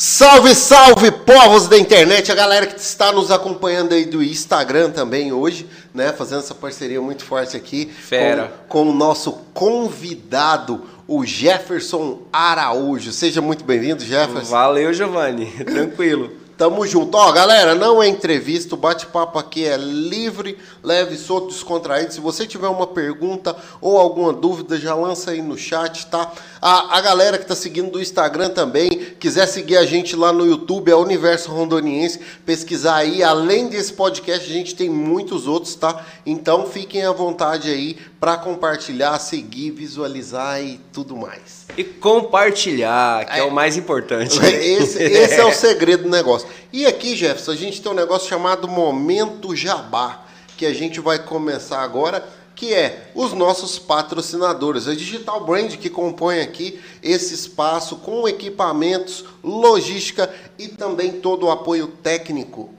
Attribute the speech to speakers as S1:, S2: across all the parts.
S1: Salve, salve, povos da internet, a galera que está nos acompanhando aí do Instagram também hoje, né? Fazendo essa parceria muito forte aqui.
S2: Fera.
S1: Com, com o nosso convidado, o Jefferson Araújo. Seja muito bem-vindo, Jefferson.
S2: Valeu, Giovanni. Tranquilo.
S1: Tamo junto. Ó, galera, não é entrevista, o bate-papo aqui é livre, leve, solto, descontraído. Se você tiver uma pergunta ou alguma dúvida, já lança aí no chat, tá? A, a galera que tá seguindo do Instagram também, quiser seguir a gente lá no YouTube, é Universo Rondoniense, pesquisar aí. Além desse podcast, a gente tem muitos outros, tá? Então fiquem à vontade aí para compartilhar, seguir, visualizar e tudo mais.
S2: E compartilhar, que é, é o mais importante.
S1: Esse, esse é o segredo do negócio. E aqui, Jefferson, a gente tem um negócio chamado Momento Jabá, que a gente vai começar agora, que é os nossos patrocinadores. A Digital Brand que compõe aqui esse espaço com equipamentos, logística e também todo o apoio técnico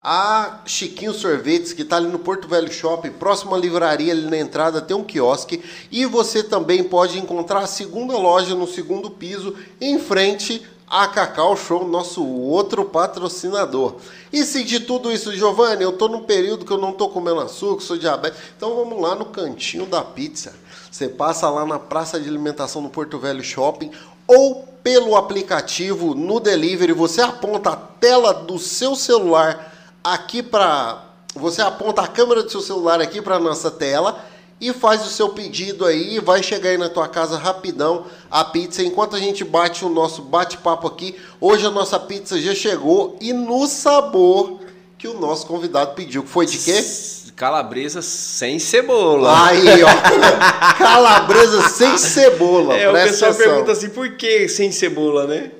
S1: a Chiquinho Sorvetes, que está ali no Porto Velho Shopping, próxima livraria ali na entrada, tem um quiosque. E você também pode encontrar a segunda loja no segundo piso, em frente a Cacau Show, nosso outro patrocinador. E se de tudo isso, Giovanni, eu estou num período que eu não estou comendo açúcar, sou diabético, então vamos lá no cantinho da pizza. Você passa lá na praça de alimentação no Porto Velho Shopping ou pelo aplicativo no delivery, você aponta a tela do seu celular aqui para. Você aponta a câmera do seu celular aqui para nossa tela e faz o seu pedido aí, vai chegar aí na tua casa rapidão a pizza. Enquanto a gente bate o nosso bate-papo aqui, hoje a nossa pizza já chegou e no sabor que o nosso convidado pediu, que foi de quê?
S2: Calabresa sem cebola.
S1: Aí, ó. Calabresa sem cebola.
S2: É, o pessoal atenção. pergunta assim, por que sem cebola, né?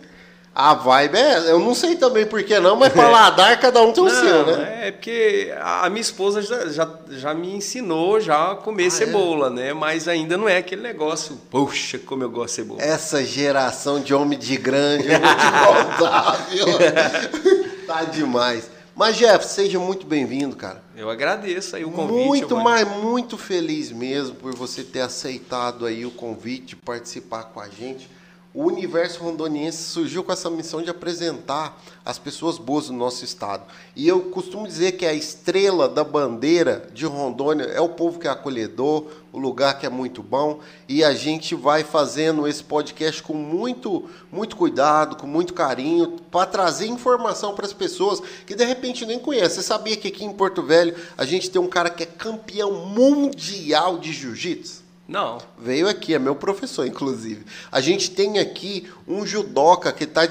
S1: A vibe é. Eu não sei também por que não, mas paladar cada um tem o seu, né?
S2: É porque a minha esposa já, já, já me ensinou já a comer ah, é? cebola, é? né? Mas ainda não é aquele negócio. Poxa, como eu gosto de cebola.
S1: Essa geração de homem de grande, eu vou te contar, viu? tá demais. Mas, Jeff, seja muito bem-vindo, cara.
S2: Eu agradeço aí o convite.
S1: Muito, mas muito feliz mesmo por você ter aceitado aí o convite, participar com a gente o universo rondoniense surgiu com essa missão de apresentar as pessoas boas do nosso estado. E eu costumo dizer que a estrela da bandeira de Rondônia é o povo que é acolhedor, o lugar que é muito bom, e a gente vai fazendo esse podcast com muito, muito cuidado, com muito carinho, para trazer informação para as pessoas que de repente nem conhecem. Você sabia que aqui em Porto Velho a gente tem um cara que é campeão mundial de jiu-jitsu?
S2: Não.
S1: Veio aqui, é meu professor, inclusive. A gente tem aqui um judoca que está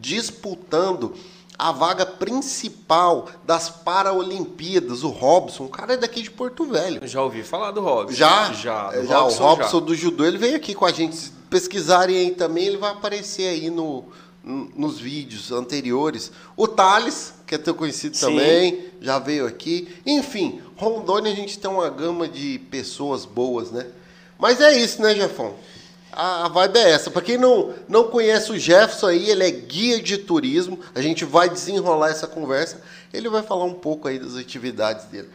S1: disputando a vaga principal das Paraolimpíadas, o Robson. O cara é daqui de Porto Velho.
S2: Já ouvi falar do Robson.
S1: Já? Já. É, já Robson, o Robson já. do judô, ele veio aqui com a gente. Se pesquisarem aí também, ele vai aparecer aí no, nos vídeos anteriores. O Thales, que é teu conhecido Sim. também, já veio aqui. Enfim, Rondônia a gente tem uma gama de pessoas boas, né? Mas é isso, né, Jefão? A, a vibe é essa. Para quem não, não conhece o Jefferson aí, ele é guia de turismo. A gente vai desenrolar essa conversa. Ele vai falar um pouco aí das atividades dele.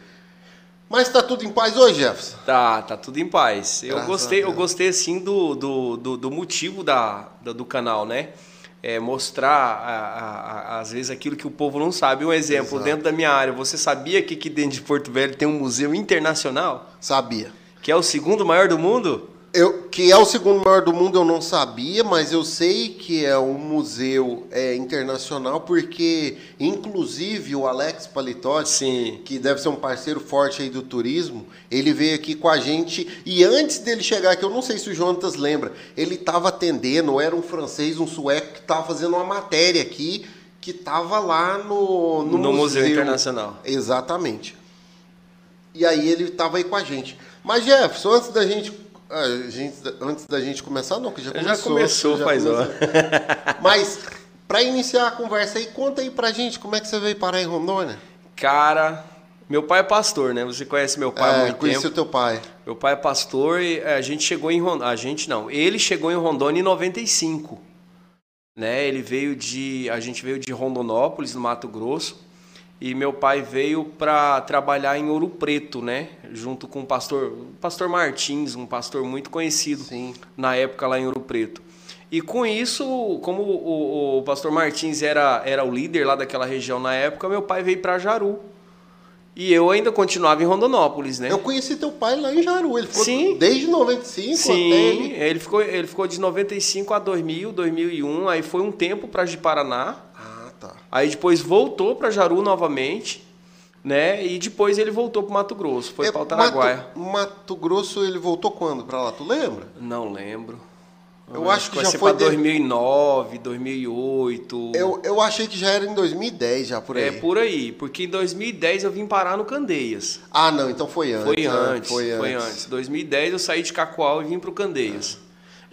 S1: Mas tá tudo em paz hoje, Jefferson?
S2: Tá, tá tudo em paz. Eu Graças gostei, eu gostei assim do, do, do, do motivo da, do, do canal, né? É, mostrar, a, a, às vezes, aquilo que o povo não sabe. Um exemplo, Exato. dentro da minha área, você sabia que aqui dentro de Porto Velho tem um museu internacional?
S1: Sabia.
S2: Que é o segundo maior do mundo?
S1: Eu, que é o segundo maior do mundo eu não sabia, mas eu sei que é um museu é, internacional, porque inclusive o Alex Palitotti,
S2: Sim.
S1: que deve ser um parceiro forte aí do turismo, ele veio aqui com a gente e antes dele chegar aqui, eu não sei se o Jonatas lembra, ele estava atendendo, era um francês, um sueco que estava fazendo uma matéria aqui que estava lá no,
S2: no, no museu. museu Internacional.
S1: Exatamente. E aí ele estava aí com a gente. Mas Jefferson, antes da gente ah, gente, antes da gente começar, não, que já começou.
S2: Já começou, já faz hora.
S1: Mas, para iniciar a conversa aí, conta aí pra gente como é que você veio parar em Rondônia.
S2: Cara, meu pai é pastor, né? Você conhece meu pai é, há muito
S1: conheci
S2: tempo.
S1: o teu pai.
S2: Meu pai é pastor e a gente chegou em Rondônia. A gente não, ele chegou em Rondônia em 95. Né? Ele veio de. A gente veio de Rondonópolis, no Mato Grosso e meu pai veio para trabalhar em Ouro Preto, né? Junto com o pastor, o pastor Martins, um pastor muito conhecido
S1: Sim.
S2: na época lá em Ouro Preto. E com isso, como o, o, pastor Martins era, era o líder lá daquela região na época, meu pai veio para Jaru. E eu ainda continuava em Rondonópolis, né?
S1: Eu conheci teu pai lá em Jaru. Ele ficou Sim. desde 95 Sim, até
S2: ele... ele ficou ele ficou de 95 a 2000, 2001, aí foi um tempo para Paraná.
S1: Tá.
S2: Aí depois voltou para Jaru novamente, né? E depois ele voltou para Mato Grosso, foi é, para Altaraguaia.
S1: Mato, Mato Grosso ele voltou quando para lá, tu lembra?
S2: Não lembro.
S1: Eu acho que
S2: Vai
S1: já foi
S2: pra 2009, 2008.
S1: Eu, eu achei que já era em 2010 já por aí.
S2: É por aí, porque em 2010 eu vim parar no Candeias.
S1: Ah, não, então foi antes.
S2: Foi antes, foi antes. Foi antes. 2010 eu saí de Cacoal e vim pro Candeias.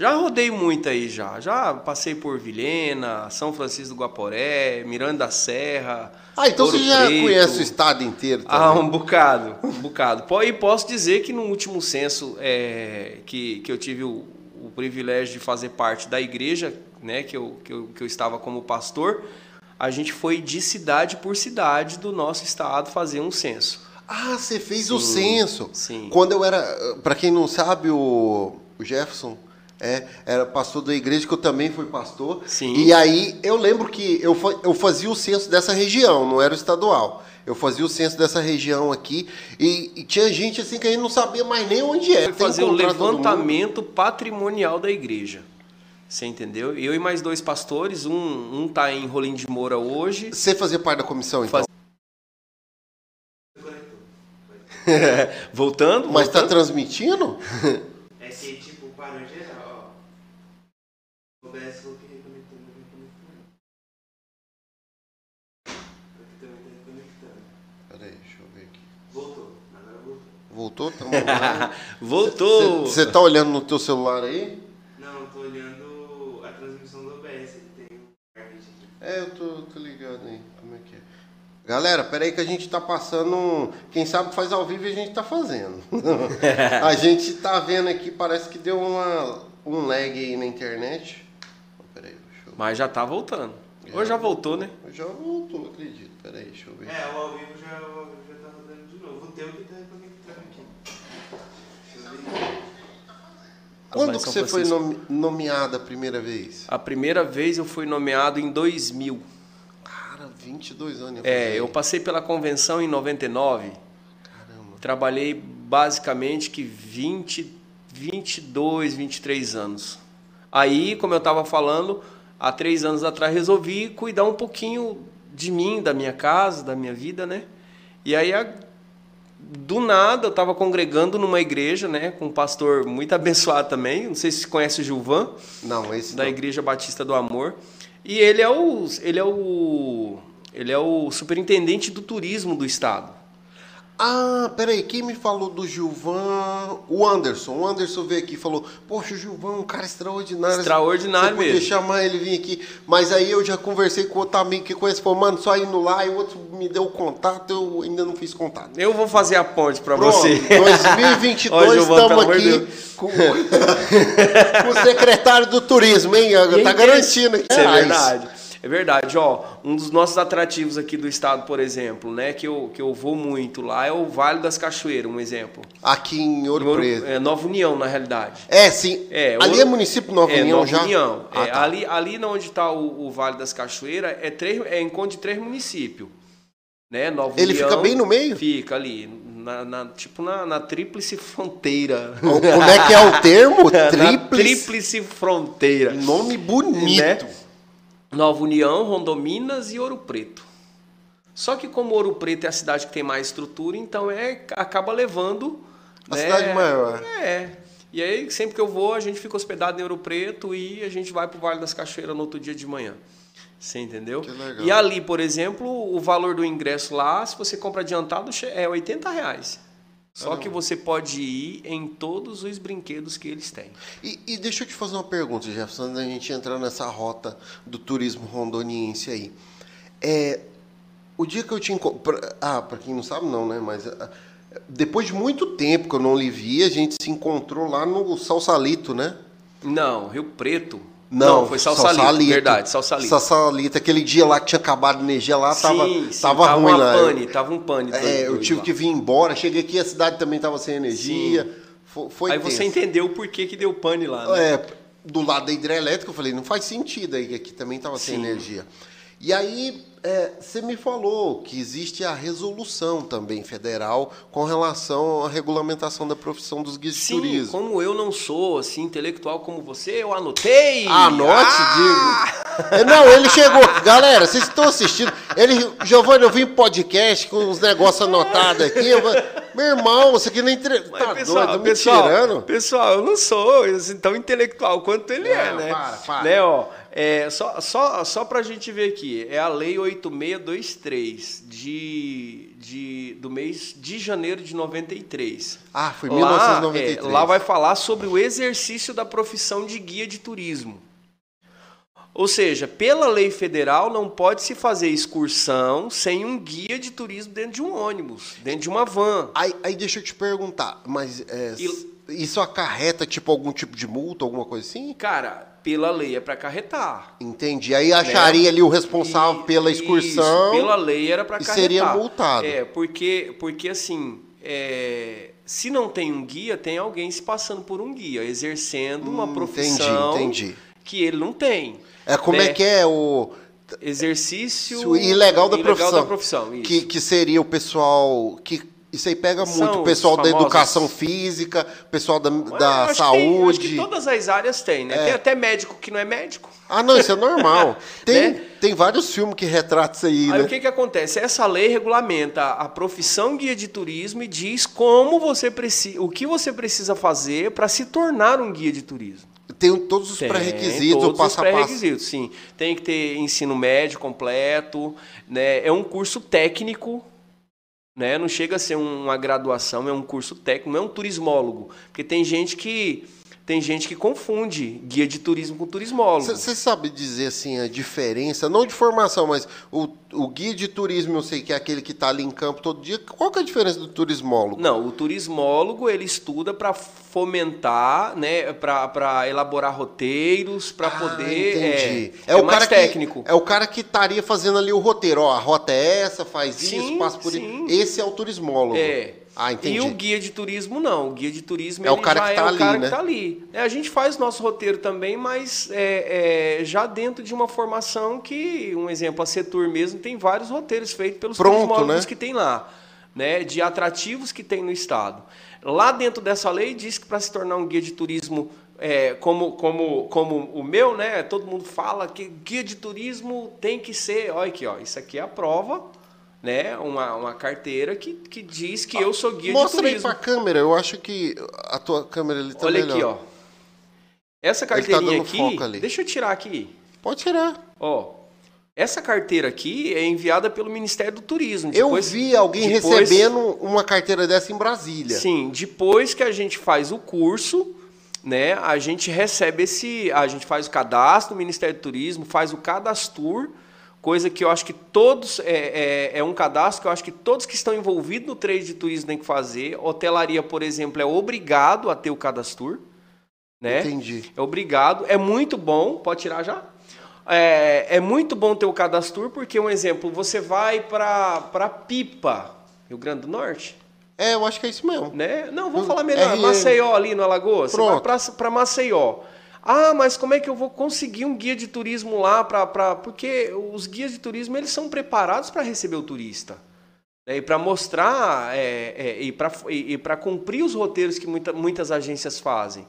S2: Já rodei muito aí já. Já passei por Vilhena, São Francisco do Guaporé, Miranda da Serra.
S1: Ah, então
S2: Ouro
S1: você já
S2: Preto.
S1: conhece o estado inteiro também.
S2: Ah, um bocado, um bocado. E posso dizer que no último censo é, que, que eu tive o, o privilégio de fazer parte da igreja, né, que eu, que eu, que eu estava como pastor, a gente foi de cidade por cidade do nosso estado fazer um censo.
S1: Ah, você fez sim, o censo.
S2: Sim.
S1: Quando eu era, para quem não sabe, o Jefferson é, era pastor da igreja, que eu também fui pastor.
S2: Sim.
S1: E aí eu lembro que eu, eu fazia o censo dessa região, não era o estadual. Eu fazia o censo dessa região aqui e, e tinha gente assim que a gente não sabia mais nem onde era.
S2: Foi fazer o levantamento patrimonial da igreja. Você entendeu? Eu e mais dois pastores, um, um tá em Rolim de Moura hoje.
S1: Você fazia parte da comissão, então? Faz...
S2: voltando?
S1: Mas
S2: está
S1: transmitindo?
S3: é que, tipo, parou geral, ó. O OBS falou que
S1: Voltou?
S2: Voltou!
S1: Você tá olhando no teu celular aí?
S3: Não, eu tô olhando a transmissão do OBS. Ele tem um aqui.
S1: É, eu tô, tô ligado aí. Como é que é? Galera, peraí que a gente tá passando. Quem sabe faz ao vivo e a gente tá fazendo. a gente tá vendo aqui, parece que deu uma, um lag aí na internet.
S2: Peraí, eu... Mas já tá voltando. É, Ou já voltou, né?
S1: Já voltou, acredito. Peraí, deixa eu ver.
S3: É, o ao vivo já, já tá rodando de novo. O teu que tá
S1: quando que você foi nomeada a primeira vez?
S2: A primeira vez eu fui nomeado em 2000.
S1: Cara, 22 anos.
S2: É, eu passei pela convenção em 99.
S1: Caramba.
S2: Trabalhei basicamente que 20, 22, 23 anos. Aí, como eu estava falando, há três anos atrás resolvi cuidar um pouquinho de mim, da minha casa, da minha vida, né? E aí do nada eu estava congregando numa igreja, né, com um pastor muito abençoado também. Não sei se você conhece o Gilvan.
S1: Não, esse
S2: da
S1: não.
S2: Igreja Batista do Amor. E ele é o ele é o ele é o superintendente do turismo do estado.
S1: Ah, peraí, quem me falou do Gilvan? O Anderson. O Anderson veio aqui e falou: Poxa, o Gilvan é um cara extraordinário.
S2: Extraordinário
S1: Você
S2: mesmo.
S1: chamar ele vir aqui. Mas aí eu já conversei com outro amigo que conhece, falou: Mano, só indo lá. E o outro me deu o contato, eu ainda não fiz contato.
S2: Eu vou fazer a ponte para você.
S1: 2022, estamos aqui com, com, o secretário do turismo, hein? E tá garantindo.
S2: Isso é verdade. É verdade, ó. Um dos nossos atrativos aqui do estado, por exemplo, né, que eu, que eu vou muito lá é o Vale das Cachoeiras, um exemplo.
S1: Aqui em Ouro, em Ouro Preto.
S2: É, Nova União, na realidade.
S1: É, sim.
S2: É,
S1: ali Ouro... é município Nova
S2: é,
S1: União
S2: Nova
S1: já?
S2: União.
S1: Ah,
S2: é,
S1: tá.
S2: ali, ali onde está o, o, Vale das Cachoeiras é, três, é encontro de três municípios. Né? Nova
S1: Ele
S2: União,
S1: fica bem no meio?
S2: Fica ali. Na, na, tipo na, na tríplice fronteira.
S1: Como é que é o termo? Tríplice,
S2: tríplice fronteira.
S1: Nome bonito. Né?
S2: Nova União, Rondominas e Ouro Preto. Só que como Ouro Preto é a cidade que tem mais estrutura, então é acaba levando
S1: a né, cidade maior.
S2: É. E aí sempre que eu vou, a gente fica hospedado em Ouro Preto e a gente vai para o Vale das Cachoeiras no outro dia de manhã. Você entendeu?
S1: Que legal.
S2: E ali, por exemplo, o valor do ingresso lá, se você compra adiantado, é 80 reais. Só que você pode ir em todos os brinquedos que eles têm.
S1: E, e deixa eu te fazer uma pergunta, Jefferson, antes da gente entrar nessa rota do turismo rondoniense aí. É, o dia que eu te encontrei. Ah, para quem não sabe, não, né? Mas ah, depois de muito tempo que eu não lhe vi, a gente se encontrou lá no Salsalito, né?
S2: Não, Rio Preto.
S1: Não,
S2: não foi Salsalito, Salsalito, verdade, Salsalito.
S1: Salsalito, aquele dia lá que tinha acabado a energia lá,
S2: sim,
S1: tava,
S2: sim,
S1: tava,
S2: tava
S1: ruim lá.
S2: Pane, tava um pane.
S1: É, eu tive lá. que vir embora, cheguei aqui, a cidade também tava sem energia. Foi, foi
S2: Aí
S1: tenso.
S2: você entendeu por que, que deu pane lá, né?
S1: É, do lado da hidrelétrica, eu falei, não faz sentido aí, que aqui também estava sem energia. E aí, é, você me falou que existe a resolução também federal com relação à regulamentação da profissão dos guias de
S2: Sim,
S1: turismo.
S2: como eu não sou assim intelectual como você, eu anotei.
S1: Anote,
S2: Ah!
S1: digo. É, Não, ele chegou. Galera, vocês estão assistindo. Ele, Giovanni, eu vim podcast com uns negócios anotados aqui. eu Meu irmão, você aqui nem. Entre... Tá
S2: pessoal,
S1: doido, tá me
S2: pessoal,
S1: tirando?
S2: pessoal, eu não sou assim, tão intelectual quanto ele é,
S1: Não,
S2: né?
S1: para, para.
S2: Né, ó, é, só, só, só pra gente ver aqui, é a Lei 8623 de, de, do mês de janeiro de 93.
S1: Ah, foi
S2: Lá,
S1: 1993.
S2: é, lá vai falar sobre o exercício da profissão de guia de turismo. Ou seja, pela lei federal não pode se fazer excursão sem um guia de turismo dentro de um ônibus, dentro de uma van.
S1: Aí, aí deixa eu te perguntar, mas é,
S2: E-
S1: isso acarreta tipo algum tipo de multa, alguma coisa assim?
S2: Cara, pela lei é para acarretar.
S1: Entendi. Aí acharia ali o responsável
S2: E-
S1: pela
S2: isso,
S1: excursão.
S2: pela lei era para
S1: e
S2: acarretar.
S1: seria multado.
S2: É, porque, porque assim, é, se não tem um guia, tem alguém se passando por um guia, exercendo uma
S1: Hum,
S2: profissão
S1: entendi, entendi.
S2: que ele não tem.
S1: É como
S2: né?
S1: é que é o
S2: Exercício
S1: Isso, ilegal da profissão.
S2: da profissão, isso.
S1: que, que seria o pessoal que isso aí pega
S2: São
S1: muito o pessoal da educação física, o pessoal da, da
S2: acho que tem-
S1: saúde.
S2: que todas as áreas têm, né?
S1: É.
S2: Tem até médico que não é médico.
S1: Ah, não, isso é normal. Tem,
S2: Né?
S1: tem vários filmes que retratam isso aí,
S2: Aí
S1: né?
S2: o que, que acontece? Essa lei regulamenta a profissão guia de turismo e diz como você precisa, o que você precisa fazer para se tornar um guia de turismo.
S1: Tem todos os
S2: Tem
S1: pré-requisitos, o
S2: todos
S1: passo
S2: os
S1: a passo.
S2: pré-requisitos, sim. Tem que ter ensino médio completo, né? É um curso técnico, né? Não chega a ser uma graduação, é um curso técnico, não é um turismólogo, porque tem gente que tem gente que confunde guia de turismo com turismólogo.
S1: Você sabe dizer assim a diferença, não de formação, mas o, o guia de turismo, eu sei que é aquele que está ali em campo todo dia. Qual que é a diferença do turismólogo?
S2: Não, o turismólogo ele estuda para fomentar, né, para elaborar roteiros, para
S1: Ah,
S2: poder
S1: entendi.
S2: é, é, mais técnico.
S1: Que, é o cara que estaria fazendo ali o roteiro. Ó, a rota é essa, faz
S2: Sim,
S1: isso, passa por
S2: sim.
S1: isso. Esse é o turismólogo.
S2: É.
S1: Ah, entendi.
S2: E o guia de turismo não. O guia de turismo
S1: É o
S2: ele
S1: cara
S2: já
S1: que tá
S2: é
S1: ali,
S2: cara
S1: né?
S2: que tá ali. É, a gente faz nosso roteiro também, mas é, é, já dentro de uma formação que, um exemplo, a Setur mesmo tem vários roteiros feitos pelos
S1: Pronto, né?
S2: que tem lá, né? De atrativos que tem no estado. Lá dentro dessa lei diz que para se tornar um guia de turismo é, como, como, como o meu, né? Todo mundo fala que guia de turismo tem que ser. Olha aqui, ó. Isso aqui é a prova, né? Uma, uma carteira que, que diz que eu sou guia
S1: Mostra
S2: de
S1: aí
S2: turismo.
S1: pra câmera, eu acho que a tua câmera ali tá
S2: Olha
S1: melhor.
S2: aqui, ó. Essa
S1: tá
S2: carteirinha
S1: dando
S2: aqui, deixa eu tirar aqui.
S1: Pode tirar.
S2: Ó, essa carteira aqui é enviada pelo Ministério do Turismo.
S1: eu
S2: Depois-
S1: vi alguém
S2: depois-
S1: recebendo uma carteira dessa em Brasília.
S2: Sim, depois que a gente faz o curso, né, a gente recebe esse, a gente faz o cadastro no Ministério do Turismo, faz o cadastur, coisa que eu acho que todos é, é, é um cadastro que eu acho que todos que estão envolvidos no trade de turismo têm que fazer. Hotelaria, por exemplo, é obrigado a ter o cadastur, né?
S1: Entendi.
S2: É obrigado, é muito bom, pode tirar já? É, é muito bom ter o cadastro, porque, um exemplo, você vai para Pipa, Rio Grande do Norte,
S1: É, eu acho que é isso mesmo.
S2: né? Não, vou falar melhor.
S1: RN.
S2: Maceió ali no Alagoas. Você
S1: Pronto.
S2: vai para Maceió. Ah, mas como é que eu vou conseguir um guia de turismo lá para porque os guias de turismo eles são preparados para receber o turista. né? E para mostrar é, é, e para e, para cumprir os roteiros que muita, muitas agências fazem.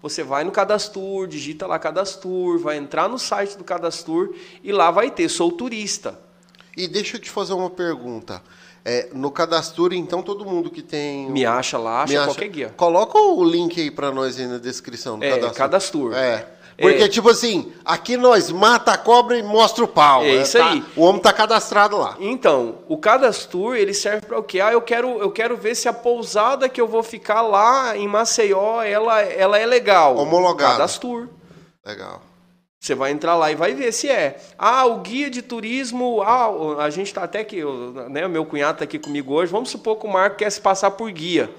S2: Você vai no Cadastur, digita lá Cadastur, vai entrar no site do Cadastur e lá vai ter sou turista.
S1: E deixa eu te fazer uma pergunta. É, no cadastro, então, todo mundo que tem.
S2: Me acha lá, acha
S1: acha-
S2: qualquer guia.
S1: Coloca o link aí pra nós aí na descrição do
S2: É,
S1: cadastro.
S2: Cadastur.
S1: É. Porque,
S2: É.
S1: tipo assim, aqui nós mata a cobra e mostra o pau.
S2: É isso
S1: tá-
S2: aí.
S1: O homem tá cadastrado lá.
S2: Então, o cadastro ele serve para o quê? Ah, eu quero, eu quero ver se a pousada que eu vou ficar lá em Maceió, ela, ela é legal.
S1: Homologada.
S2: Cadastro.
S1: Legal.
S2: Você vai entrar lá e vai ver se é. Ah, o guia de turismo. Ah, a gente está até aqui, o- né, o meu cunhado está aqui comigo hoje. Vamos supor que o Marco quer se passar por guia.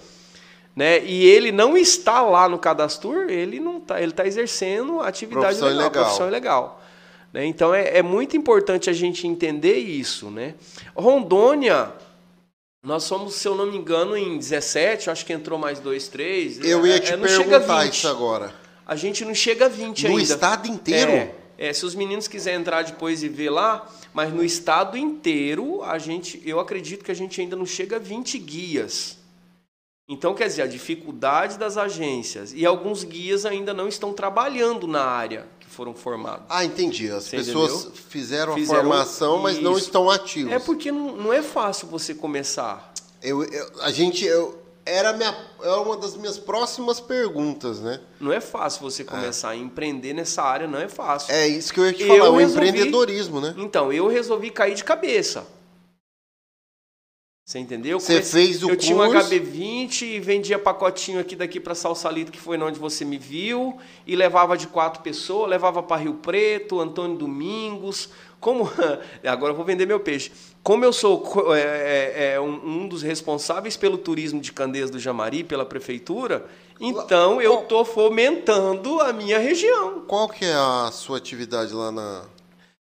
S2: Né? E ele não está lá no cadastro, ele não tá, ele está exercendo atividade
S1: Profissão
S2: legal,
S1: ilegal.
S2: profissão ilegal. Né? Então é, é muito importante a gente entender isso. Né? Rondônia, nós somos, se eu não me engano, em 17, acho que entrou mais dois, três.
S1: Eu ia
S2: é,
S1: te
S2: é,
S1: perguntar
S2: 20.
S1: isso agora.
S2: A gente não chega a 20
S1: No
S2: ainda.
S1: estado inteiro?
S2: É, é, se os meninos quiserem entrar depois e ver lá, mas no estado inteiro, a gente, eu acredito que a gente ainda não chega a 20 guias. Então, quer dizer, a dificuldade das agências e alguns guias ainda não estão trabalhando na área que foram formados.
S1: Ah, entendi. As
S2: Você
S1: pessoas
S2: entendeu?
S1: fizeram a
S2: Fizeram
S1: formação, mas não
S2: isso.
S1: estão ativos.
S2: É porque não, não é fácil você começar.
S1: Eu, eu- a gente. eu- era, minha, era uma das minhas próximas perguntas, né?
S2: Não é fácil você começar a empreender nessa área, não é fácil.
S1: É isso que eu ia te
S2: Eu
S1: falar, o
S2: resolvi-
S1: empreendedorismo, né?
S2: Então, eu resolvi cair de cabeça. Você entendeu?
S1: Você fez o
S2: Eu tinha um
S1: curso.
S2: HB20 e vendia pacotinho aqui daqui para Salsalito, que foi onde você me viu, e levava de quatro pessoas, levava para Rio Preto, Antônio Domingos. Como agora eu vou vender meu peixe. Como eu sou é, é, é, um, dos responsáveis pelo turismo de Candeias do Jamari, pela prefeitura, então eu estou fomentando a minha região.
S1: Qual que é a sua atividade lá na.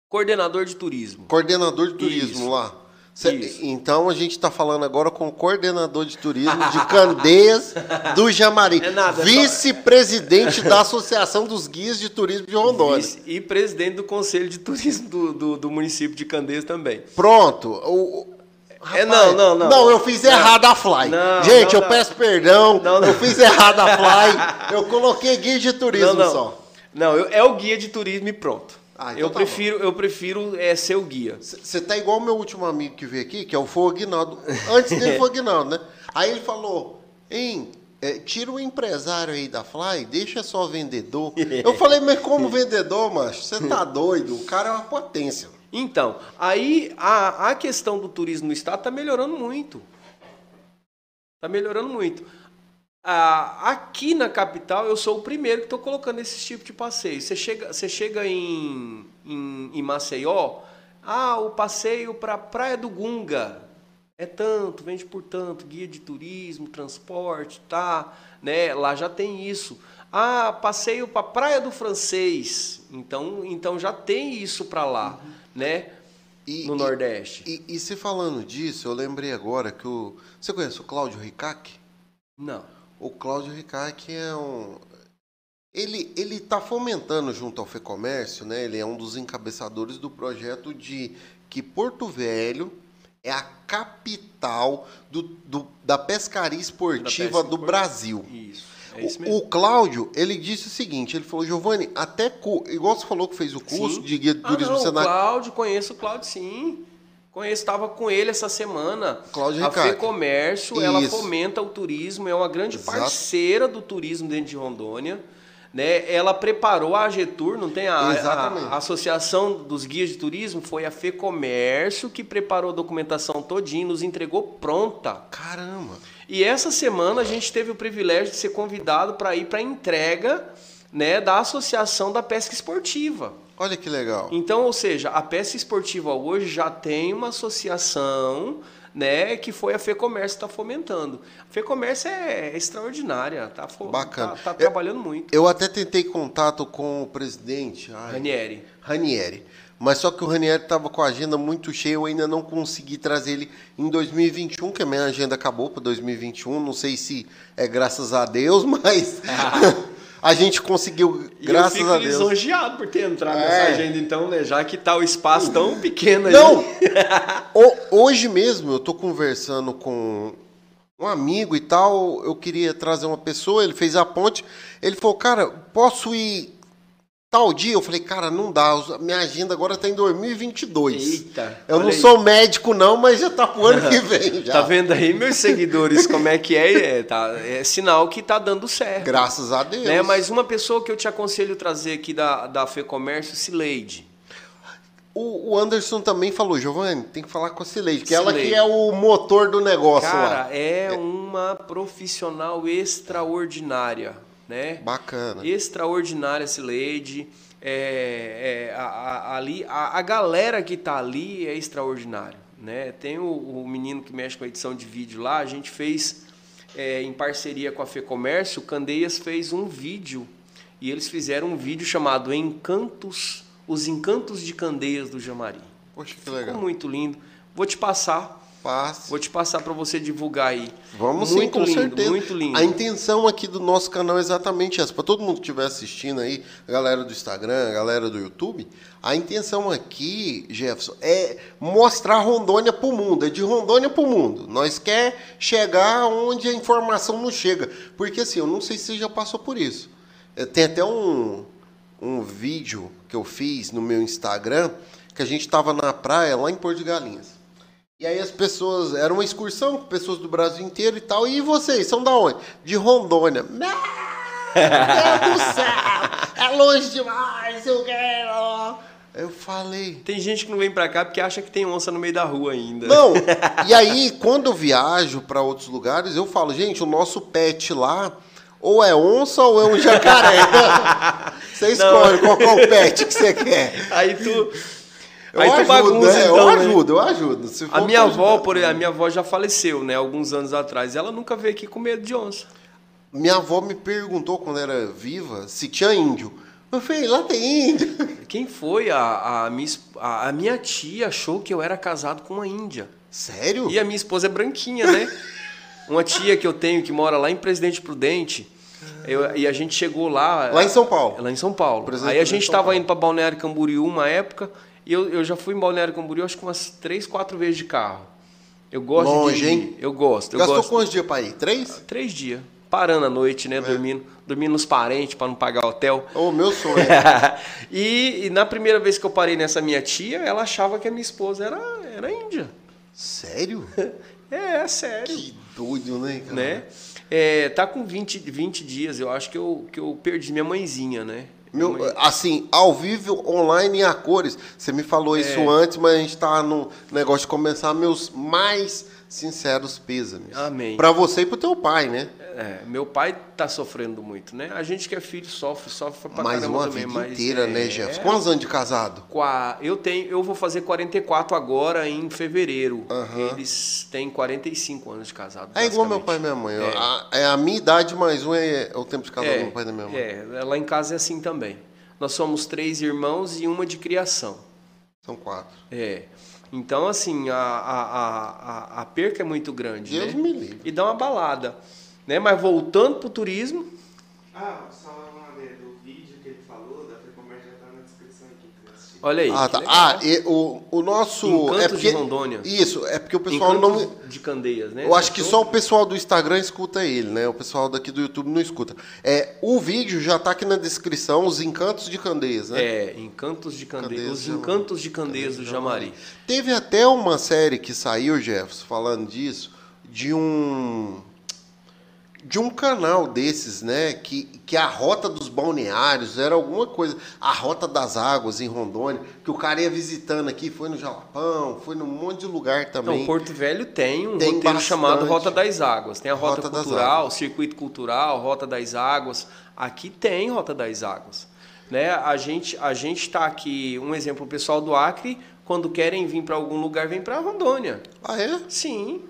S2: Coordenador de turismo.
S1: Coordenador de turismo
S2: Isso.
S1: lá. Cê-. Então a gente está falando agora com o coordenador de turismo de Candeias do Jamari.
S2: É é
S1: Vice-presidente da Associação dos Guias de Turismo de Rondônia.
S2: Vice- E presidente do Conselho de Turismo do, do, do município de Candeias também.
S1: Pronto. O, o-
S2: É, não, não, não.
S1: Não, eu fiz
S2: Não.
S1: errado a fly.
S2: Não,
S1: Gente,
S2: não,
S1: eu
S2: não.
S1: peço perdão.
S2: Não, não.
S1: Eu fiz errado a fly. Eu coloquei guia de turismo
S2: não, não.
S1: só.
S2: Não, eu- é o guia de turismo e pronto.
S1: Ah, então
S2: eu
S1: tá
S2: prefiro, eu prefiro é, ser o guia.
S1: Você tá igual o meu último amigo que veio aqui, que é o Fognaldo. Antes dele foi o Aguinaldo, né? Aí ele falou, hein, é, tira o empresário aí da Fly, deixa só vendedor. Eu falei, mas como vendedor, macho? Você tá doido? O cara é uma potência.
S2: Então, aí a, a questão do turismo no estado está melhorando muito. Está melhorando muito. Ah, aqui na capital, eu sou o primeiro que estou colocando esse tipo de passeio. Você chega, você chega em, em, em Maceió, ah, o passeio para Praia do Gunga é tanto, vende por tanto, guia de turismo, transporte, tá, né? Lá já tem isso. Ah, passeio para Praia do Francês. Então, então já tem isso para lá, né?
S1: E-
S2: no
S1: e-
S2: Nordeste.
S1: E, e se falando disso, eu lembrei agora que o... Você conhece o Cláudio Ricac?
S2: Não.
S1: O Cláudio Ricac é um. Ele ele está fomentando junto ao FEComércio, né? Ele é um dos encabeçadores do projeto de que Porto Velho é a capital do, do- da pescaria esportiva
S2: pesca
S1: do Brasil.
S2: Isso. É isso
S1: O,
S2: mesmo.
S1: o Cláudio, ele disse o seguinte, ele falou, Giovanni, até cu- igual você falou que fez o curso
S2: Sim.
S1: de guia de
S2: Ah,
S1: turismo
S2: não, o
S1: Senac.
S2: Cláudio, conheço o Cláudio sim. Conheço, estava com ele essa semana.
S1: Cláudio
S2: a
S1: Ricardo.
S2: FEComércio, ela
S1: Isso.
S2: fomenta o turismo, é uma grande
S1: Exato.
S2: parceira do turismo dentro de Rondônia. Né? Ela preparou a AGETUR, não tem a, a- a Associação dos Guias de Turismo, foi a FEComércio que preparou a documentação todinha, nos entregou pronta.
S1: Caramba.
S2: E essa semana a gente teve o privilégio de ser convidado para ir para a entrega né, da Associação da Pesca Esportiva.
S1: Olha que legal.
S2: Então, ou seja, a pesca esportiva hoje já tem uma associação, né, que foi a FEComércio está fomentando. A FEComércio é extraordinária, tá, tá, tá
S1: Eu-
S2: trabalhando muito.
S1: Eu até tentei contato com o presidente. ai,
S2: Ranieri.
S1: Ranieri. Mas só que o Ranieri estava com a agenda muito cheia, eu ainda não consegui trazer ele em 2021, que a minha agenda acabou para 2021. Não sei se é graças a Deus, mas a gente conseguiu, graças
S2: eu fico
S1: a Deus.
S2: lisonjeado por ter entrado
S1: É.
S2: nessa agenda, então, né, já que tá o espaço tão pequeno aí.
S1: Não! Hoje mesmo eu tô conversando com um amigo e tal, eu queria trazer uma pessoa, ele fez a ponte, ele falou, cara, posso ir tal dia? Eu falei, cara, não dá, minha agenda agora tá em 2022.
S2: Eita,
S1: Eu não
S2: aí.
S1: sou médico não, mas já tá pro ano que vem já.
S2: Tá vendo aí, meus seguidores, como é que é? É, tá, é sinal que tá dando certo.
S1: Graças a Deus.
S2: Né? Mas uma pessoa que eu te aconselho trazer aqui da, da FEComércio, Cileide.
S1: O, o Anderson também falou, Giovanni, tem que falar com a Cileide, que ela que
S2: Cileide.
S1: é o motor do negócio
S2: Cara,
S1: lá.
S2: é uma profissional extraordinária, né?
S1: Bacana.
S2: Extraordinária, Cileide. É, é, a, a- ali, a, a galera que tá ali é extraordinária, né? Tem o, o menino que mexe com a edição de vídeo lá, a gente fez é, em parceria com a FEComércio, o Candeias fez um vídeo e eles fizeram um vídeo chamado Encantos, os Encantos de Candeias do Jamari.
S1: Poxa, que
S2: Ficou
S1: legal.
S2: muito lindo. Vou te passar.
S1: Passe.
S2: Vou te passar para você divulgar aí.
S1: Vamos
S2: muito
S1: sim, com
S2: lindo,
S1: certeza.
S2: Muito lindo.
S1: A intenção aqui do nosso canal é exatamente essa. Para todo mundo que estiver assistindo aí, a galera do Instagram, a galera do YouTube, a intenção aqui, Jefferson, é mostrar Rondônia para o mundo. É de Rondônia para o mundo. Nós quer chegar onde a informação não chega. Porque assim, eu não sei se você já passou por isso. É, Tem até um, um vídeo que eu fiz no meu Instagram que a gente estava na praia lá em Porto de Galinhas. E aí as pessoas, era uma excursão com pessoas do Brasil inteiro e tal. E vocês, são da onde? De Rondônia. Meu Deus do céu! É longe demais, eu quero! Eu falei.
S2: Tem gente que não vem para cá porque acha que tem onça no meio da rua ainda.
S1: Não, e aí quando eu viajo para outros lugares, eu falo, gente, o nosso pet lá ou é onça ou é um jacaré. Você escolhe qual, qual pet que você quer.
S2: Aí tu.
S1: Eu
S2: aí tu
S1: ajudo,
S2: bagunça,
S1: né?
S2: então,
S1: eu ajudo, eu ajudo.
S2: A minha avó,
S1: ajudar,
S2: por a minha avó já faleceu, né? Alguns anos atrás. Ela nunca veio aqui com medo de onça.
S1: Minha avó me perguntou quando era viva se tinha índio. Eu falei, lá tem índio.
S2: Quem foi? A, a, minha, a, a minha tia achou que eu era casado com uma índia.
S1: Sério?
S2: E a minha esposa é branquinha, né? Uma tia que eu tenho que mora lá em Presidente Prudente. eu- e a gente chegou lá.
S1: Lá em São Paulo.
S2: Lá em São Paulo.
S1: Presidente
S2: Aí a gente estava indo para Balneário Camboriú uma época. E eu, eu já fui em Balneário Camboriú acho que umas três, quatro vezes de carro. Eu gosto
S1: Longe,
S2: de
S1: hein?
S2: Eu gosto. Eu
S1: Gastou
S2: gosto.
S1: quantos dias pra ir? Três?
S2: Três dias. Parando à noite,
S1: É.
S2: né? Dormindo. Dormindo nos parentes para não pagar hotel.
S1: Ô, meu sonho.
S2: e, e na primeira vez que eu parei nessa minha tia, ela achava que a minha esposa era, era índia.
S1: Sério?
S2: É, é sério.
S1: Que doido, né, cara?
S2: Né? É, tá com 20, 20 dias, eu acho que eu, que eu perdi minha mãezinha, né?
S1: Meu, assim, ao vivo, online e a cores. Você me falou isso
S2: É.
S1: antes, mas a gente tá no negócio de começar meus mais sinceros pêsames.
S2: Amém.
S1: Pra você e pro teu pai, né?
S2: É, meu pai tá sofrendo muito, né? A gente que é filho sofre, sofre pra
S1: Mais
S2: caramba
S1: uma
S2: também,
S1: vida
S2: mas
S1: inteira,
S2: é,
S1: né, Jefferson? Quantos anos de casado?
S2: Qua- Eu tenho, eu vou fazer 44 agora em fevereiro. Eles têm 45 anos de casado.
S1: É igual meu pai e minha mãe.
S2: É.
S1: A, é a minha idade mais um é, é o tempo de casado
S2: É,
S1: do meu pai e da minha mãe.
S2: é, lá em casa é assim também. Nós somos três irmãos e uma de criação.
S1: São quatro.
S2: É. Então, assim, a, a, a, a- perca é muito grande.
S1: Deus
S2: né?
S1: me livre.
S2: E dá uma balada. Né? Mas voltando pro turismo,
S3: Ah, só uma vez, do vídeo que ele falou, da Freecommerce já tá na descrição aqui. que eu assisti.
S2: Olha aí.
S1: Ah, tá. Ah, e o, o nosso.
S2: Encantos
S1: é porque,
S2: de Rondônia.
S1: Isso, é porque o pessoal não.
S2: Encantos de Candeias, né?
S1: Eu acho que só o pessoal do Instagram escuta ele, né? O pessoal daqui do YouTube não escuta. É, o vídeo já tá aqui na descrição, os encantos de Candeias, né?
S2: É, Encantos de Candeias.
S1: Candeias
S2: Os. Encantos de Candeias do Jamari.
S1: Teve até uma série que saiu, Jefferson, falando disso, de um de um canal desses, né, que, que a rota dos balneários era alguma coisa, a rota das águas em Rondônia, que o cara ia visitando aqui, foi no Jalapão, foi num monte de lugar também.
S2: Então, Porto Velho tem um
S1: Tem
S2: roteiro
S1: bastante.
S2: chamado Rota das Águas. Tem a Rota,
S1: Rota
S2: Cultural. Circuito Cultural, Rota das Águas. Aqui tem Rota das Águas. Né? A gente a gente está aqui, um exemplo, o pessoal do Acre, quando querem vir para algum lugar, vem para Rondônia.
S1: Ah, é?
S2: Sim.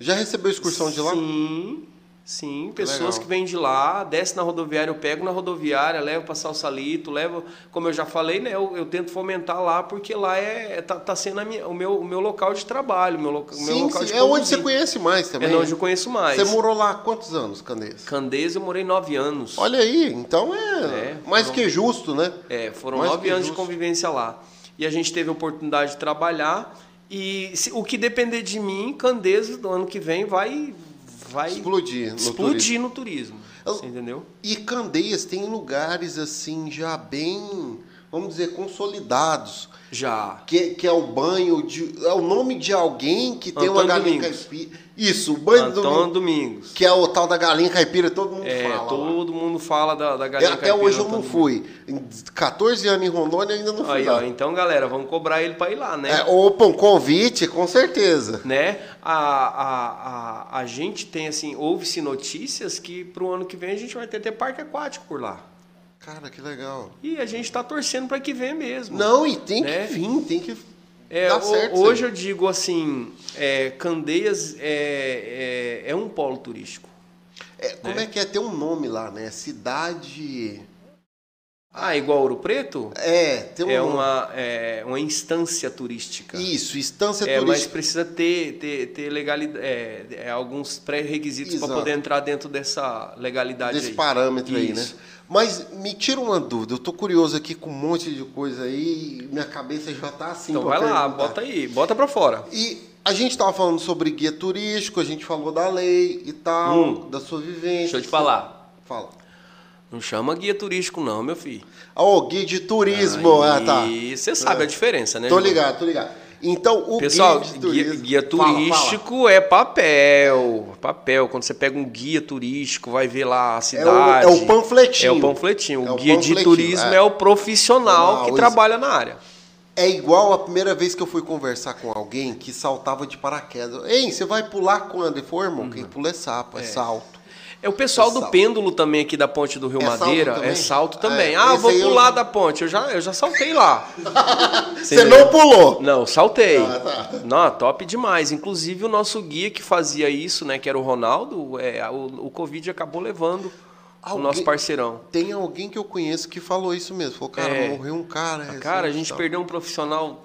S1: Já recebeu excursão de lá?
S2: Sim. Sim, pessoas
S1: legal.
S2: que vêm de lá, desce na rodoviária, eu pego na rodoviária, levo para Salsalito, levo, como eu já falei, né, eu, eu tento fomentar lá porque lá é tá, tá sendo a minha- o, meu, o meu local de trabalho, meu, loca- o meu
S1: Sim,
S2: local
S1: sim.
S2: de
S1: É onde você conhece mais também.
S2: É onde eu conheço mais.
S1: Você morou lá há quantos anos, Candeias?
S2: Candeias eu morei nove anos.
S1: Olha aí, então é,
S2: É,
S1: mais
S2: foram-
S1: que justo, né?
S2: É, foram
S1: Mais
S2: nove
S1: que
S2: anos de
S1: justo.
S2: convivência lá. E a gente teve a oportunidade de trabalhar. E se- o que depender de mim, Candeias, do ano que vem, vai, vai
S1: Explodir no
S2: explodir
S1: turismo.
S2: no turismo.
S1: Eu-
S2: entendeu?
S1: E Candeias tem lugares assim já bem, vamos dizer, consolidados.
S2: Já.
S1: Que, que é o banho de. É o nome de alguém que tem uma
S2: Antônio
S1: galinha
S2: Domingos.
S1: caipira. Isso, o banho do
S2: Antônio
S1: domingo.
S2: Domingos.
S1: Que é o tal da galinha caipira, todo mundo
S2: É,
S1: fala. lá.
S2: todo mundo fala da, da
S1: É,
S2: galinha
S1: Até
S2: caipira
S1: hoje eu
S2: Antônio
S1: não fui. Em 14 anos em Rondônia ainda não fui.
S2: Aí,
S1: lá.
S2: ó, então, galera, vamos cobrar ele para ir lá, né?
S1: É, opa, um convite, com certeza.
S2: né? A, a, a, a gente tem assim, ouve-se notícias que pro ano que vem a gente vai ter até parque aquático por lá.
S1: Cara, que legal.
S2: E a gente está torcendo para que venha mesmo.
S1: Não, e tem
S2: Né?
S1: que vir, tem que.
S2: É, ho-
S1: certo isso
S2: hoje eu digo assim, é, Candeias é, é, é um polo turístico.
S1: É, como é que é? Tem um nome lá, né? Cidade.
S2: Ah, igual Ouro Preto?
S1: É, tem um...
S2: É uma, é uma instância turística.
S1: Isso, instância
S2: É, mas
S1: turística.
S2: precisa ter, ter, ter legalidade, é, é, alguns pré-requisitos para poder entrar dentro dessa legalidade
S1: Desse
S2: aí.
S1: parâmetro aí, né? Mas me tira uma dúvida, eu tô curioso aqui com um monte de coisa aí, minha cabeça já tá assim.
S2: Então vai lá,
S1: perguntar.
S2: bota aí, bota para fora.
S1: E a gente tava falando sobre guia turístico, a gente falou da lei e tal,
S2: Hum.
S1: da sua vivência.
S2: Deixa eu te falar.
S1: Fala.
S2: Não chama guia turístico não, meu filho.
S1: Ah, Ô, guia de turismo, ah, tá.
S2: E você sabe a diferença, né?
S1: Tô ligado, tô ligado. Então, o
S2: Pessoal,
S1: guia de
S2: guia,
S1: turismo...
S2: guia
S1: Fala, fala.
S2: turístico é papel. Papel. Quando você pega um guia turístico, vai ver lá a
S1: É o,
S2: cidade.
S1: é o panfletinho.
S2: É o panfletinho.
S1: É
S2: O
S1: o
S2: guia de
S1: panfletinho,
S2: turismo
S1: é.
S2: é, o profissional
S1: Não,
S2: que
S1: isso-
S2: trabalha na área.
S1: É igual a primeira vez que eu fui conversar com alguém que saltava de paraquedas. Ei, você vai pular quando e for, irmão? Quem pula é sapo, é, salto.
S2: É o pessoal
S1: É
S2: do
S1: salto.
S2: pêndulo também aqui da ponte do Rio
S1: É salto
S2: Madeira.
S1: também?
S2: É salto também.
S1: É,
S2: ah, vou
S1: aí eu-
S2: pular da ponte. Eu já, eu já saltei lá.
S1: Você não pulou?
S2: Não, saltei.
S1: Ah, tá.
S2: Não, top demais. Inclusive o nosso guia que fazia isso, né, que era o Ronaldo, é, o, o Covid acabou levando
S1: Alguém-
S2: o nosso parceirão.
S1: Tem alguém que eu conheço que falou isso mesmo. Falou, cara,
S2: É.
S1: morreu um cara.
S2: Cara, a gente
S1: tal.
S2: perdeu um profissional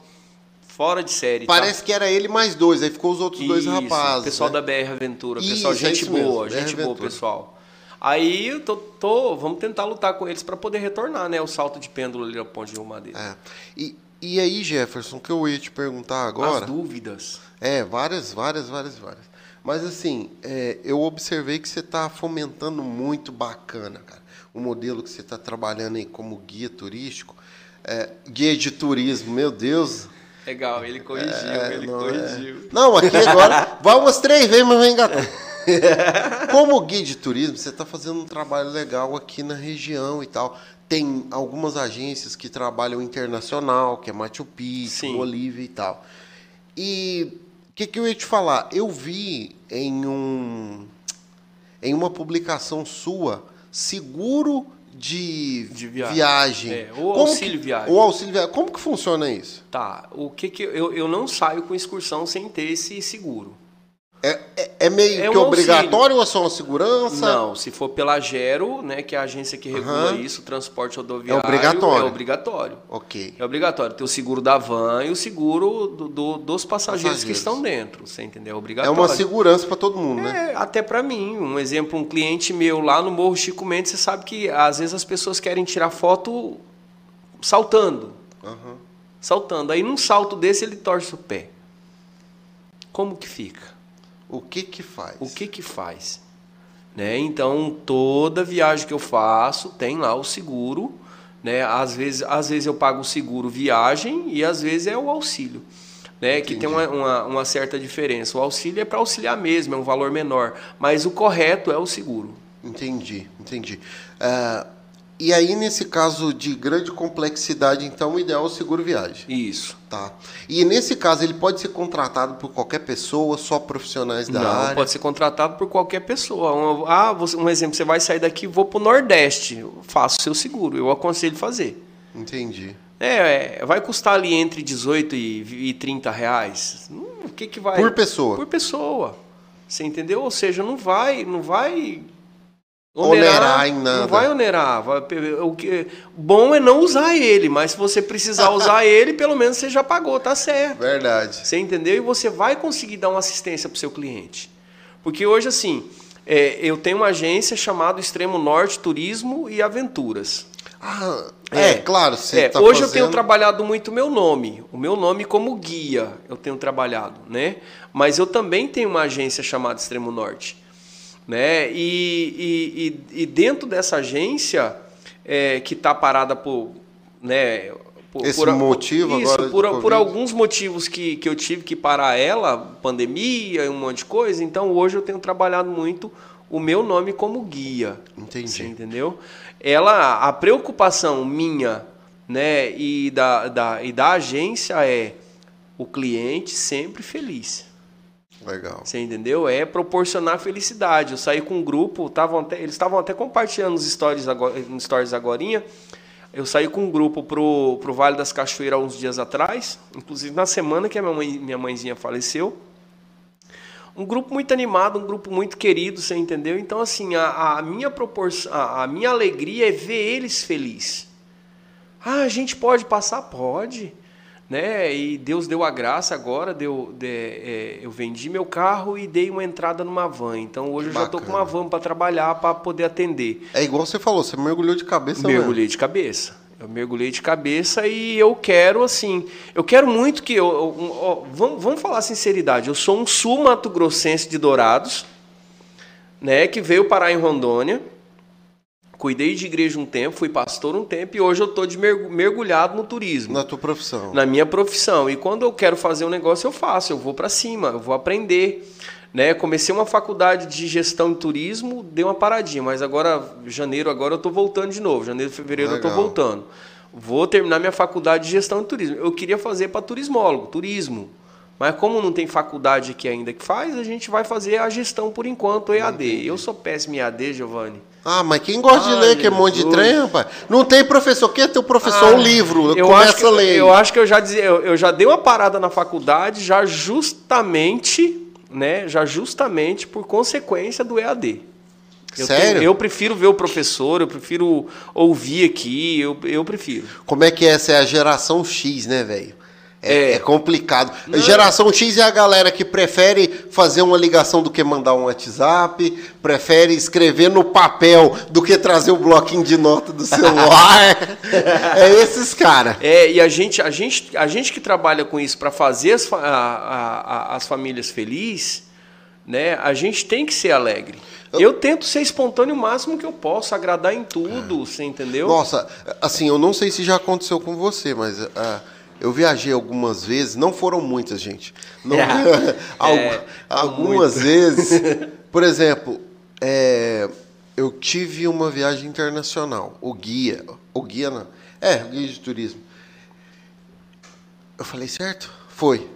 S2: fora de série. tá?
S1: Parece que era ele mais dois, aí ficou os outros dois
S2: Isso,
S1: rapazes.
S2: Pessoal
S1: né?
S2: da BR Aventura,
S1: Isso,
S2: pessoal,
S1: é
S2: gente
S1: mesmo,
S2: boa,
S1: BR
S2: gente boa, pessoal. Aí eu tô, tô- vamos tentar lutar com eles para poder retornar, né? O salto de pêndulo ali na Ponte de Rio Madeira.
S1: É. E, e aí, Jefferson, o que eu ia te perguntar agora.
S2: As dúvidas.
S1: É, várias, várias, várias, várias. Mas assim, é, eu observei que você está fomentando muito bacana, cara. O modelo que você está trabalhando aí como guia turístico. é, guia de turismo, meu Deus.
S2: Legal, ele corrigiu,
S1: É,
S2: ele
S1: não,
S2: corrigiu.
S1: é. Não, aqui agora vai umas três vezes, mas vai engatar. Como guia de turismo, você está fazendo um trabalho legal aqui na região e tal. Tem algumas agências que trabalham internacional, que é Machu Picchu. Bolívia e tal. E o que, que eu ia te falar? Eu vi em um em uma publicação sua seguro de,
S2: De viagem.
S1: viagem.
S2: É, ou
S1: Como
S2: auxílio
S1: que-
S2: viagem.
S1: Ou auxílio viagem. Como que funciona isso?
S2: Tá, o que que eu, eu não saio com excursão sem ter esse seguro.
S1: É, é, é meio
S2: É
S1: que
S2: um
S1: obrigatório ou é só uma segurança?
S2: Não, se for pela Gero, né, que é a agência que regula
S1: Aham.
S2: isso, transporte rodoviário,
S1: É obrigatório.
S2: É obrigatório.
S1: Ok.
S2: É obrigatório ter o seguro da van e o seguro do- do- dos passageiros, que
S1: Passageiros.
S2: estão dentro, você entendeu? É
S1: É
S2: obrigatório.
S1: uma segurança para todo mundo, né?
S2: É, até pra mim. Um exemplo, um cliente meu lá no Morro Chico Mendes, você sabe que às vezes as pessoas querem tirar foto saltando.
S1: Aham.
S2: Saltando. Aí num salto desse ele torce o pé. Como que fica?
S1: O que que faz?
S2: O que que faz? Né? Então, toda viagem que eu faço tem lá o seguro, né? Às vezes, às vezes eu pago o seguro viagem e às vezes é o auxílio, né? Que tem uma, uma, uma certa diferença. O auxílio é para auxiliar mesmo, é um valor menor, mas o correto é o seguro.
S1: Entendi, entendi. Ah, e aí, nesse caso de grande complexidade, então, o ideal é o seguro viagem.
S2: Isso.
S1: Tá. E nesse caso, ele pode ser contratado por qualquer pessoa, só profissionais da
S2: Não,
S1: área?
S2: pode ser contratado por qualquer pessoa. Um, ah, um exemplo, você vai sair daqui, vou para o Nordeste, faço o seu seguro, eu aconselho fazer.
S1: Entendi.
S2: É, é, vai custar ali entre 18 e, e 30 reais. Hum, O que que vai?
S1: Por pessoa.
S2: Por pessoa. Você entendeu? Ou seja, não vai, não vai
S1: Onerar em nada.
S2: Não vai onerar. Vai, o que bom é não usar ele, mas se você precisar usar ele, pelo menos você já pagou, tá certo.
S1: Verdade.
S2: Você entendeu? E você vai conseguir dar uma assistência para o seu cliente. Porque hoje, assim, é, eu tenho uma agência chamada Extremo Norte Turismo e Aventuras.
S1: Ah, é, claro. Você
S2: É,
S1: tá
S2: hoje eu
S1: fazendo-
S2: tenho trabalhado muito o meu nome, o meu nome como guia eu tenho trabalhado, né? Mas eu também tenho uma agência chamada Extremo Norte, né? E, e, e- e dentro dessa agência é, que está parada por, né? Por,
S1: Esse
S2: por-
S1: motivo
S2: isso,
S1: agora
S2: por, por alguns motivos que, que eu tive que parar ela, pandemia e um monte de coisa. Então hoje eu tenho trabalhado muito o meu nome como guia.
S1: Entendi.
S2: Você entendeu? Ela, a preocupação minha, né, e da, da, e da agência é o cliente sempre feliz.
S1: Legal.
S2: Você entendeu? É proporcionar felicidade. Eu saí com um grupo, tavam até, eles estavam até compartilhando nos stories agora, stories agorinha. Eu saí com um grupo pro, pro Vale das Cachoeiras uns dias atrás, inclusive na semana que a minha, mãe, minha mãezinha faleceu. Um grupo muito animado, um grupo muito querido, você entendeu? Então, assim, a, a minha proporção, a, a minha alegria é ver eles felizes. Ah, a gente pode passar? Pode. Né? E Deus deu a graça agora, deu, de, é, eu vendi meu carro e dei uma entrada numa van. Então hoje eu já estou com uma van para trabalhar, para poder atender.
S1: É igual você falou, você mergulhou de cabeça
S2: Mergulhei
S1: mesmo.
S2: de cabeça. Eu mergulhei de cabeça e eu quero, assim, eu quero muito que. Eu, eu, vamos, vamos falar sinceridade, eu sou um sul-mato-grossense de Dourados, né, que veio parar em Rondônia Cuidei de igreja um tempo, fui pastor um tempo e hoje eu estou mergulhado no turismo.
S1: Na tua profissão.
S2: Na minha profissão. E quando eu quero fazer um negócio, eu faço, eu vou para cima, eu vou aprender. Né? Comecei uma faculdade de gestão de turismo, dei uma paradinha, mas agora, janeiro, agora eu estou voltando de novo. Janeiro, fevereiro Legal. eu estou voltando. Vou terminar minha faculdade de gestão de turismo. Eu queria fazer para turismólogo, turismo. Mas como não tem faculdade aqui ainda que faz, a gente vai fazer a gestão por enquanto, EAD. Entendi. Eu sou péssimo em EAD, Giovanni.
S1: Ah, mas quem gosta de ler, que é um monte de trem, rapaz? Não tem professor. Quem é teu professor? Ah, um livro. Eu começa
S2: que,
S1: a ler.
S2: Eu acho que eu já dizia, eu, eu, já dei uma parada na faculdade, já justamente, né? Já justamente por consequência do EAD. Eu
S1: Sério?
S2: Tenho, eu prefiro ver o professor, eu prefiro ouvir aqui, eu, eu prefiro.
S1: Como é que é? Essa é a geração X, né, velho? É, é, complicado. Não. Geração X é a galera que prefere fazer uma ligação do que mandar um WhatsApp, prefere escrever no papel do que trazer o bloquinho de nota do celular. é esses caras.
S2: É, e a gente, a, gente, a gente que trabalha com isso para fazer as, a, a, as famílias felizes, né, a gente tem que ser alegre. Eu, eu tento ser espontâneo o máximo que eu posso, agradar em tudo, é. você entendeu?
S1: Nossa, assim, eu não sei se já aconteceu com você, mas. Uh, eu viajei algumas vezes, não foram muitas, gente. Não, é, é, algumas muito. vezes. Por exemplo, é, eu tive uma viagem internacional. O guia, o guia não, é, o guia de turismo. Eu falei certo? Foi.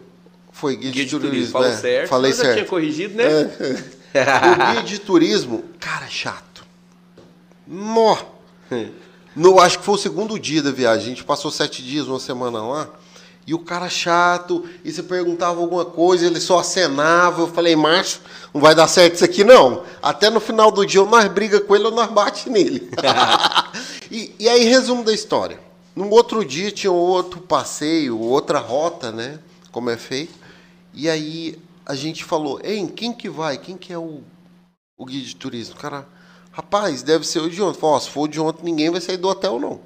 S1: Foi guia, guia de, de, turismo. turismo
S2: Falou é, certo.
S1: Falei certo.
S2: tinha corrigido, né?
S1: É. o guia de turismo, cara, chato. Nó. No, acho que foi o segundo dia da viagem. A gente passou sete dias, uma semana lá. E o cara chato, e você perguntava alguma coisa, ele só acenava. Eu falei, macho, não vai dar certo isso aqui não. Até no final do dia, ou nós briga com ele ou nós bate nele. e, e aí, resumo da história. No outro dia tinha outro passeio, outra rota, né? Como é feito. E aí a gente falou, ei, quem que vai? Quem que é o, o guia de turismo? O cara, Rapaz, deve ser o de ontem. Falei, se for o de ontem, ninguém vai sair do hotel, não.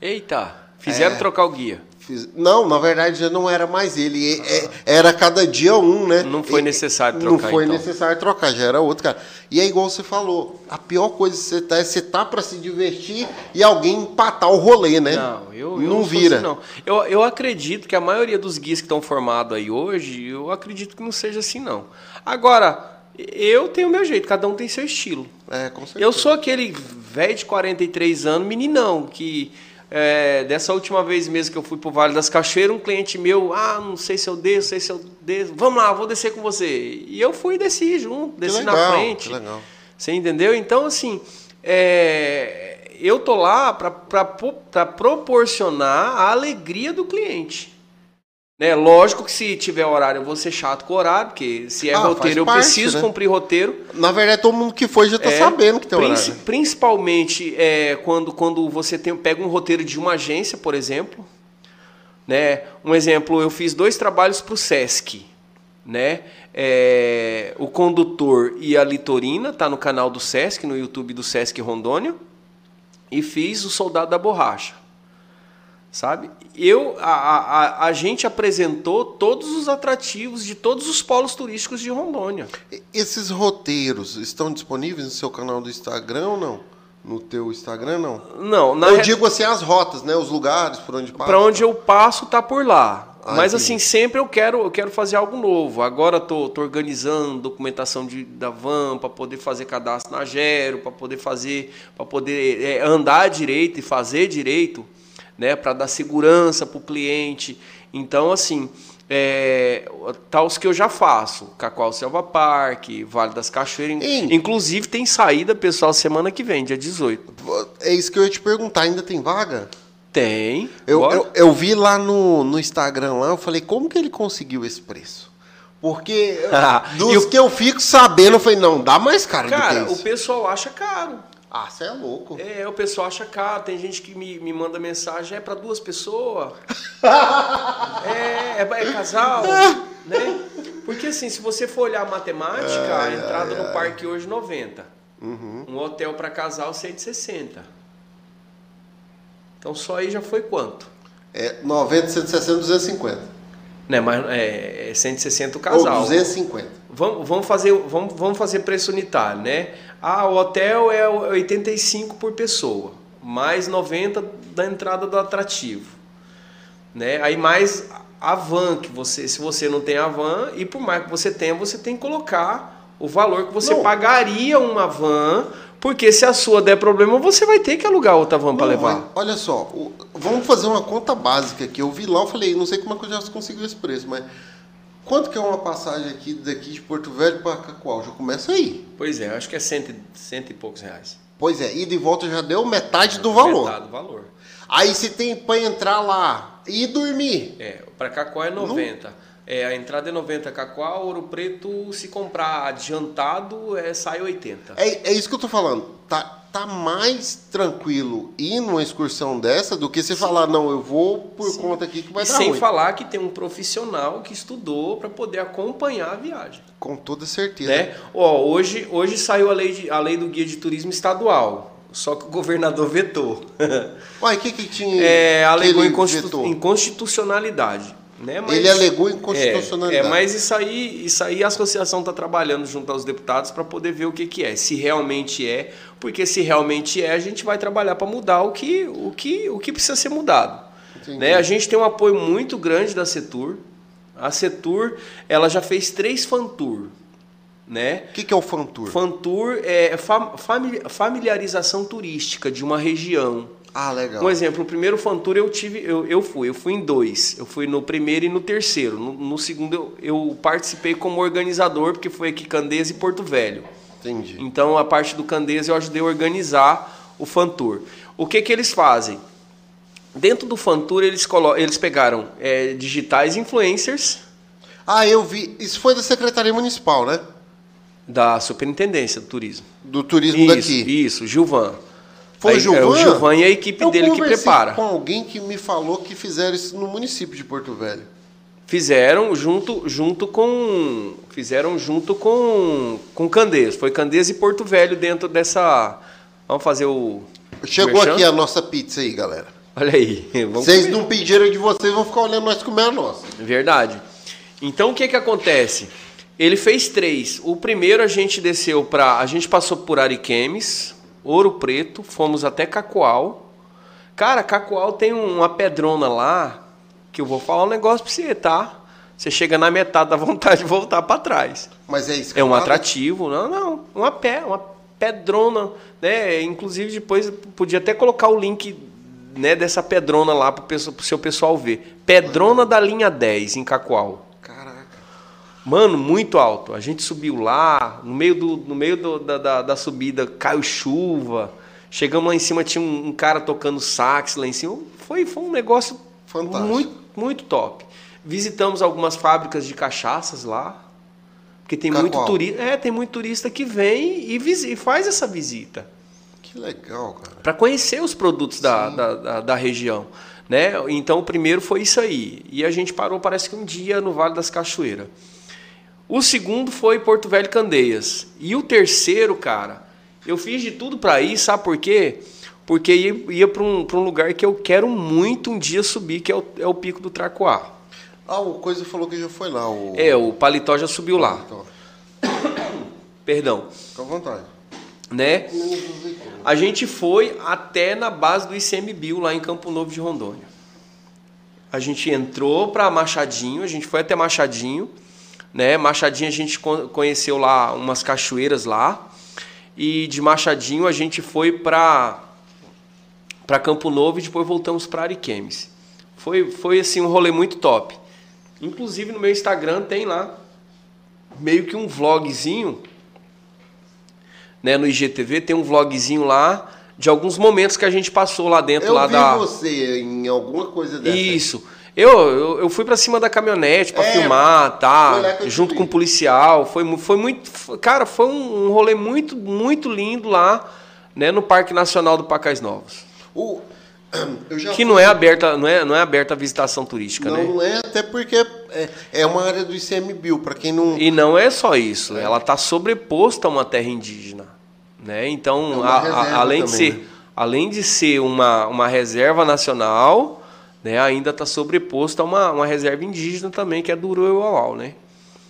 S2: Eita, fizeram é, trocar o guia.
S1: Fiz, não, na verdade já não era mais ele. É, era cada dia um, né?
S2: Não foi necessário trocar.
S1: Não foi
S2: então.
S1: necessário trocar, já era outro cara. E é igual você falou: a pior coisa que você tá é você tá para se divertir e alguém empatar o rolê, né?
S2: Não, eu, eu não, não vira. Assim, não. Eu, eu acredito que a maioria dos guias que estão formados aí hoje, eu acredito que não seja assim, não. Agora eu tenho o meu jeito, cada um tem seu estilo.
S1: É, com certeza.
S2: Eu sou aquele velho de 43 anos, meninão, que é, dessa última vez mesmo que eu fui pro Vale das Cachoeiras, um cliente meu, ah, não sei se eu desço, sei se eu desço, vamos lá, vou descer com você. E eu fui e desci junto, desci legal, na frente. Que legal. Você entendeu? Então, assim, é, eu tô lá para proporcionar a alegria do cliente. Né? Lógico que se tiver horário eu vou ser chato com o horário, porque se é ah, roteiro eu parte, preciso né? cumprir roteiro.
S1: Na verdade, todo mundo que foi já está é, sabendo que tem horário.
S2: Principalmente é, quando, quando você tem, pega um roteiro de uma agência, por exemplo. Né? Um exemplo, eu fiz dois trabalhos para o Sesc. Né? É, o condutor e a litorina, tá no canal do Sesc, no YouTube do Sesc Rondônia. E fiz o soldado da borracha sabe? Eu, a, a, a gente apresentou todos os atrativos de todos os polos turísticos de Rondônia.
S1: Esses roteiros estão disponíveis no seu canal do Instagram ou não? No teu Instagram, não?
S2: Não.
S1: eu re... digo assim, as rotas, né? Os lugares por onde passa.
S2: Para onde eu passo, tá por lá. Ah, Mas assim, sempre eu quero, eu quero fazer algo novo. Agora tô, tô organizando documentação de, da van para poder fazer cadastro na Gero, para poder fazer, para poder é, andar direito e fazer direito né, para dar segurança para o cliente. Então, assim, é, tá os que eu já faço, Cacoal Selva Park, Vale das Cachoeiras. Inclusive tem saída, pessoal, semana que vem, dia 18.
S1: É isso que eu ia te perguntar, ainda tem vaga?
S2: Tem.
S1: Eu, eu, eu, vi lá no, no Instagram lá, eu falei, como que ele conseguiu esse preço? Porque dos eu, que eu fico sabendo, eu falei, não, dá mais caro
S2: cara,
S1: do que
S2: isso. o pessoal acha caro.
S1: Ah, você é louco.
S2: É, o pessoal acha caro. Tem gente que me, me manda mensagem, é para duas pessoas. é, é, é casal, né? Porque assim, se você for olhar a matemática, a entrada no parque hoje 90.
S1: Uhum.
S2: Um hotel para casal 160. Então só aí já foi quanto?
S1: É 90, 160, 250.
S2: Né, mas é, é 160 o
S1: Ou
S2: casal.
S1: 250.
S2: Vamos, vamos, fazer, vamos, vamos fazer preço unitário, né? Ah, o hotel é 85 por pessoa, mais 90 da entrada do atrativo. Né? Aí mais a van, que você, se você não tem a van, e por mais que você tenha, você tem que colocar o valor que você
S1: Não.
S2: pagaria uma van, porque se a sua der problema, você vai ter que alugar outra van para levar.
S1: Olha só, vamos fazer uma conta básica aqui. Eu vi lá, eu falei, não sei como é que eu já consegui esse preço, mas quanto que é uma passagem aqui daqui de Porto Velho para Cacoal? Já começa aí.
S2: Pois é, acho que é cento, e- cento e poucos reais.
S1: Pois é, ida e volta já deu metade do valor.
S2: Metade do valor.
S1: Aí você tem para entrar lá e dormir.
S2: É, para Cacoal é 90. É, a entrada é 90 Cacoal, Ouro Preto, se comprar adiantado, é, sai 80.
S1: É, é isso que eu tô falando. Tá, tá mais tranquilo ir numa excursão dessa do que você falar, não, eu vou por conta aqui que vai
S2: e
S1: dar
S2: sem
S1: ruim.
S2: falar que tem um profissional que estudou para poder acompanhar a viagem.
S1: Com toda certeza.
S2: Né? Ó, hoje, hoje saiu a lei, de- a lei do guia de turismo estadual, só que o governador vetou.
S1: Uai, o que que tinha
S2: é, alegou inconstitu-
S1: vetou?
S2: inconstitucionalidade. Né? Mas-
S1: Ele alegou inconstitucionalidade.
S2: É, é, mas isso aí, isso aí a associação está trabalhando junto aos deputados para poder ver o que, que é, se realmente é, porque se realmente é, a gente vai trabalhar para mudar o que, o, que, o que precisa ser mudado.
S1: Entendi.
S2: Né? A gente tem um apoio muito grande da Setur. A Setur ela já fez três Fantour. Né?
S1: O que, que é o Fantour?
S2: Fantour é fam- famili- familiarização turística de uma região.
S1: Ah, legal.
S2: Um exemplo, o primeiro Fantour eu tive, eu, eu fui, eu fui em dois. Eu fui no primeiro e no terceiro. No, no segundo eu, eu participei como organizador, porque foi aqui Candeias e Porto Velho.
S1: Entendi.
S2: Então a parte do Candeias eu ajudei a organizar o Fantour. O que que eles fazem? Dentro do Fantour eles, eles pegaram é, digitais influencers
S1: Ah, eu vi. Isso foi da Secretaria Municipal, né?
S2: da Superintendência do Turismo.
S1: Do turismo
S2: Isso,
S1: daqui.
S2: isso, Gilvan.
S1: Foi o
S2: Aí,
S1: Gilvan?
S2: É o Gilvan e a equipe dele que prepara.
S1: com alguém que me falou que fizeram isso no município de Porto Velho.
S2: Fizeram junto, junto com. Fizeram junto com, com Candeias. Foi Candeias e Porto Velho dentro dessa. Vamos fazer o.
S1: Chegou
S2: merchan?
S1: aqui a nossa pizza aí, galera.
S2: Olha aí.
S1: Vocês
S2: comer.
S1: não pediram de vocês, vão ficar olhando nós comer a nossa.
S2: Verdade. Então o que que acontece? Ele fez três. O primeiro a gente desceu para, a gente passou por Ariquemes, Ouro Preto, fomos até Cacoal. Cara, Cacoal tem uma pedrona lá que eu vou falar um negócio para você, tá? Você chega na metade da vontade de voltar para trás.
S1: Mas é isso.
S2: É um atrativo, não, não, uma pé, uma pedrona, né? Inclusive depois podia até colocar o link né, dessa pedrona lá para o seu pessoal ver. Pedrona da linha 10 em Cacoal. Mano, muito alto. A gente subiu lá, no meio, do, no meio do- da, da, da subida caiu chuva. Chegamos lá em cima, tinha um, um cara tocando sax lá em cima. Foi, foi um negócio
S1: Fantástico.
S2: muito, muito top. Visitamos algumas fábricas de cachaças lá. Porque tem muito turista. É, tem muito turista que vem e, e faz essa visita
S1: Que legal, cara.
S2: para conhecer os produtos da, da, da, da região. Né? Então o primeiro foi isso aí. E a gente parou, parece que um dia no Vale das Cachoeiras. O segundo foi Porto Velho Candeias. E o terceiro, cara, eu fiz de tudo para ir, sabe por quê? Porque ia, ia para um, pra um lugar que eu quero muito um dia subir, que é o, é o Pico do Tracoá.
S1: Ah, o Coisa falou que já foi lá. O...
S2: É, o Paletó já subiu lá. Perdão.
S1: fica à vontade.
S2: Né? A gente foi até na base do ICMBio, lá em Campo Novo de Rondônia. A gente entrou para Machadinho, a gente foi até Machadinho, né? Machadinho a gente con- conheceu lá umas cachoeiras lá. E de Machadinho a gente foi para para Campo Novo e depois voltamos para Ariquemes. Foi foi assim um rolê muito top. Inclusive no meu Instagram tem lá meio que um vlogzinho né, no IGTV, tem um vlogzinho lá de alguns momentos que a gente passou lá dentro
S1: Eu
S2: lá
S1: vi
S2: da.
S1: você em alguma coisa dessa.
S2: Isso. Eu, eu, eu fui pra cima da caminhonete pra
S1: É,
S2: filmar, tá? Junto
S1: vi.
S2: com o policial. Foi, foi muito. foi- cara, foi um, um rolê muito, muito lindo lá né, no Parque Nacional do Pacais Novos.
S1: O,
S2: Que não é aberta, não é, não é aberta a visitação turística,
S1: Não,
S2: né?
S1: não é, até porque é, é uma área do ICMBio, para quem não.
S2: E não é só isso, ela está sobreposta a uma terra indígena, né?
S1: É
S2: Então,
S1: uma
S2: a- a- além de
S1: também,
S2: ser,
S1: né?
S2: além de ser uma, uma reserva nacional, né, ainda está sobreposta a uma, uma reserva indígena também, que é do Uruauau, né?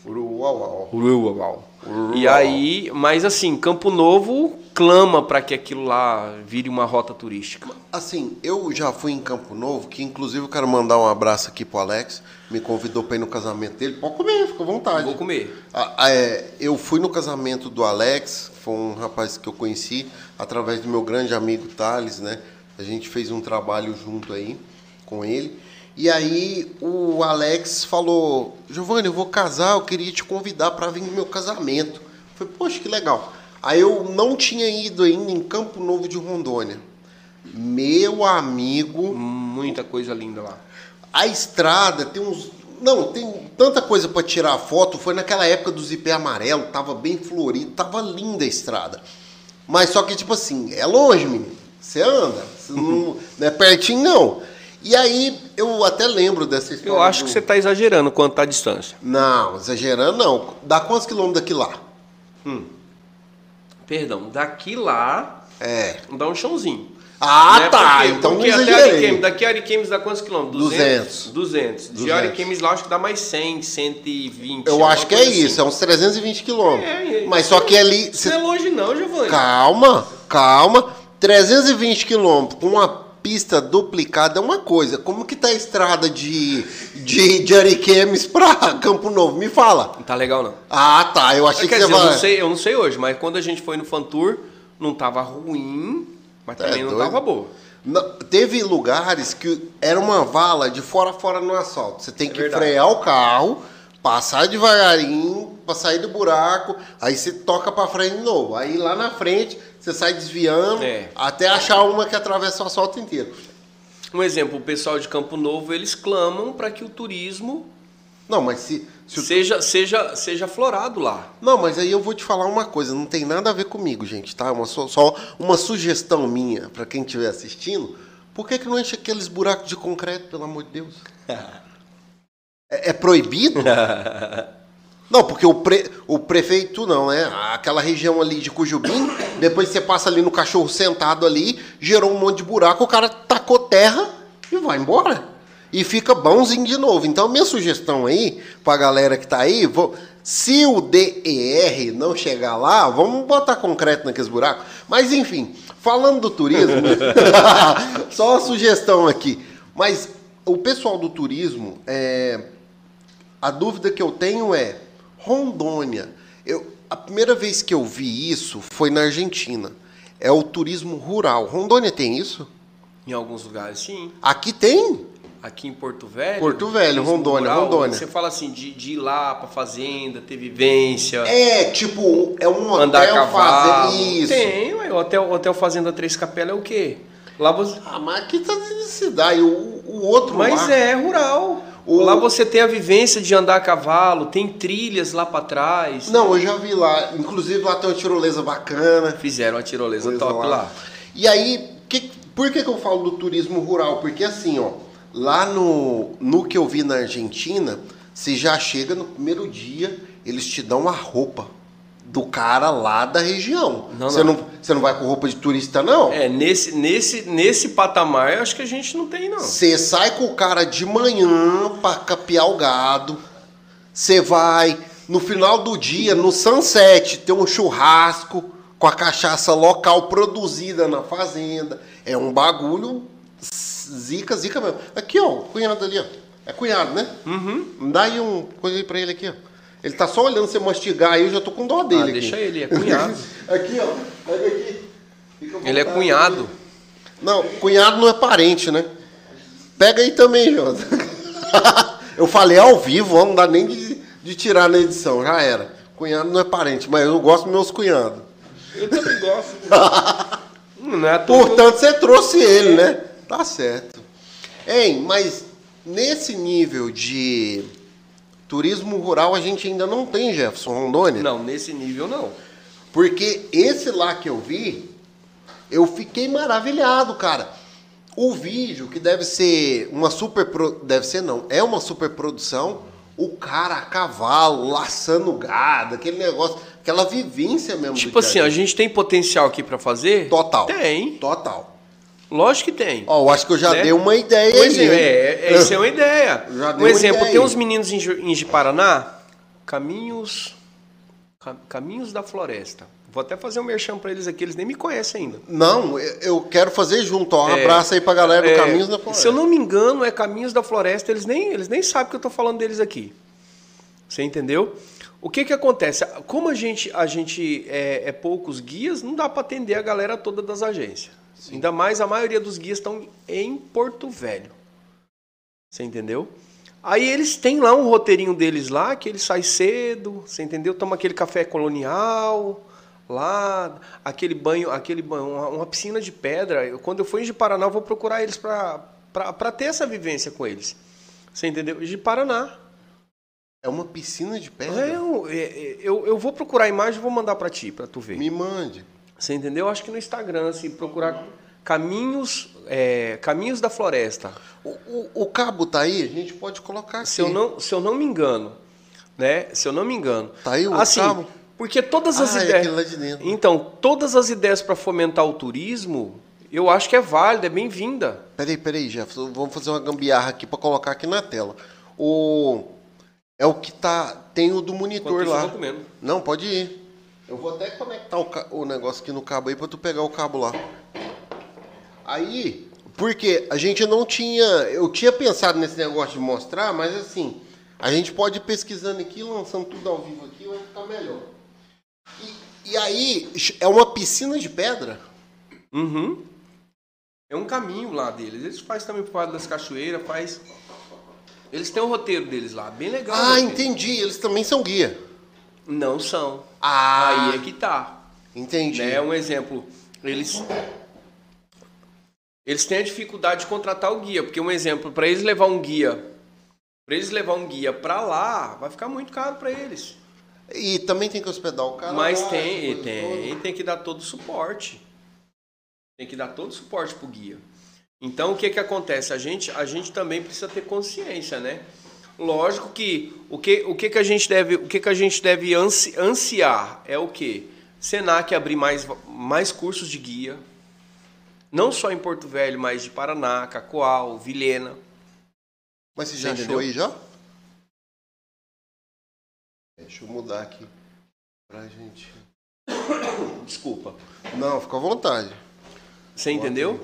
S1: Uruauau.
S2: Uruauau.
S1: Uruauau.
S2: E aí, mas assim, Campo Novo clama para que aquilo lá vire uma rota turística.
S1: Assim, eu já fui em Campo Novo, que inclusive eu quero mandar um abraço aqui pro Alex, me convidou para ir no casamento dele. Pode comer, fica à vontade.
S2: Vou comer.
S1: Ah, é, eu fui no casamento do Alex, foi um rapaz que eu conheci através do meu grande amigo Thales, né? A gente fez um trabalho junto aí com ele. E aí o Alex falou: Giovanni, eu vou casar, eu queria te convidar para vir no meu casamento. Eu falei, poxa, que legal. Aí eu não tinha ido ainda em Campo Novo de Rondônia. Meu amigo,
S2: Muita coisa linda lá.
S1: a estrada tem uns. Não, tem tanta coisa para tirar foto. Foi naquela época do zipé amarelo, tava bem florido, tava linda a estrada. Mas só que, tipo assim, é longe, menino. Você anda, você não, não é pertinho, não. E aí, eu até lembro dessa história.
S2: Eu acho
S1: do-
S2: que você está exagerando quanto está a distância.
S1: Não, exagerando não. Dá quantos quilômetros daqui lá?
S2: Perdão, daqui lá
S1: É.
S2: dá um chãozinho.
S1: Ah,
S2: Né?
S1: tá.
S2: Porque-
S1: então
S2: porque
S1: não
S2: até. Ariquemes, daqui a Ariquemes dá quantos quilômetros?
S1: 200.
S2: 200. De
S1: 200.
S2: Ariquemes lá acho que dá mais 100, 120.
S1: Eu acho que é
S2: coisa
S1: isso, é uns 320 quilômetros.
S2: É, é,
S1: Mas só que ali.
S2: Não é longe não, Giovanni.
S1: Calma, calma. 320 quilômetros com uma pista duplicada é uma coisa. Como que tá a estrada de, de, de Ariquemes pra Campo Novo? Me fala.
S2: Não tá legal não.
S1: Ah, tá. Eu achei
S2: Quer
S1: que você
S2: dizer, eu
S1: vai.
S2: não, sei, eu não sei hoje, mas quando a gente foi no Fan Tour, não tava ruim, mas
S1: É
S2: também não
S1: doido.
S2: tava boa.
S1: Não, teve lugares que era uma vala de fora a fora no asfalto. Você tem
S2: É
S1: que
S2: verdade.
S1: frear o carro, passar devagarinho pra sair do buraco, aí você toca pra frente de novo. Aí lá na frente você sai desviando
S2: É.
S1: até achar uma que atravessa o asfalto inteiro.
S2: Um exemplo, o pessoal de Campo Novo, eles clamam para que o turismo
S1: Não, mas se, se
S2: seja, seja, seja florado lá.
S1: Não, mas aí eu vou te falar uma coisa, não tem nada a ver comigo, gente, tá? Uma, só, só uma sugestão minha para quem estiver assistindo. Por que, que não enche aqueles buracos de concreto, pelo amor de Deus? É, é proibido? Não, porque o, pre, o prefeito não, né? Aquela região ali de Cujubim, depois você passa ali no cachorro sentado ali, gerou um monte de buraco, o cara tacou terra e vai embora. E fica bonzinho de novo. Então, minha sugestão aí, pra galera que tá aí, vou- se o DER não chegar lá, vamos botar concreto naqueles buracos. Mas, enfim, falando do turismo, só uma sugestão aqui. Mas o pessoal do turismo, é, a dúvida que eu tenho é Rondônia. Eu, a primeira vez que eu vi isso foi na Argentina. É o turismo rural. Rondônia tem isso?
S2: Em alguns lugares, sim.
S1: Aqui tem?
S2: Aqui em Porto Velho.
S1: Porto Velho, Rondônia,
S2: rural,
S1: Rondônia.
S2: Você fala assim, de, de ir lá pra fazenda, ter vivência,
S1: É, tipo, é um
S2: andar a
S1: hotel
S2: cavalo.
S1: fazer isso.
S2: Tem, ué, o hotel, hotel Fazenda Três Capelas é o quê? Lá você...
S1: Ah, mas aqui tá de cidade. O, o outro
S2: Mas
S1: lá,
S2: é rural.
S1: O-
S2: Lá você tem a vivência de andar a cavalo, tem trilhas lá pra trás.
S1: Não, eu já vi lá. Inclusive lá tem uma tirolesa bacana.
S2: Fizeram a tirolesa
S1: coisa
S2: top lá.
S1: E aí, que- por que, que eu falo do turismo rural? Porque assim, ó, lá no, no que eu vi na Argentina, você já chega no primeiro dia, eles te dão a roupa do cara lá da região.
S2: Não,
S1: você,
S2: não.
S1: não. você não vai com roupa de turista, não?
S2: É, nesse, nesse, nesse patamar, eu acho que a gente não tem, não.
S1: Você sai com o cara de manhã pra capiar o gado. Você vai no final do dia, no sunset, tem um churrasco com a cachaça local produzida na fazenda. É um bagulho zica, zica mesmo. Aqui, ó, cunhado ali, ó. É cunhado, né? Uhum. Dá aí um coisa aí pra ele aqui, ó. Ele tá só olhando você mastigar aí, eu já tô com dó dele
S2: Ah,
S1: aqui.
S2: deixa ele, é cunhado.
S1: aqui, ó. Pega aqui.
S2: Ele é cunhado.
S1: Não, cunhado não é parente, né? Pega aí também, Jota. eu falei ao vivo, ó, não dá nem de, de tirar na edição, já era. Cunhado não é parente, mas eu gosto dos meus cunhados.
S2: Eu também gosto. não é
S1: Portanto, você trouxe ele, né? Tá certo. Hein, mas nesse nível de turismo rural a gente ainda não tem, Jefferson Rondônia.
S2: Não, nesse nível não.
S1: Porque esse lá que eu vi, Eu fiquei maravilhado, cara. O vídeo, que deve ser uma super. Pro... Deve ser não, é uma super produção. O cara a cavalo, laçando gado, aquele negócio, aquela vivência mesmo.
S2: Tipo assim, a gente tem potencial aqui para fazer?
S1: Total.
S2: Tem.
S1: Total.
S2: Lógico que tem.
S1: Ó, eu acho que eu já
S2: Né?
S1: dei uma ideia
S2: Pois
S1: aí.
S2: é, é, é, isso é uma ideia.
S1: Já
S2: Um exemplo,
S1: ideia
S2: tem uns meninos em, em Paraná, Caminhos Ca- Caminhos da Floresta. Vou até fazer um merchan pra eles aqui, eles nem me conhecem ainda.
S1: Não, eu eu quero fazer junto. Ó, um
S2: É,
S1: abraço aí pra galera do
S2: É,
S1: Caminhos da Floresta.
S2: Se eu não me engano, é Caminhos da Floresta, eles nem, eles nem sabem que eu tô falando deles aqui. Você entendeu? O que que acontece? Como a gente, a gente é, é poucos guias, não dá para atender a galera toda das agências. Ainda mais a maioria dos guias estão em Porto Velho. Você entendeu? Aí eles têm lá um roteirinho deles lá, que eles saem cedo, você entendeu? Toma aquele café colonial lá, aquele banho, aquele banho, uma, uma piscina de pedra. Eu, quando eu for em Paraná, eu vou procurar eles para ter essa vivência com eles. Você entendeu? De Paraná.
S1: É uma piscina de pedra?
S2: Eu, é, eu, eu vou procurar a imagem e vou mandar para ti, para tu ver.
S1: Me mande.
S2: Você entendeu? Acho que no Instagram, assim, procurar caminhos, é, caminhos da floresta.
S1: O, o- o cabo tá aí? A gente pode colocar aqui.
S2: Se eu não, se eu não me engano, né? Se eu não me engano.
S1: Tá aí o
S2: assim,
S1: cabo?
S2: Porque todas as
S1: Ah, é
S2: ideias.
S1: aquele lá de dentro.
S2: Então, todas as ideias para fomentar o turismo, eu acho que é válida, é bem-vinda.
S1: Peraí, peraí, Jefferson. Vamos fazer uma gambiarra aqui pra colocar aqui na tela. O... É o que tá... Tem o do monitor
S2: Enquanto
S1: lá. Não, pode ir. Eu vou até conectar o, ca- o negócio aqui no cabo aí pra tu pegar o cabo lá. Aí, porque a gente não tinha. Eu tinha pensado nesse negócio de mostrar, mas assim, a gente pode ir pesquisando aqui, lançando tudo ao vivo aqui, vai ficar melhor. E, e aí, é uma piscina de pedra?
S2: Uhum. É um caminho lá deles. Eles fazem também por lado das cachoeiras, faz. Eles têm um roteiro deles lá, bem legal.
S1: Ah, entendi. Eles também são guia.
S2: Não são.
S1: Ah,
S2: Aí é que tá.
S1: entendi.
S2: Né? Um exemplo, eles eles têm a dificuldade de contratar o guia, porque um exemplo, para eles levar um guia, para eles levar um guia para lá, vai ficar muito caro para eles.
S1: E também tem que hospedar o cara.
S2: Mas
S1: lá,
S2: tem, tem,
S1: toda.
S2: tem que dar todo o suporte. Tem que dar todo o suporte pro guia. Então o que que acontece? A gente, a gente também precisa ter consciência, né? Lógico que o que, o que que a gente deve, o que que a gente deve ansi- ansiar é o quê? Senac abrir mais, mais cursos de guia, não só em Porto Velho, mas de Paraná, Cacoal, Vilhena.
S1: Mas você
S2: Você
S1: já achou
S2: entendeu?
S1: aí já? Deixa eu mudar aqui pra gente.
S2: Desculpa.
S1: Não, fica à vontade.
S2: Você entendeu?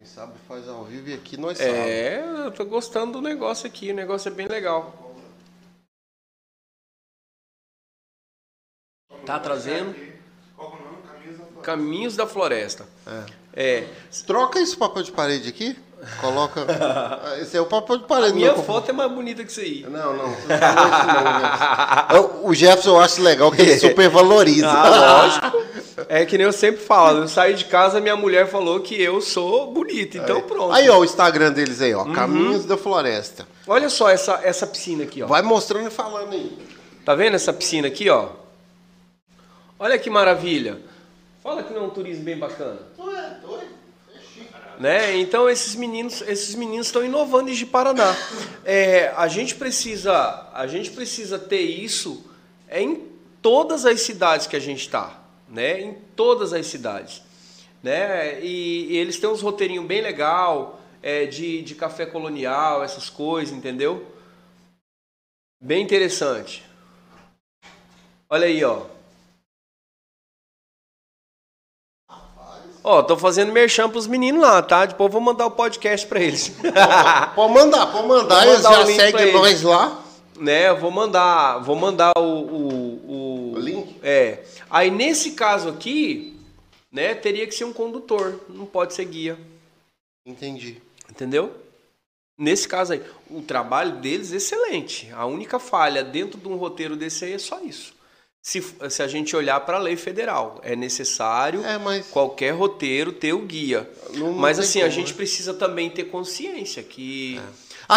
S1: Quem sabe faz ao vivo e aqui nós.
S2: É, eu tô gostando do negócio aqui, o negócio é bem legal. Tá trazendo
S3: Qual que é o nome? Caminhos da Floresta.
S2: Floresta. É.
S1: Troca esse papel de parede aqui. Coloca. Esse é o papel de
S2: A
S1: parede.
S2: minha
S1: não.
S2: foto é mais bonita que isso aí.
S1: Não, não. Você não não. Eu- O Jefferson eu acho legal que ele super valoriza.
S2: Ah, lógico. É que nem eu sempre falo, eu saí de casa, minha mulher falou que eu sou bonita, então pronto.
S1: Aí, ó, o Instagram deles aí, ó.
S2: Uhum.
S1: Caminhos da Floresta.
S2: Olha só essa, essa piscina aqui, ó.
S1: Vai mostrando e falando aí.
S2: Tá vendo essa piscina aqui, ó? Olha que maravilha. Fala que não é um turismo bem bacana.
S1: Tu é doido? É
S2: né? Então esses meninos, esses meninos estão inovando em Paraná. É, a gente precisa, a gente precisa ter isso em todas as cidades que a gente está, né? Em todas as cidades, né? E, e eles têm uns roteirinhos bem legal é, de, de café colonial, essas coisas, entendeu? Bem interessante. Olha aí, ó. Ó, tô fazendo merchan pros meninos lá, tá? Depois eu vou mandar o podcast pra eles.
S1: Pode mandar, pode mandar. Eles já seguem nós lá.
S2: né? Vou mandar, vou mandar o, o, o,
S1: O link?
S2: É. Aí nesse caso aqui, né, teria que ser um condutor, não pode ser guia,
S1: Entendi.
S2: entendeu? Nesse caso aí, o trabalho deles é excelente. A única falha dentro de um roteiro desse aí é só isso. Se, se a gente olhar para a lei federal, é necessário
S1: É, mas.
S2: qualquer roteiro ter o guia.
S1: Não- não
S2: Mas assim, a
S1: como,
S2: gente
S1: né?
S2: precisa também ter consciência que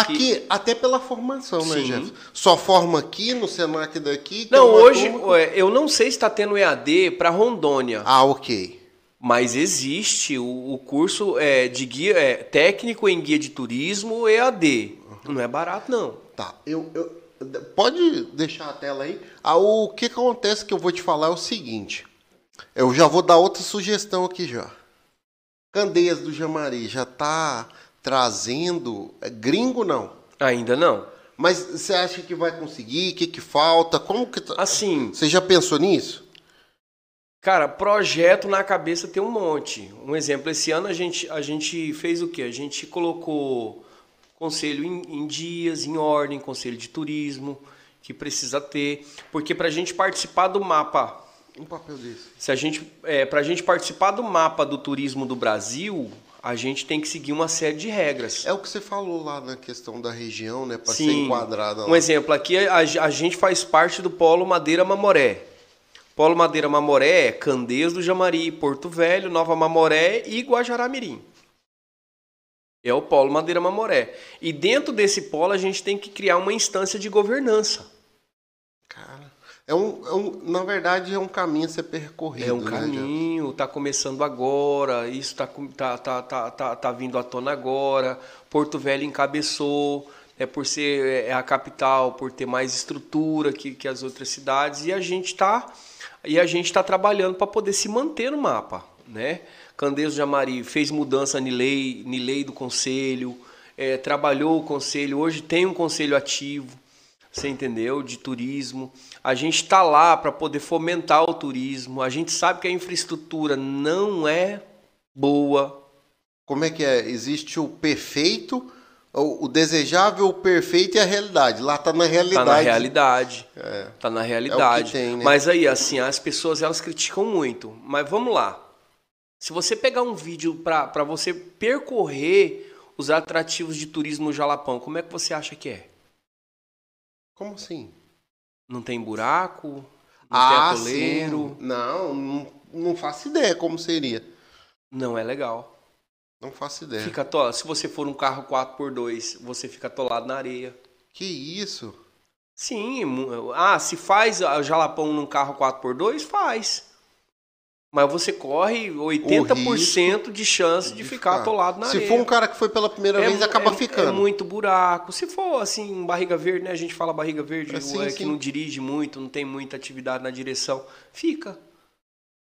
S1: Aqui, até pela formação, né,
S2: Sim.
S1: Jeff? Só forma aqui, no Senac daqui. que
S2: Não,
S1: é uma
S2: hoje,
S1: turma-
S2: eu não sei se está tendo EAD para Rondônia,
S1: Ah, ok.
S2: mas existe o, o curso é, de guia é, técnico em guia de turismo EAD. Não é barato, não.
S1: Tá, eu, eu- pode deixar a tela aí. Ah, o que acontece que eu vou te falar é o seguinte. Eu já vou dar outra sugestão aqui já. Candeias do Jamari já tá trazendo é, gringo não?
S2: Ainda não.
S1: Mas você acha que vai conseguir? O que que falta? Como que tá?
S2: Assim,
S1: Você já pensou nisso?
S2: Cara, projeto na cabeça tem um monte. Um exemplo, esse ano a gente, a gente fez o quê? A gente colocou conselho em, em dias, em ordem, conselho de turismo, que precisa ter. Porque para a gente participar do mapa,
S1: Um papel desse.
S2: se a gente, é, para a gente participar do mapa do turismo do Brasil, a gente tem que seguir uma série de regras.
S1: É o que você falou lá na questão da região, né? Para ser enquadrada lá.
S2: Um exemplo, aqui a, a gente faz parte do Polo Madeira Mamoré. Polo Madeira Mamoré é Candeias do Jamari, Porto Velho, Nova Mamoré e Guajará-Mirim. É o Polo Madeira Mamoré. E dentro desse polo a gente tem que criar uma instância de governança.
S1: É um, é um- na verdade é um caminho a ser percorrido.
S2: É um
S1: né,
S2: caminho, está começando agora, isso está tá, tá, tá, tá, tá vindo à tona agora. Porto Velho encabeçou, é por ser é a capital, por ter mais estrutura que, que as outras cidades, e a gente está e a gente está trabalhando para poder se manter no mapa, né? Candeias do Jamari fez mudança em lei, lei do conselho, é, trabalhou o conselho, hoje tem um conselho ativo, você entendeu? De turismo. A gente está lá para poder fomentar o turismo. A gente sabe que a infraestrutura não é boa.
S1: Como é que é? Existe o perfeito, o, desejável, o perfeito e a realidade. Lá tá na realidade.
S2: Tá na realidade.
S1: É.
S2: Tá na realidade.
S1: tem, né?
S2: Mas aí, assim, as pessoas elas criticam muito. Mas vamos lá. Se você pegar um vídeo para você percorrer os atrativos de turismo no Jalapão, como é que você acha que é?
S1: Como assim?
S2: Não tem buraco? Não
S1: ah,
S2: tem atoleiro?
S1: sim. Não, não, não faço ideia como seria.
S2: Não é legal.
S1: Não faço ideia.
S2: Fica atolado. Se você for um carro 4x2, você fica atolado na areia.
S1: Que isso?
S2: Sim. Ah, se faz o jalapão num carro 4x2, faz. Mas você corre 80% de chance de, ficar atolado na
S1: Se
S2: areia.
S1: for um cara que foi pela primeira vez,
S2: mu-
S1: acaba
S2: é-
S1: ficando.
S2: É muito buraco. Se for assim, barriga verde, né? A gente fala barriga verde,
S1: É, sim,
S2: é,
S1: sim.
S2: que não dirige muito, não tem muita atividade na direção, fica.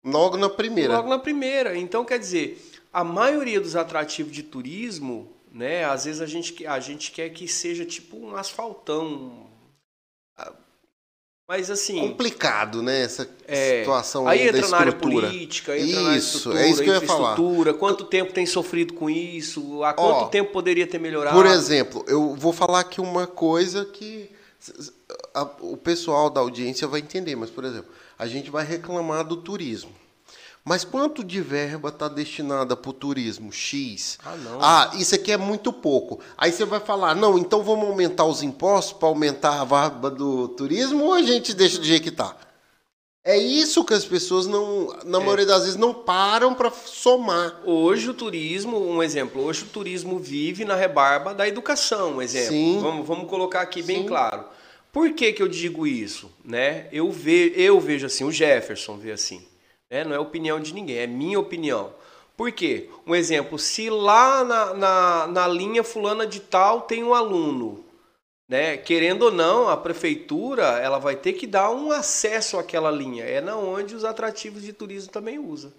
S1: Logo na primeira.
S2: Logo na primeira. Então, quer dizer, a maioria dos atrativos de turismo, né? Às vezes a gente, que- a gente quer que seja tipo um asfaltão. Mas assim.
S1: Complicado, né? Essa
S2: É,
S1: situação
S2: aí
S1: aí da
S2: entra na área política, entra na
S1: Isso,
S2: estrutura,
S1: é isso que eu ia falar.
S2: quanto tempo tem sofrido com isso, há quanto
S1: Ó,
S2: tempo poderia ter melhorado.
S1: Por exemplo, eu vou falar aqui uma coisa que a- o pessoal da audiência vai entender, mas, por exemplo, a gente vai reclamar do turismo. Mas quanto de verba está destinada para o turismo? X.
S2: Ah, não.
S1: Ah, isso aqui é muito pouco. Aí você vai falar, não, então vamos aumentar os impostos para aumentar a verba do turismo ou a gente deixa do jeito que está? É isso que as pessoas não,
S2: É.
S1: na maioria das vezes, não param para somar.
S2: Hoje o turismo, um exemplo, hoje o turismo vive na rebarba da educação, um exemplo.
S1: Sim.
S2: Vamos, vamos colocar aqui bem
S1: Sim.
S2: claro. Por que, que eu digo isso? Né? Eu, ve, eu vejo assim, o Jefferson vê assim. Né? Não é opinião de ninguém, é minha opinião. Por quê? Um exemplo, se lá na, na, na linha fulana de tal tem um aluno, né? Querendo ou não, a prefeitura ela vai ter que dar um acesso àquela linha. É na onde os atrativos de turismo também usam.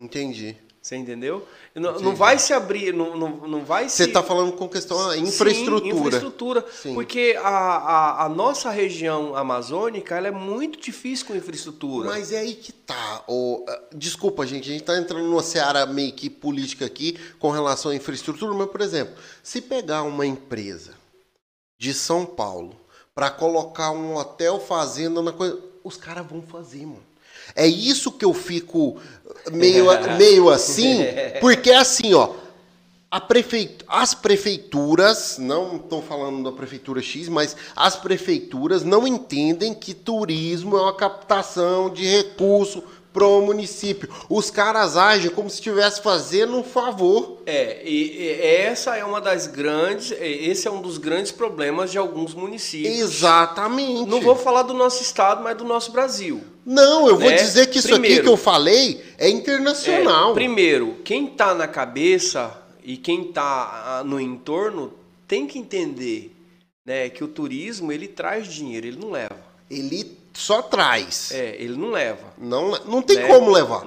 S1: Entendi.
S2: Você entendeu? Não, não vai se abrir, não, não, não vai
S1: Você
S2: se.
S1: está falando com questão da
S2: Sim,
S1: infraestrutura.
S2: infraestrutura.
S1: Sim.
S2: Porque a, a, a nossa região amazônica ela é muito difícil com infraestrutura.
S1: Mas é aí que tá. ah, desculpa, gente, a gente está entrando numa seara meio que política aqui com relação à infraestrutura, mas, por exemplo, se pegar uma empresa de São Paulo para colocar um hotel fazenda na coisa, os caras vão fazer, mano. É isso que eu fico meio, meio assim, porque é assim, ó. As prefeituras, não estou falando da prefeitura X, mas as prefeituras não entendem que turismo é uma captação de recurso pro município. Os caras agem como se estivesse fazendo um favor.
S2: É, e, e essa é uma das grandes, esse é um dos grandes problemas de alguns municípios.
S1: Exatamente.
S2: Não vou falar do nosso estado, mas do nosso Brasil.
S1: Não, eu vou
S2: né?
S1: dizer que isso
S2: Primeiro-
S1: aqui que eu falei é internacional.
S2: É, primeiro, quem está na cabeça e quem está no entorno tem que entender né, que o turismo ele traz dinheiro, ele não leva.
S1: Ele só traz.
S2: É, ele não leva.
S1: Não, não tem
S2: Né?
S1: como levar.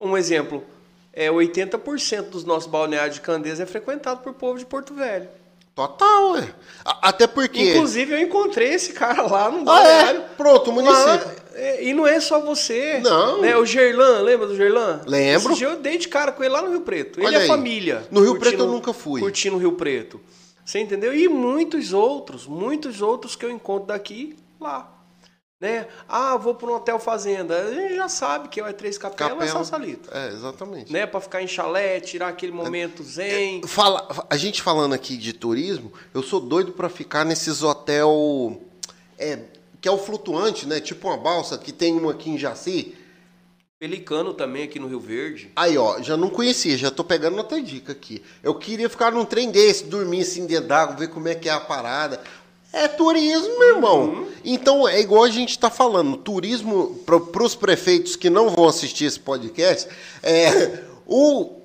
S2: Um exemplo, é 80% dos nossos balneários de Candeias é frequentado por povo de Porto Velho.
S1: Total, é. A- Até porque.
S2: Inclusive, eu encontrei esse cara lá no
S1: Ah,
S2: balneário.
S1: é? Pronto, o
S2: Lá,
S1: município.
S2: é, e não é só você.
S1: Não.
S2: Né? O Gerlan, lembra do Gerlan?
S1: Lembro.
S2: Esse dia eu dei de cara com ele lá no Rio Preto. Ele
S1: Olha
S2: é
S1: aí.
S2: família.
S1: No Rio Preto eu nunca fui.
S2: Curtindo o Rio Preto. Você entendeu? E muitos outros, muitos outros que eu encontro daqui, lá. Né? Ah, vou para um hotel fazenda. A gente já sabe que é Três Capela, é
S1: Capela.
S2: Salsalito.
S1: É, exatamente.
S2: Né? Para ficar em chalé, tirar aquele momento zen.
S1: Fala, a gente falando aqui de turismo, eu sou doido pra ficar nesses hotel é, que é o flutuante, né? Tipo uma balsa que tem um aqui em Jaci.
S2: Pelicano também aqui no Rio Verde.
S1: Aí, ó, já não conhecia, já tô pegando outra dica aqui. Eu queria ficar num trem desse, dormir assim dentro d'água, ver como é que é a parada. É turismo, meu irmão. Então, é igual a gente tá falando, turismo, para os prefeitos que não vão assistir esse podcast, é, o,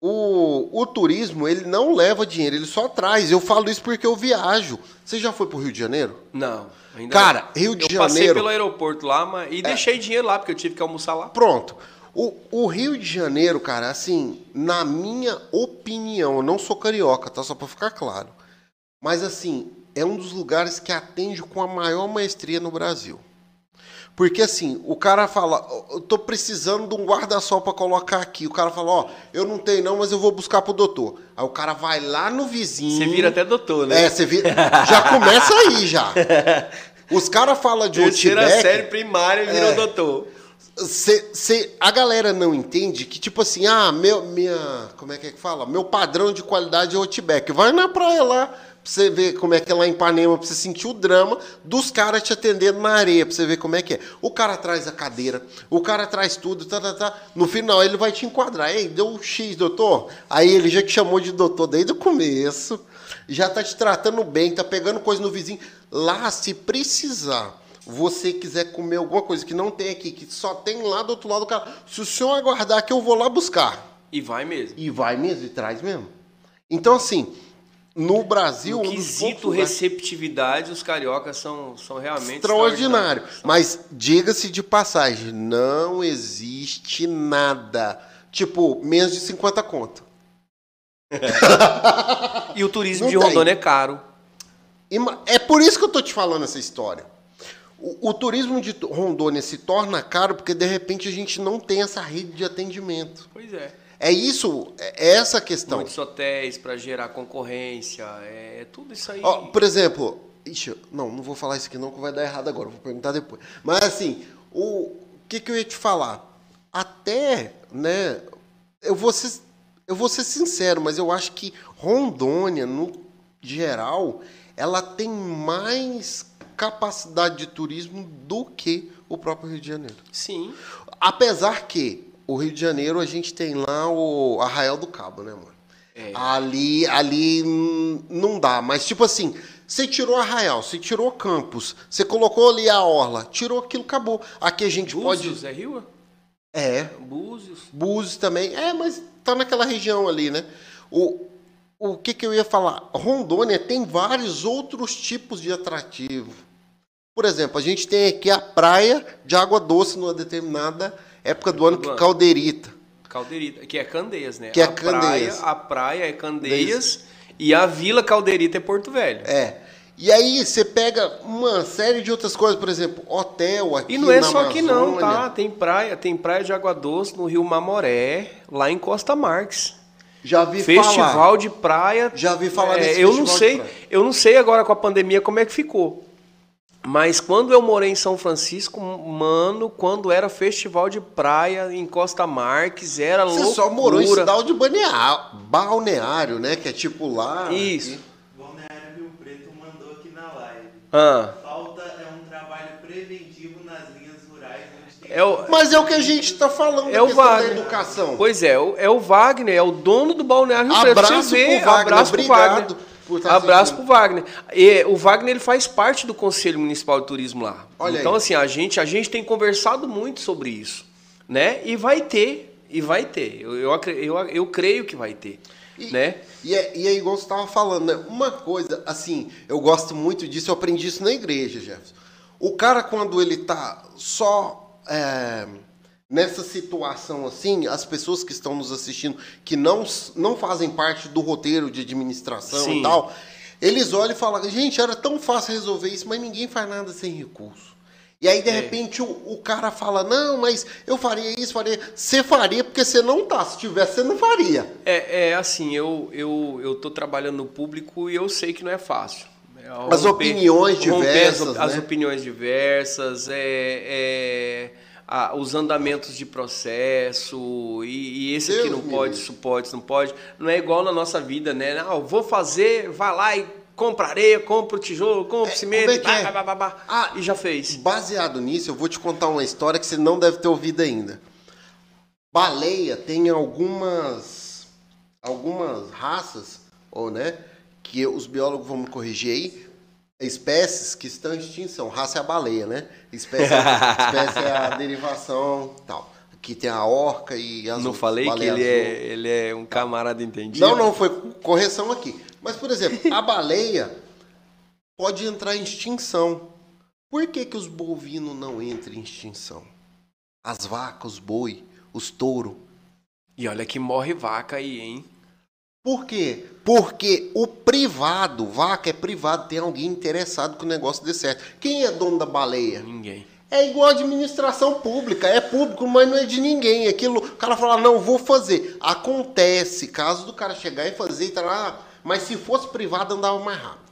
S1: o, o turismo, ele não leva dinheiro, ele só traz. Eu falo isso porque eu viajo. Você já foi pro Rio de Janeiro?
S2: Não, ainda
S1: Cara. Rio de
S2: eu passei
S1: Janeiro- É.
S2: pelo aeroporto lá, mas e deixei dinheiro lá porque eu tive que almoçar lá.
S1: Pronto. O, o Rio de Janeiro, cara, assim, na minha opinião, eu não sou carioca, tá? Só pra ficar claro. Mas, assim, é um dos lugares que atende com a maior maestria no Brasil. Porque, assim, o cara fala, "Ó, eu tô precisando de um guarda-sol pra colocar aqui. O cara fala, ó, eu não tenho não, mas eu vou buscar pro doutor. Aí o cara vai lá no vizinho.
S2: Você vira até doutor, né?
S1: É, você vira. Já começa aí, já. Os caras falam de
S2: Terceira
S1: Outback.
S2: série primária e virou
S1: É.
S2: doutor.
S1: Cê, cê- a galera não entende que, tipo assim, ah, meu, minha. Como é que é que fala? Meu padrão de qualidade é Outback. Vai na praia lá, pra você ver como é que é lá em Ipanema, pra você sentir o drama dos caras te atendendo na areia, pra você ver como é que é. O cara traz a cadeira, o cara traz tudo, tá, tá, tá. No final ele vai te enquadrar. Ei, deu um X, doutor. Aí ele já te chamou de doutor desde o começo, já tá te tratando bem, tá pegando coisa no vizinho. Lá, se precisar você quiser comer alguma coisa que não tem aqui, que só tem lá do outro lado do cara, se o senhor aguardar que eu vou lá buscar.
S2: E vai mesmo.
S1: E vai mesmo, e traz mesmo. Então, assim, no Brasil,
S2: No
S1: um dos poucos
S2: receptividade, os cariocas são, são realmente
S1: extraordinário.
S2: extraordinários.
S1: Mas diga-se de passagem, não existe nada. Tipo, menos de 50 conto.
S2: E o turismo
S1: Não
S2: de
S1: tem.
S2: Rondônia é caro.
S1: É por isso que eu tô te falando essa história. O, o turismo de Rondônia se torna caro porque de repente a gente não tem essa rede de atendimento.
S2: Pois é.
S1: É isso, é essa a questão.
S2: Muitos hotéis para gerar concorrência, é tudo isso aí.
S1: Ó, por exemplo, ixi, não, não vou falar isso aqui não que vai dar errado agora, vou perguntar depois. Mas assim, o que, que eu ia te falar? Até, né, eu vou ser, eu vou ser sincero, mas eu acho que Rondônia, no geral, ela tem mais capacidade de turismo do que o próprio Rio de Janeiro.
S2: Sim.
S1: Apesar que o Rio de Janeiro a gente tem lá o Arraial do Cabo, né, mano?
S2: É.
S1: Ali, ali não dá, mas tipo assim, você tirou Arraial, você tirou Campos, você colocou ali a Orla, tirou aquilo, acabou. Aqui a gente
S2: Búzios,
S1: pode.
S2: é Rio?
S1: É,
S2: Búzios.
S1: Búzios também. É, mas tá naquela região ali, né? O, o que, que eu ia falar? Rondônia tem vários outros tipos de atrativo. Por exemplo, a gente tem aqui a praia de água doce numa determinada época do ano, que
S2: ano.
S1: Caldeirita.
S2: Caldeirita, que é Candeias, né?
S1: Que é
S2: a
S1: Candeias.
S2: Praia, a praia é Candeias e a Vila Caldeirita é Porto Velho.
S1: É. E aí você pega uma série de outras coisas, por exemplo, hotel aqui
S2: E não é só aqui não,
S1: Amazônia.
S2: tá? Tem praia, tem praia de água doce no Rio Mamoré, lá em Costa Marques.
S1: Já vi
S2: Festival
S1: falar.
S2: de praia.
S1: Já vi falar
S2: É,
S1: desse
S2: eu
S1: festival
S2: não sei, eu não sei agora com a pandemia como é que ficou. Mas quando eu morei em São Francisco, mano, quando era festival de praia em Costa Marques, era
S1: Você
S2: loucura.
S1: só morou em cidade de balneário, balneário, né? Que é tipo lá.
S2: Isso.
S1: aqui.
S3: Balneário Rio Preto mandou aqui na live.
S2: Ah,
S3: Falta é um trabalho preventivo nas linhas rurais onde
S2: É o,
S1: Mas é o que a gente está falando
S2: É
S1: da
S2: o Wagner.
S1: da educação.
S2: Pois é, o- é o Wagner, é o dono do Balneário Rio Preto.
S1: Abraço
S2: Você vê,
S1: pro Wagner,
S2: abraço pro
S1: obrigado
S2: Wagner. Abraço pro Wagner. E, o Wagner ele faz parte do Conselho Municipal de Turismo lá.
S1: Olha
S2: então
S1: aí.
S2: assim, a gente a gente tem conversado muito sobre isso, né? E vai ter, e vai ter. Eu, eu, eu, eu creio que vai ter,
S1: E-
S2: né?
S1: E é, e é igual você estava falando, né? Uma coisa, assim, eu gosto muito disso, eu aprendi isso na igreja, Jefferson. O cara, quando ele tá só é, nessa situação assim, as pessoas que estão nos assistindo, que não, não fazem parte do roteiro de administração
S2: Sim.
S1: e tal, eles olham e falam, gente, era tão fácil resolver isso, mas ninguém faz nada sem recurso. E aí, de
S2: É.
S1: repente, o, o cara fala, não, mas eu faria isso, faria. Você faria porque você não tá. Se tivesse, você não faria.
S2: É, é assim, eu, eu, eu tô trabalhando no público e eu sei que não é fácil. É,
S1: As opiniões diversas,
S2: As, as
S1: né?
S2: opiniões diversas, é, é, a- os andamentos de processo, e, e esse aqui
S1: Deus
S2: não
S1: me
S2: pode, isso pode, isso não pode. Não é igual na nossa vida, né? Não, vou fazer, vai lá e compra areia, compra o tijolo, compra o cimento,
S1: é
S2: e,
S1: é?
S2: bah, bah, bah, bah,
S1: Ah,
S2: e já fez.
S1: Baseado nisso, eu vou te contar uma história que você não deve ter ouvido ainda. Baleia tem algumas algumas raças, ou né, que os biólogos vão me corrigir aí, espécies que estão em extinção. Raça é a baleia, né? Espécie, espécie é a derivação, tal. Aqui tem a orca e as
S2: Não falei que ele é, ele é um camarada entendido?
S1: Não, não, foi correção aqui. Mas, por exemplo, a baleia pode entrar em extinção. Por que, que os bovinos não entram em extinção? As vacas, os boi, os touros.
S2: E olha que morre vaca aí, hein?
S1: Por quê? Porque o privado, vaca é privado, tem alguém interessado que o negócio dê certo. Quem é dono da baleia?
S2: Ninguém.
S1: É igual a administração pública, é público, mas não é de ninguém. Aquilo, o cara fala, não, vou fazer. Acontece, caso do cara chegar e fazer e tá lá, mas se fosse privado andava mais rápido.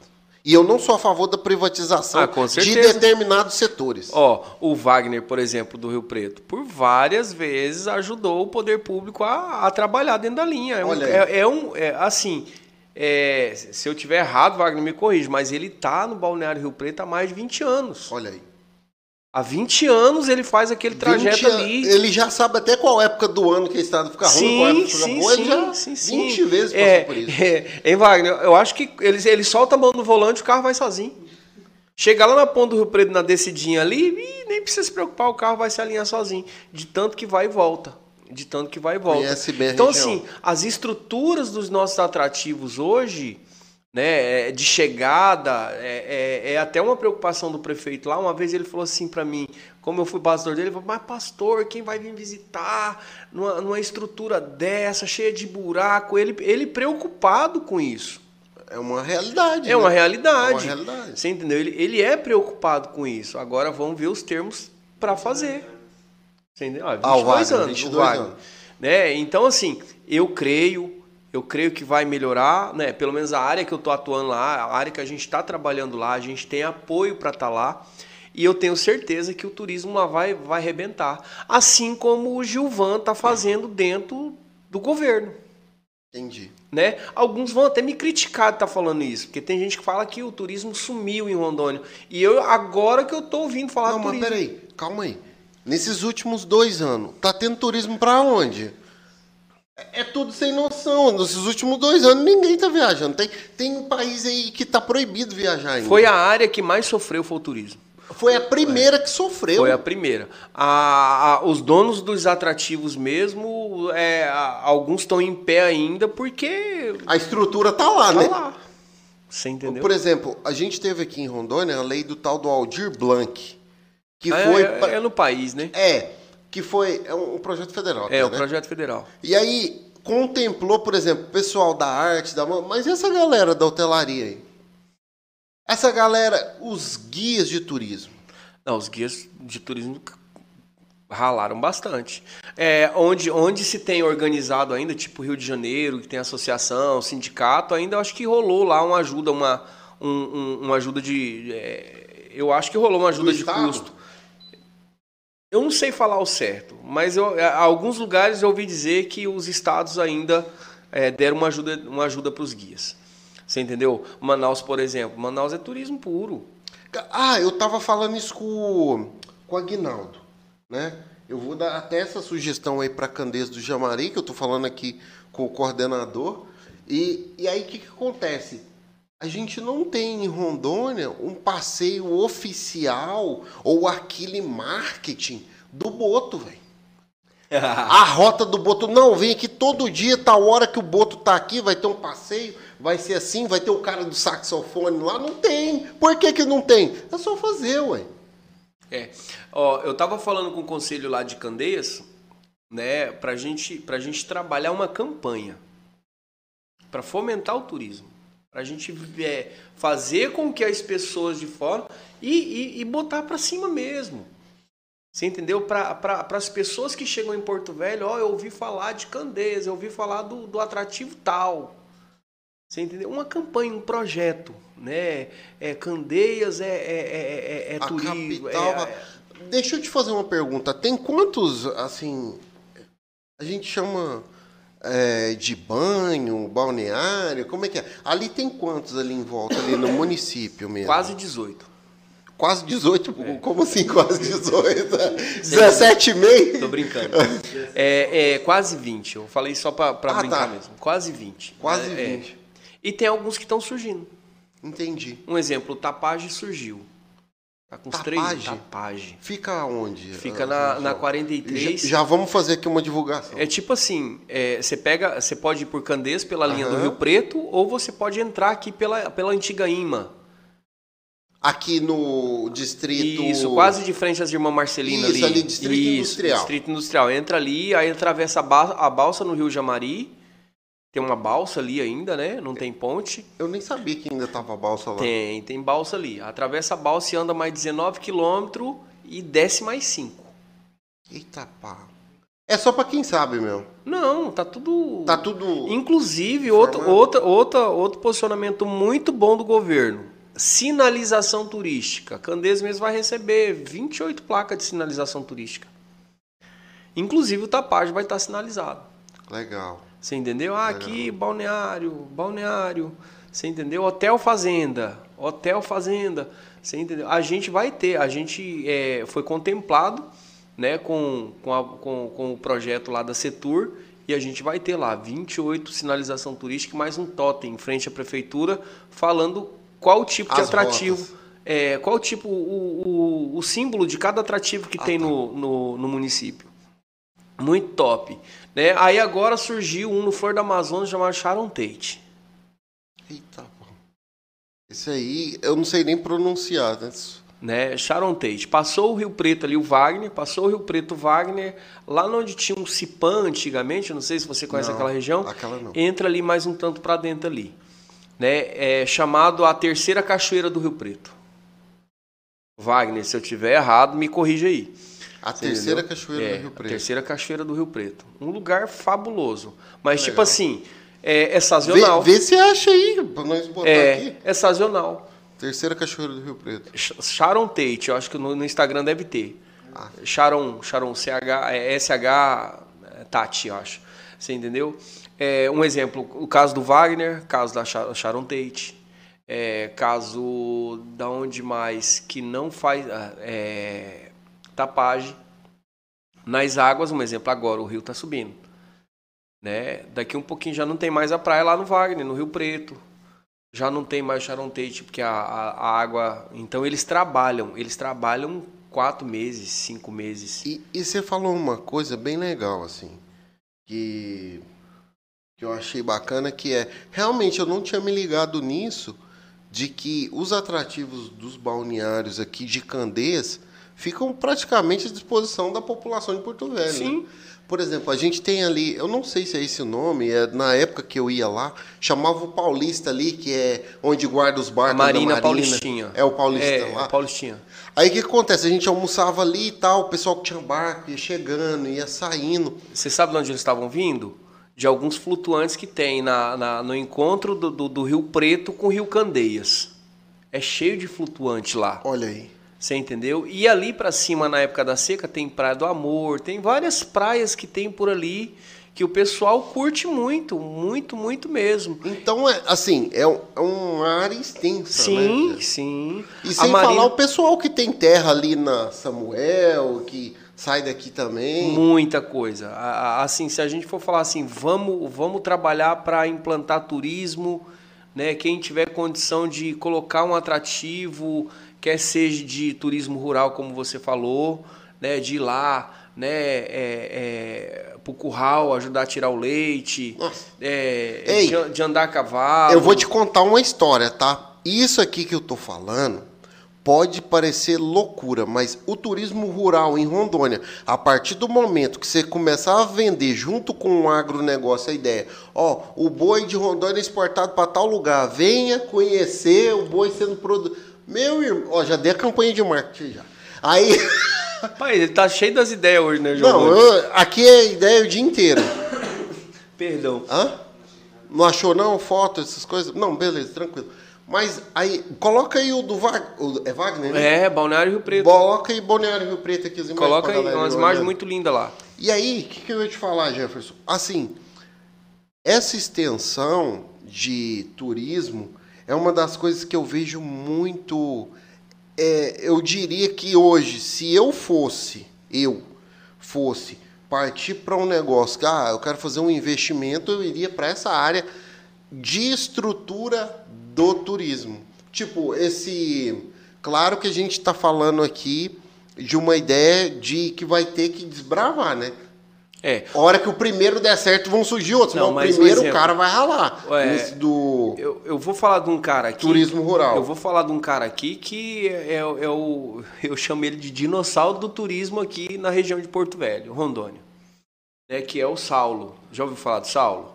S1: E eu não sou a favor da privatização
S2: Ah,
S1: de determinados setores.
S2: Ó, o Wagner, por exemplo, do Rio Preto, por várias vezes ajudou o poder público a, a trabalhar dentro da linha. É um, é, é um é, assim, é, se eu tiver errado, Wagner me corrige, mas ele tá no Balneário Rio Preto há mais de 20 anos.
S1: Olha aí.
S2: Há 20 anos ele faz aquele trajeto
S1: 20 an-
S2: ali.
S1: Ele já sabe até qual época do ano que a estrada fica ruim, qual época fica boa. ele já 20 vezes passou
S2: é,
S1: por isso.
S2: É, hein, Wagner? Eu acho que ele, ele solta a mão no volante o carro vai sozinho. Chega lá na ponta do Rio Preto, na descidinha ali, e nem precisa se preocupar, o carro vai se alinhar sozinho. De tanto que vai e volta. De tanto que vai e volta.
S1: Conhece bem
S2: então, assim, as estruturas dos nossos atrativos hoje, né, é, de chegada, é, é- é até uma preocupação do prefeito lá. Uma vez ele falou assim para mim, como eu fui pastor dele, ele falou, mas pastor, quem vai vir visitar numa, numa estrutura dessa, cheia de buraco? Ele, ele preocupado com isso.
S1: É uma realidade.
S2: É uma
S1: né?
S2: realidade.
S1: É uma realidade.
S2: Você entendeu? Ele, ele é preocupado com isso. Agora vamos ver os termos para fazer. Você entendeu? Ah, 22
S1: Ah, o Wagner,
S2: anos.
S1: 22
S2: o Wagner.
S1: anos.
S2: Né? Então, assim, eu creio, eu creio que vai melhorar, né? Pelo menos a área que eu estou atuando lá, a área que a gente está trabalhando lá, a gente tem apoio para estar lá. E eu tenho certeza que o turismo lá vai, vai arrebentar. Assim como o Gilvan está fazendo dentro do governo
S1: Entendi.
S2: né? Alguns vão até me criticar de estar falando isso, porque tem gente que fala que o turismo sumiu em Rondônia. E eu agora que eu tô ouvindo falar
S1: Não,
S2: do
S1: mas
S2: turismo.
S1: peraí, calma aí. Nesses últimos dois anos, tá tendo turismo pra onde? É, é tudo sem noção. Nesses últimos dois anos, ninguém tá viajando. Tem, tem um país aí que tá proibido viajar ainda.
S2: Foi a área que mais sofreu foi o turismo.
S1: Foi a primeira que sofreu.
S2: Foi a primeira. A- a- os donos dos atrativos mesmo, é, a- alguns estão em pé ainda porque
S1: A estrutura tá lá,
S2: tá
S1: né?
S2: lá. Você entendeu?
S1: Por exemplo, a gente teve aqui em Rondônia a lei do tal do Aldir Blanc. Que
S2: É,
S1: foi.
S2: é,
S1: pra-
S2: é no país, né?
S1: É, que foi. É um, um projeto federal.
S2: É, o
S1: né?
S2: projeto federal.
S1: E aí, contemplou, por exemplo, o pessoal da arte, da mas e essa galera da hotelaria aí? Essa galera, os guias de turismo.
S2: Não, os guias de turismo ralaram bastante. É, onde, onde se tem organizado ainda, tipo Rio de Janeiro, que tem associação, sindicato, ainda eu acho que rolou lá uma ajuda, uma, um- um- uma ajuda de. é, eu acho que rolou uma ajuda
S1: Do
S2: de
S1: Estado?
S2: custo. Eu não sei falar o certo, mas eu, alguns lugares eu ouvi dizer que os estados ainda é, deram uma ajuda uma ajuda para os guias. Você entendeu? Manaus, por exemplo. Manaus é turismo puro.
S1: Ah, eu tava falando isso com, com o Aguinaldo, né? Eu vou dar até essa sugestão aí para Candeias do Jamari, que eu estou falando aqui com o coordenador. E, e aí o que, que acontece? A gente não tem em Rondônia um passeio oficial ou aquele marketing do Boto, velho. A rota do Boto, não, vem aqui todo dia, tal hora que o Boto tá aqui, vai ter um passeio, vai ser assim, vai ter o cara do saxofone lá. Não tem. Por que, que não tem? É só fazer, ué.
S2: É. Ó, eu tava falando com o conselho lá de Candeias, né, pra gente, pra gente trabalhar uma campanha para fomentar o turismo. Pra gente é, fazer com que as pessoas de fora e, e, e botar para cima mesmo. Você entendeu? Para pra, as pessoas que chegam em Porto Velho, ó, eu ouvi falar de Candeias, eu ouvi falar do, do atrativo tal. Você entendeu? Uma campanha, um projeto, né? É, Candeias é, é, é, é, é turismo.
S1: Capital, é, Deixa eu te fazer uma pergunta. Tem quantos, assim, a gente chama é, de banho, balneário, como é que é? Ali tem quantos ali em volta, ali no município mesmo?
S2: Quase 18.
S1: Quase 18? É. Como assim quase 18? 17 e meio?
S2: Tô brincando. É, é, quase 20. Eu falei só para ah, brincar tá. mesmo. Quase 20.
S1: Quase é, 20. É.
S2: E tem alguns que estão surgindo.
S1: Entendi.
S2: Um exemplo, o Tapage surgiu. Tá com os
S1: Tapage?
S2: três Tapage.
S1: Fica onde?
S2: Fica na, na 43.
S1: Já, já vamos fazer aqui uma divulgação.
S2: É tipo assim, é, você pega, você pode ir por Candês pela linha uhum. do Rio Preto ou você pode entrar aqui pela, pela antiga IMA.
S1: Aqui no distrito.
S2: Isso, quase de frente às irmãs Marcelina
S1: Isso,
S2: ali.
S1: ali, distrito Isso, industrial.
S2: Distrito industrial. Entra ali, aí atravessa a balsa no Rio Jamari. Tem uma balsa ali ainda, né? Não tem ponte.
S1: Eu nem sabia que ainda tava balsa lá.
S2: Tem, tem balsa ali. Atravessa a balsa e anda mais 19 quilômetros e desce mais 5.
S1: Eita pá. É só para quem sabe, meu.
S2: Não, tá tudo.
S1: Tá tudo.
S2: Inclusive, outro, outra, outra, outro posicionamento muito bom do governo Sinalização turística. Candeias mesmo vai receber 28 placas de sinalização turística. Inclusive o Tapage vai estar sinalizado.
S1: Legal.
S2: Você entendeu? Ah, aqui balneário, balneário. Você entendeu? Hotel Fazenda, hotel Fazenda. Você entendeu? A gente vai ter, a gente é, foi contemplado né, com, com, a, com, com o projeto lá da Setur e a gente vai ter lá 28 sinalização turística mais um totem em frente à prefeitura falando qual o tipo As de atrativo. É, qual o tipo, o, o, o, símbolo de cada atrativo que ah, tem tá. no, no, no, município. Muito top. Né? Aí agora surgiu um no Flor da Amazônia chamado Sharon Tate.
S1: Eita, pô. Esse aí eu não sei nem pronunciar, né?
S2: né? Sharon Tate. Passou o Rio Preto ali, o Wagner, passou o Rio Preto, Wagner, lá onde tinha um Cipã antigamente, não sei se você conhece não, aquela região.
S1: Aquela não.
S2: Entra ali mais um tanto para dentro ali né, é chamado a Terceira Cachoeira do Rio Preto. Wagner, se eu tiver errado, me corrija aí.
S1: A Você Terceira entendeu? Cachoeira
S2: é,
S1: do Rio Preto.
S2: A Terceira Cachoeira do Rio Preto. Um lugar fabuloso. Mas, tipo Legal. tipo assim, é, é sazonal.
S1: Vê, vê, se acha aí, pra nós botar
S2: é,
S1: aqui.
S2: É sazonal.
S1: Terceira Cachoeira do Rio Preto.
S2: Sharon Tate, eu acho que no, no Instagram deve ter. Ah. Sharon, Sharon, CH, é, SH é, Tati, eu acho. Você entendeu? É, um exemplo, o caso do Wagner, caso da Sharon Tate, é, caso da onde mais que não faz ah, é, tapagem. Nas águas, um exemplo agora, o rio está subindo. Né? Daqui um pouquinho já não tem mais a praia lá no Wagner, no Rio Preto. Já não tem mais Sharon Tate, porque a, a, a água. Então eles trabalham, eles trabalham quatro meses, cinco meses.
S1: E, e você falou uma coisa bem legal, assim, que que eu achei bacana, que é realmente eu não tinha me ligado nisso, de que os atrativos dos balneários aqui de Candeias ficam praticamente à disposição da população de Porto Velho.
S2: Sim.
S1: Né? Por exemplo, a gente tem ali, eu não sei se é esse o nome, é, na época que eu ia lá, chamava o Paulista ali, que é onde guarda os barcos
S2: Marina, Marina.
S1: Paulistinha. É o Paulista
S2: é,
S1: lá.
S2: É Paulistinha.
S1: Aí o que acontece? A gente almoçava ali e tal, o pessoal que tinha barco ia chegando, ia saindo.
S2: Você sabe de onde eles estavam vindo? de alguns flutuantes que tem na, na no encontro do, do, do, Rio Preto com o Rio Candeias. É cheio de flutuante lá.
S1: Olha aí.
S2: Você entendeu? E ali para cima, na época da seca, tem Praia do Amor, tem várias praias que tem por ali que o pessoal curte muito, muito, muito mesmo.
S1: Então, é, assim, é, um, é uma área extensa,
S2: sim,
S1: né?
S2: Sim,
S1: E sem Marina... falar o pessoal que tem terra ali na Samuel, que sai daqui também.
S2: Muita coisa. Assim, se a gente for falar assim, vamos, vamos trabalhar para implantar turismo, né? Quem tiver condição de colocar um atrativo, quer seja de turismo rural, como você falou, né? De ir lá, né? É, é, pro curral, ajudar a tirar o leite, é,
S1: Ei,
S2: de, de andar a cavalo.
S1: Eu vou te contar uma história, tá? Isso aqui que eu tô falando pode parecer loucura, mas o turismo rural em Rondônia, a partir do momento que você começar a vender junto com o agronegócio a ideia, ó, o boi de Rondônia é exportado para tal lugar, venha conhecer o boi sendo produzido. Meu irmão, ó, já dei a campanha de marketing já. Aí,
S2: Pai, ele tá cheio das ideias hoje, né,
S1: não,
S2: João?
S1: eu- aqui é ideia o dia inteiro.
S2: Perdão.
S1: Hã? Não achou não? Foto, essas coisas? Não, beleza, tranquilo. Mas aí, coloca aí o do Wagner. É Wagner, né?
S2: É, Balneário Rio Preto.
S1: Coloca aí Balneário Rio Preto aqui as imagens
S2: Coloca aí umas imagens muito lindas lá.
S1: E aí, o que, que eu ia te falar, Jefferson? Assim, essa extensão de turismo é uma das coisas que eu vejo muito. é, eu diria que hoje, se eu fosse, eu fosse partir para um negócio que, ah, eu quero fazer um investimento, eu iria para essa área de estrutura do turismo. Tipo, esse. Claro que a gente está falando aqui de uma ideia de que vai ter que desbravar, né?
S2: É,
S1: A hora que o primeiro der certo, vão surgir outros.
S2: Não,
S1: mas o
S2: mas um
S1: primeiro o cara vai ralar. Nesse do
S2: eu, eu vou falar de um cara aqui.
S1: turismo rural.
S2: Eu vou falar de um cara aqui que é, é o. Eu chamo ele de dinossauro do turismo aqui na região de Porto Velho, Rondônia. Né, que é o Saulo. Já ouviu falar do Saulo?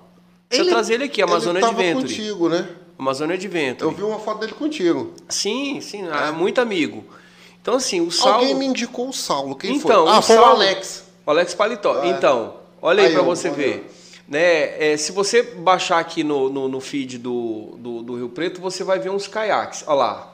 S2: Deixa eu trazer ele aqui, Amazônia
S1: ele tava
S2: Adventure.
S1: contigo, né?
S2: Amazônia Adventure.
S1: Eu vi uma foto dele contigo.
S2: Sim, sim, é muito amigo. Então, assim, o Saulo.
S1: Alguém me indicou o Saulo. Quem
S2: Então,
S1: foi? Ah,
S2: o
S1: foi o
S2: Saulo-
S1: Alex.
S2: O Alex Paletó.
S1: Ah.
S2: Então, olha aí,
S1: Aí,
S2: para você ver. Né, é, se você baixar aqui no, no, no feed do, do, do Rio Preto, você vai ver uns caiaques. Olha lá.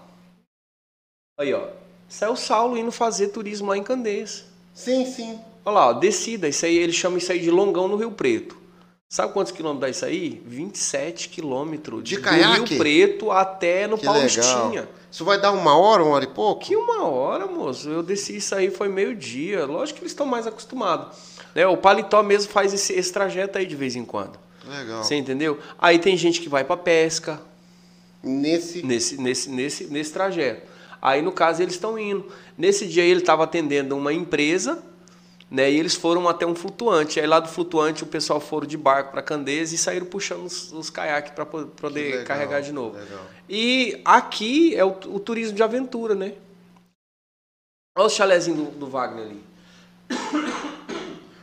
S2: Aí, ó. Isso é o Saulo indo fazer turismo lá em Candeias.
S1: Sim, sim.
S2: Olha lá, ó, descida. Isso aí, ele chama isso aí de longão no Rio Preto. Sabe quantos quilômetros dá isso aí? 27 quilômetros.
S1: De
S2: do
S1: caiaque?
S2: Rio Preto até no
S1: Que
S2: Paulistinha.
S1: legal. Isso vai dar uma hora, uma hora e pouco?
S2: Que uma hora, moço. Eu desci isso aí, foi meio-dia. Lógico que eles estão mais acostumados. Né? O paletó mesmo faz esse, esse trajeto aí de vez em quando.
S1: Legal.
S2: Você entendeu? Aí tem gente que vai para pesca
S1: Nesse.
S2: nesse, nesse, nesse, nesse trajeto. Aí, no caso, eles estão indo. Nesse dia, ele estava atendendo uma empresa, né? E eles foram até um flutuante. Aí, lá do flutuante, o pessoal foram de barco para Candeias e saíram puxando os, os caiaques para poder
S1: legal,
S2: carregar de novo.
S1: legal.
S2: E aqui é o, o turismo de aventura, né? Olha o chalezinho do, do Wagner ali.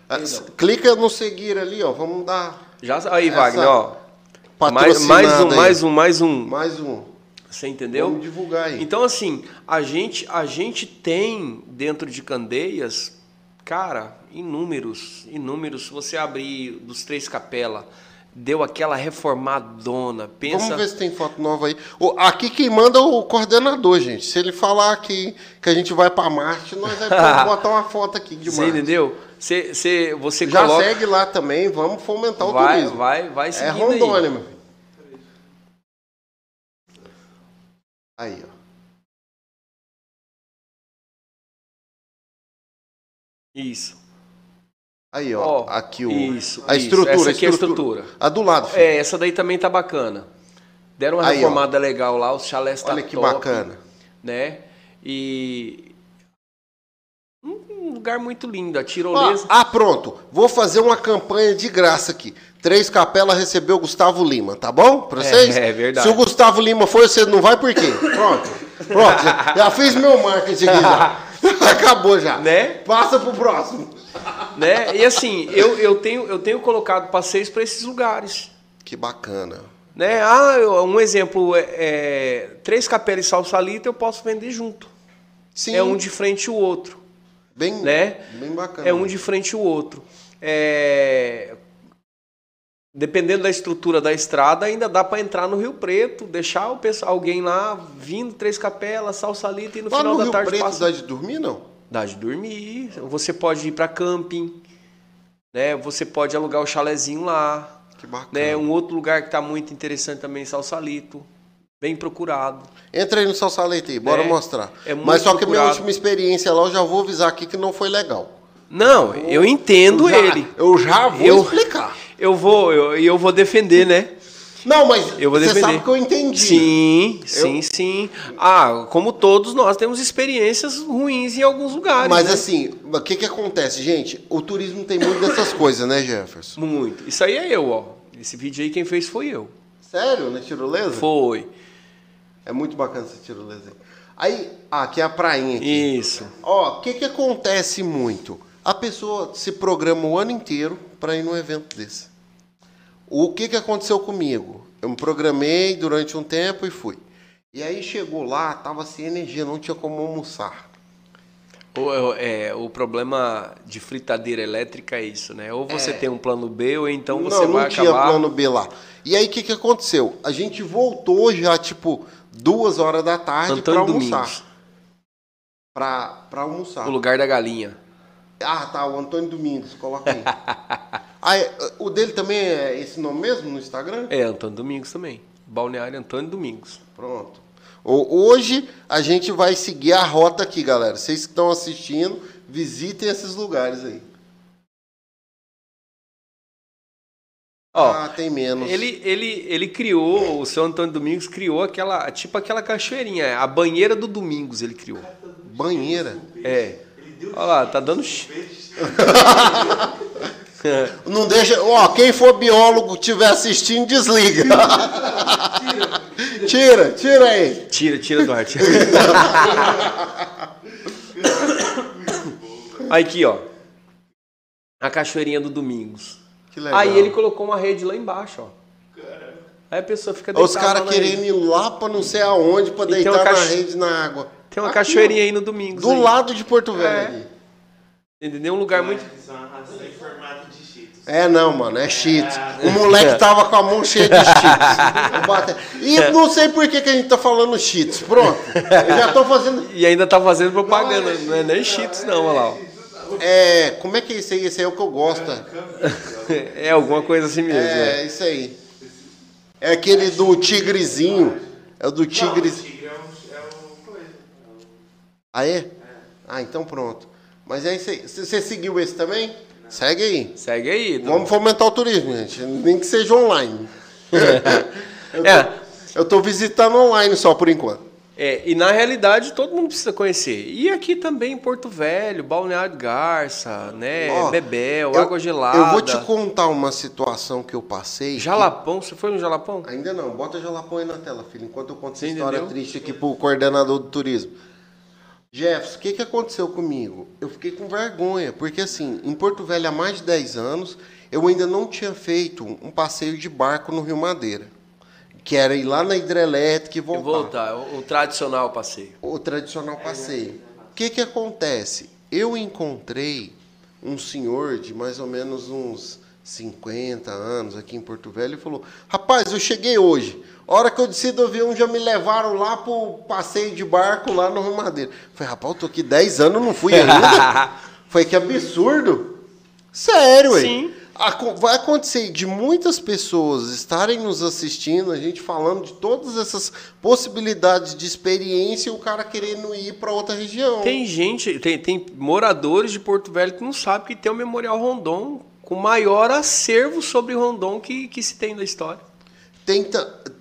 S1: Ah, clica no seguir ali, ó. Vamos dar
S2: Já, aí,
S1: Essa
S2: Wagner, ó. Mais, mais um,
S1: aí.
S2: mais um, mais um.
S1: Mais um.
S2: Você entendeu?
S1: Vamos divulgar aí.
S2: Então, assim, a gente, a gente tem dentro de Candeias, cara, inúmeros, inúmeros. Se você abrir dos Três Capela, deu aquela reformadona. Pensa.
S1: Vamos ver se tem foto nova aí. Aqui quem manda é o coordenador, gente. Se ele falar que, que a gente vai para Marte, nós vamos botar uma foto aqui de
S2: Você
S1: Marte.
S2: entendeu? Você, você, você
S1: Já
S2: coloca.
S1: segue lá também, vamos fomentar o
S2: vai,
S1: turismo.
S2: vai, vai
S1: é
S2: seguindo
S1: Rondônia,
S2: aí.
S1: meu filho. Aí, ó.
S2: Isso.
S1: Aí, ó.
S2: Ó,
S1: aqui o.
S2: isso,
S1: a
S2: isso.
S1: estrutura.
S2: Essa aqui é a estrutura.
S1: A do lado, filho.
S2: É, essa daí também tá bacana. Deram uma
S1: Aí, ó.
S2: reformada legal lá, os chalés tá
S1: Olha que
S2: top,
S1: bacana.
S2: né? E um lugar muito lindo, a
S1: Ah,
S2: tirolesa.
S1: ah, pronto. Vou fazer uma campanha de graça aqui. Três Capela recebeu o Gustavo Lima, tá bom? Pra
S2: É,
S1: vocês?
S2: é verdade.
S1: Se o Gustavo Lima for, você não vai por quê? Pronto. Pronto. Já, já fiz meu marketing aqui já. Acabou já.
S2: Né?
S1: Passa pro próximo.
S2: né? E assim, eu, eu, tenho, eu tenho colocado passeios para esses lugares.
S1: Que bacana.
S2: Né? Ah, eu- um exemplo, é, é, três capelas e salsalita eu posso vender junto.
S1: Sim.
S2: É um de frente o outro.
S1: bem,
S2: né?
S1: bem bacana.
S2: É um de frente o outro. É, Dependendo da estrutura da estrada, ainda dá para entrar no Rio Preto, deixar o pessoal, alguém lá vindo, Três Capelas, Salsalita e no
S1: Lá
S2: final
S1: no
S2: da
S1: Rio
S2: tarde
S1: Preto
S2: passa.
S1: dá de dormir, não?
S2: Dá de dormir. Você pode ir para camping, né? Você pode alugar o chalezinho lá,
S1: Que bacana.
S2: né? Um outro lugar que está muito interessante também, Salsalito, bem procurado.
S1: Entra aí no Salsalete aí, bora
S2: É,
S1: mostrar.
S2: é
S1: Mas só que a minha
S2: procurado.
S1: última experiência lá, eu já vou avisar aqui que não foi legal.
S2: Não, eu entendo
S1: já,
S2: ele.
S1: Eu já vou
S2: Eu-
S1: explicar.
S2: Eu vou, eu, eu vou defender, né?
S1: Não, mas
S2: Eu vou
S1: você
S2: defender.
S1: sabe que eu entendi.
S2: Sim, sim, sim. Ah, como todos nós temos experiências ruins em alguns lugares.
S1: Mas
S2: né?
S1: assim, o que que acontece, gente? O turismo tem muito dessas coisas, né, Jefferson?
S2: Muito. Isso aí é eu, ó. Esse vídeo aí quem fez foi eu.
S1: Sério, né, tirolesa?
S2: Foi.
S1: É muito bacana essa tirolesa aí. Aí, ah, aqui é a prainha aqui.
S2: Isso.
S1: Ó, o que que acontece muito? A pessoa se programa o ano inteiro para ir num evento desse. O que que aconteceu comigo? Eu me programei durante um tempo e fui. E aí chegou lá, tava sem energia, não tinha como almoçar.
S2: O, é, o problema de fritadeira elétrica é isso, né? Ou você
S1: É.
S2: tem um plano B, ou então
S1: não,
S2: você
S1: não
S2: vai
S1: tinha
S2: acabar...
S1: plano B lá. E aí o que que aconteceu? A gente voltou já tipo duas horas da tarde para
S2: Antônio
S1: almoçar.
S2: Domingos,
S1: Pra, pra almoçar.
S2: o lugar da galinha.
S1: Ah, tá, o Antônio Domingos, coloca aí. ah, é, o dele também é esse nome mesmo no Instagram?
S2: É, Antônio Domingos também. Balneário Antônio Domingos.
S1: Pronto. O- Hoje a gente vai seguir a rota aqui, galera. Vocês que estão assistindo, visitem esses lugares aí.
S2: Ó,
S1: ah, tem menos.
S2: Ele, ele, ele criou, o seu Antônio Domingos criou aquela, tipo aquela cachoeirinha, a banheira do Domingos ele criou.
S1: Banheira.
S2: É. Olha lá, tá dando.
S1: Não deixa. Ó, quem for biólogo estiver assistindo, desliga. tira, tira aí.
S2: Tira, tira, Duarte. Aqui, ó. A cachoeirinha do Domingos.
S1: Que legal.
S2: Aí ele colocou uma rede lá embaixo, ó. Aí a pessoa fica
S1: Os
S2: deitada
S1: caras
S2: lá na
S1: querendo ir lá pra não sei aonde, pra
S2: E
S1: deitar na rede na água.
S2: Tem uma
S1: Aqui,
S2: cachoeirinha
S1: ó,
S2: aí no Domingos.
S1: Do
S2: aí.
S1: lado de Porto Velho.
S2: É. Entendeu? Um lugar muito.
S1: É não, mano, é cheats. O moleque tava com a mão cheia de cheats. E não sei por que, que a gente tá falando cheats. Pronto. Eu já tô fazendo.
S2: E ainda tá fazendo propaganda. Não é nem Cheetos, não, olha lá.
S1: É. Como é que é isso aí? Esse aí é o que eu gosto.
S2: É alguma coisa assim mesmo. né?
S1: É, isso aí. É aquele do tigrezinho. É o do
S3: Não, o
S1: tigre.
S3: tigre é um, é coisa.
S1: Ah, é? Ah, então pronto. Mas é isso aí. Você seguiu esse também? Segue aí.
S2: Segue aí.
S1: Vamos fomentar o turismo, gente. Nem que seja online. Eu tô,
S2: É.
S1: eu tô visitando online só por enquanto.
S2: É, e na realidade todo mundo precisa conhecer. E aqui também em Porto Velho, Balneário Garça, né? Bebel,
S1: eu-
S2: Água Gelada.
S1: Eu vou te contar uma situação que eu passei. que-
S2: Jalapão, você foi no Jalapão?
S1: Ainda não, bota Jalapão aí na tela, filho, enquanto eu conto essa história
S2: entendeu?
S1: triste aqui pro coordenador do turismo. Jefferson, o que, que aconteceu comigo? Eu fiquei com vergonha, porque assim, em Porto Velho há mais de 10 anos, eu ainda não tinha feito um passeio de barco no Rio Madeira. Que era ir lá na hidrelétrica e voltar.
S2: vou voltar, o, o tradicional passeio.
S1: O tradicional passeio. O que, que acontece? Eu encontrei um senhor de mais ou menos uns 50 anos aqui em Porto Velho e falou: Rapaz, eu cheguei hoje. A hora que eu desci do avião, já me levaram lá pro passeio de barco lá no. Eu Falei, rapaz, eu tô aqui 10 anos, não fui ainda. Foi que absurdo. Sério. Aco- Vai acontecer de muitas pessoas estarem nos assistindo, a gente falando de todas essas possibilidades de experiência e o cara querendo ir para outra região.
S2: Tem gente, tem, tem moradores de Porto Velho que não sabem que tem o Memorial Rondon com o maior acervo sobre Rondon que, que se tem da história.
S1: Tem,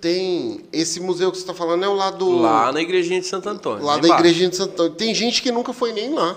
S1: tem esse museu que você está falando é o lá do
S2: Lá na igrejinha de Santo Antônio.
S1: lá da
S2: embaixo.
S1: igrejinha de Santo Antônio. Tem gente que nunca foi nem lá.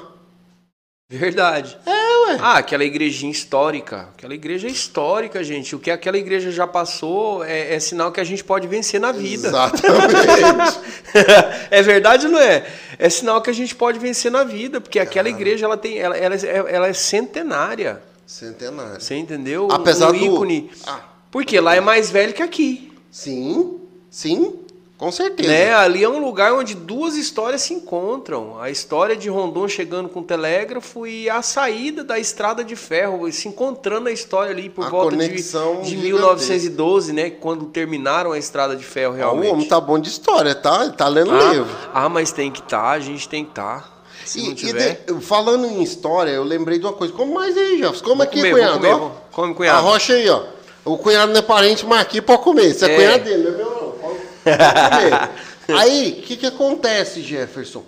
S2: Verdade.
S1: É, ué.
S2: Ah, aquela igrejinha histórica. Aquela igreja é histórica, gente. O que aquela igreja já passou é, é sinal que a gente pode vencer na vida.
S1: Exatamente.
S2: é verdade ou não é? É sinal que a gente pode vencer na vida, porque aquela igreja ela tem, ela, ela, é- ela é centenária.
S1: Centenário.
S2: Você entendeu?
S1: Apesar
S2: um
S1: do-
S2: ícone.
S1: Ah.
S2: Porque lá é mais velho que aqui.
S1: Sim, sim, com certeza.
S2: Né? Ali é um lugar onde duas histórias se encontram. A história de Rondon chegando com o telégrafo e a saída da estrada de ferro, se encontrando a história ali por
S1: A
S2: volta de, de
S1: gigantesca.
S2: 1912, né? Quando terminaram a estrada de ferro
S1: Ah,
S2: realmente.
S1: o homem tá bom de história, tá? Ele tá lendo
S2: ah,
S1: livro.
S2: ah, mas tem que estar, a gente tem que estar. Se
S1: E, de- falando em história, eu lembrei de uma coisa. Como mais aí, Jefferson? Como
S2: Vou
S1: aqui,
S2: comer,
S1: cunhado?
S2: comer,
S1: ó.
S2: come,
S1: A
S2: cunhado.
S1: rocha aí, ó. O cunhado não é parente, mas aqui pode comer. Você é,
S2: É.
S1: cunhado dele, não é meu não. Pode, pode comer. aí, o que, que acontece, Jefferson?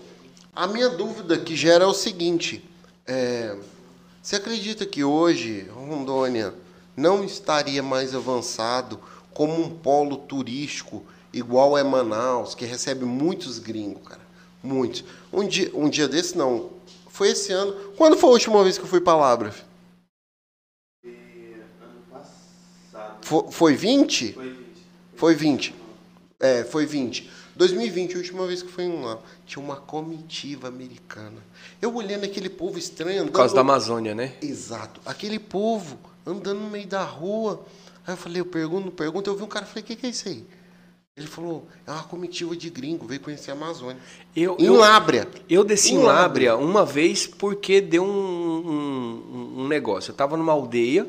S1: A minha dúvida que gera é o seguinte. é, Você acredita que hoje Rondônia não estaria mais avançado como um polo turístico igual é Manaus, que recebe muitos gringos, cara? Muitos. Um dia, um dia desse, não. Foi esse ano. Quando foi a última vez que eu fui para Labra?
S3: ano passado.
S1: Foi, foi 20?
S3: Foi 20.
S1: Foi 20. É, foi 20. 2020, a última vez que fui lá, tinha uma comitiva americana. Eu olhando aquele povo estranho andando.
S2: Por causa da Amazônia, né?
S1: Exato. Aquele povo andando no meio da rua. Aí eu falei, eu pergunto, pergunto, eu vi um cara, falei, o que, que é isso aí? Ele falou, é uma comitiva de gringo, veio conhecer a Amazônia.
S2: Eu,
S1: Em
S2: eu,
S1: Lábrea.
S2: eu desci em
S1: Em
S2: Lábrea uma vez porque deu um, um, um negócio. Eu estava numa aldeia,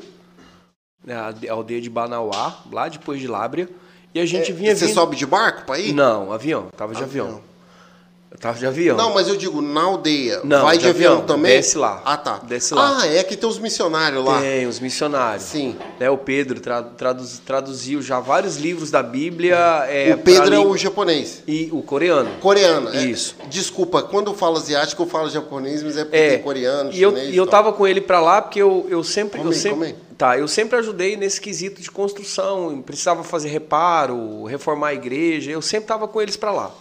S2: a alde- a aldeia de Banauá, lá depois de Lábrea, e a gente vinha
S1: É, Você
S2: vindo...
S1: sobe de barco para ir?
S2: Não, avião. Tava de avião.
S1: Avião.
S2: Eu tava de avião.
S1: Não, mas eu digo, na aldeia.
S2: Não,
S1: vai
S2: de
S1: de, avião,
S2: avião,
S1: também?
S2: desce lá.
S1: Ah, tá.
S2: Desce lá.
S1: Ah, é que tem os missionários lá.
S2: Tem, os missionários.
S1: Sim.
S2: Né, o Pedro tra- traduz- traduziu já vários livros da Bíblia. É,
S1: o Pedro é o japonês.
S2: E o coreano.
S1: Coreano. é.
S2: Isso.
S1: Desculpa, quando eu falo asiático, eu falo japonês, mas é porque
S2: É,
S1: coreano,
S2: e eu,
S1: chinês.
S2: e eu
S1: e
S2: tava com ele pra lá porque eu, eu sempre.
S1: Come
S2: eu sempre
S1: come.
S2: Tá, eu sempre ajudei nesse quesito de construção. Precisava fazer reparo, reformar a igreja. Eu sempre tava com eles pra lá.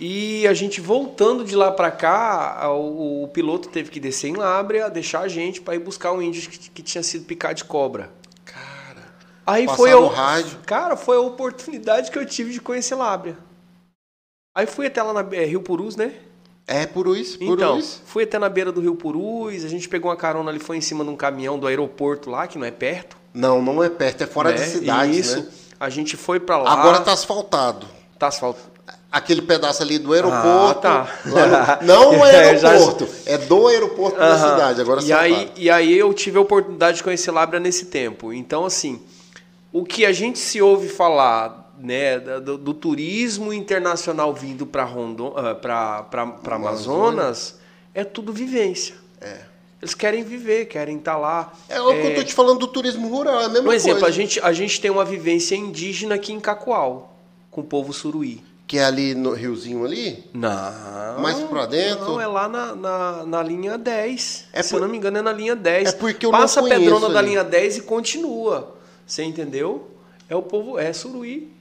S2: E a gente voltando de lá pra cá, o, o piloto teve que descer em Lábrea, deixar a gente pra ir buscar um índio que, que tinha sido picado de cobra.
S1: Cara.
S2: Aí foi a,
S1: no rádio.
S2: Cara, foi a oportunidade que eu tive de conhecer Lábrea. Aí fui até lá na é, Rio Purus, né?
S1: É Purus, Purus.
S2: Então, fui até na beira do Rio Purus, a gente pegou uma carona ali, foi em cima de um caminhão do aeroporto lá, que não é perto.
S1: Não, não é perto, é fora
S2: né?
S1: da cidade,
S2: Isso.
S1: né?
S2: A gente foi pra lá.
S1: Agora tá asfaltado.
S2: Tá asfalto.
S1: Aquele pedaço ali do aeroporto.
S2: Ah, tá.
S1: no- não
S2: É,
S1: aeroporto, é do aeroporto da
S2: Aham.
S1: cidade. Agora
S2: e aí, e aí eu tive a oportunidade de conhecer Lábrea nesse tempo. Então, assim, o que a gente se ouve falar né, da- do, do turismo internacional vindo para Rondon, para Amazonas é tudo vivência.
S1: É.
S2: Eles querem viver, querem estar lá.
S1: É o que eu tô te falando do turismo rural, é a mesma
S2: Um exemplo, a
S1: coisa.
S2: gente, a gente tem uma vivência indígena aqui em Cacoal, com o povo suruí.
S1: Que é ali no riozinho ali?
S2: Não.
S1: Mais pra dentro?
S2: Não, é lá na, na, na linha 10.
S1: É
S2: Se
S1: por-
S2: eu não me engano, é na linha 10.
S1: É porque eu não
S2: Passa a
S1: conheço
S2: pedrona da
S1: ali.
S2: linha 10 e continua. Você entendeu? É o povo, é suruí.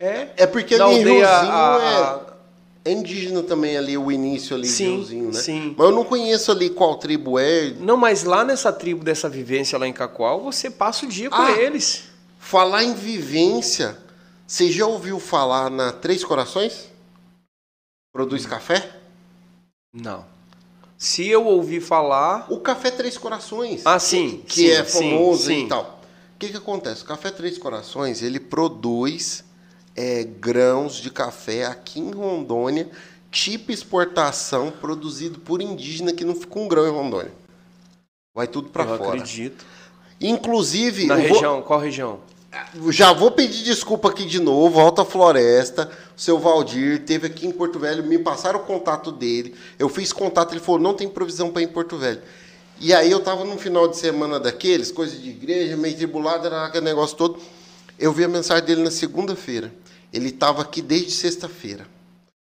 S2: É.
S1: É porque ali
S2: aldeia,
S1: riozinho
S2: a-
S1: é... é indígena também ali, o início ali
S2: Sim,
S1: riozinho, né?
S2: sim.
S1: Mas eu não conheço ali qual tribo é.
S2: Não, mas lá nessa tribo dessa vivência lá em Cacoal, você passa o dia com
S1: Ah.
S2: eles.
S1: Falar em vivência, você já ouviu falar na Três Corações? Produz café?
S2: Não. Se eu ouvir falar.
S1: O Café Três Corações.
S2: Ah, sim.
S1: que
S2: sim,
S1: é
S2: sim,
S1: famoso
S2: sim.
S1: e tal. O que, que acontece? O Café Três Corações, ele produz é, grãos de café aqui em Rondônia, tipo exportação, produzido por indígena que não fica um grão em Rondônia. Vai tudo para fora.
S2: acredito.
S1: Inclusive,
S2: Na
S1: vou-
S2: região, qual região?
S1: Já vou pedir desculpa aqui de novo, Alta Floresta, o seu Valdir teve aqui em Porto Velho, me passaram o contato dele, eu fiz contato, ele falou, não tem provisão para ir em Porto Velho. E aí eu tava num final de semana daqueles, coisa de igreja, meio tribulado, era aquele negócio todo. Eu vi a mensagem dele na segunda-feira. Ele estava aqui desde sexta-feira.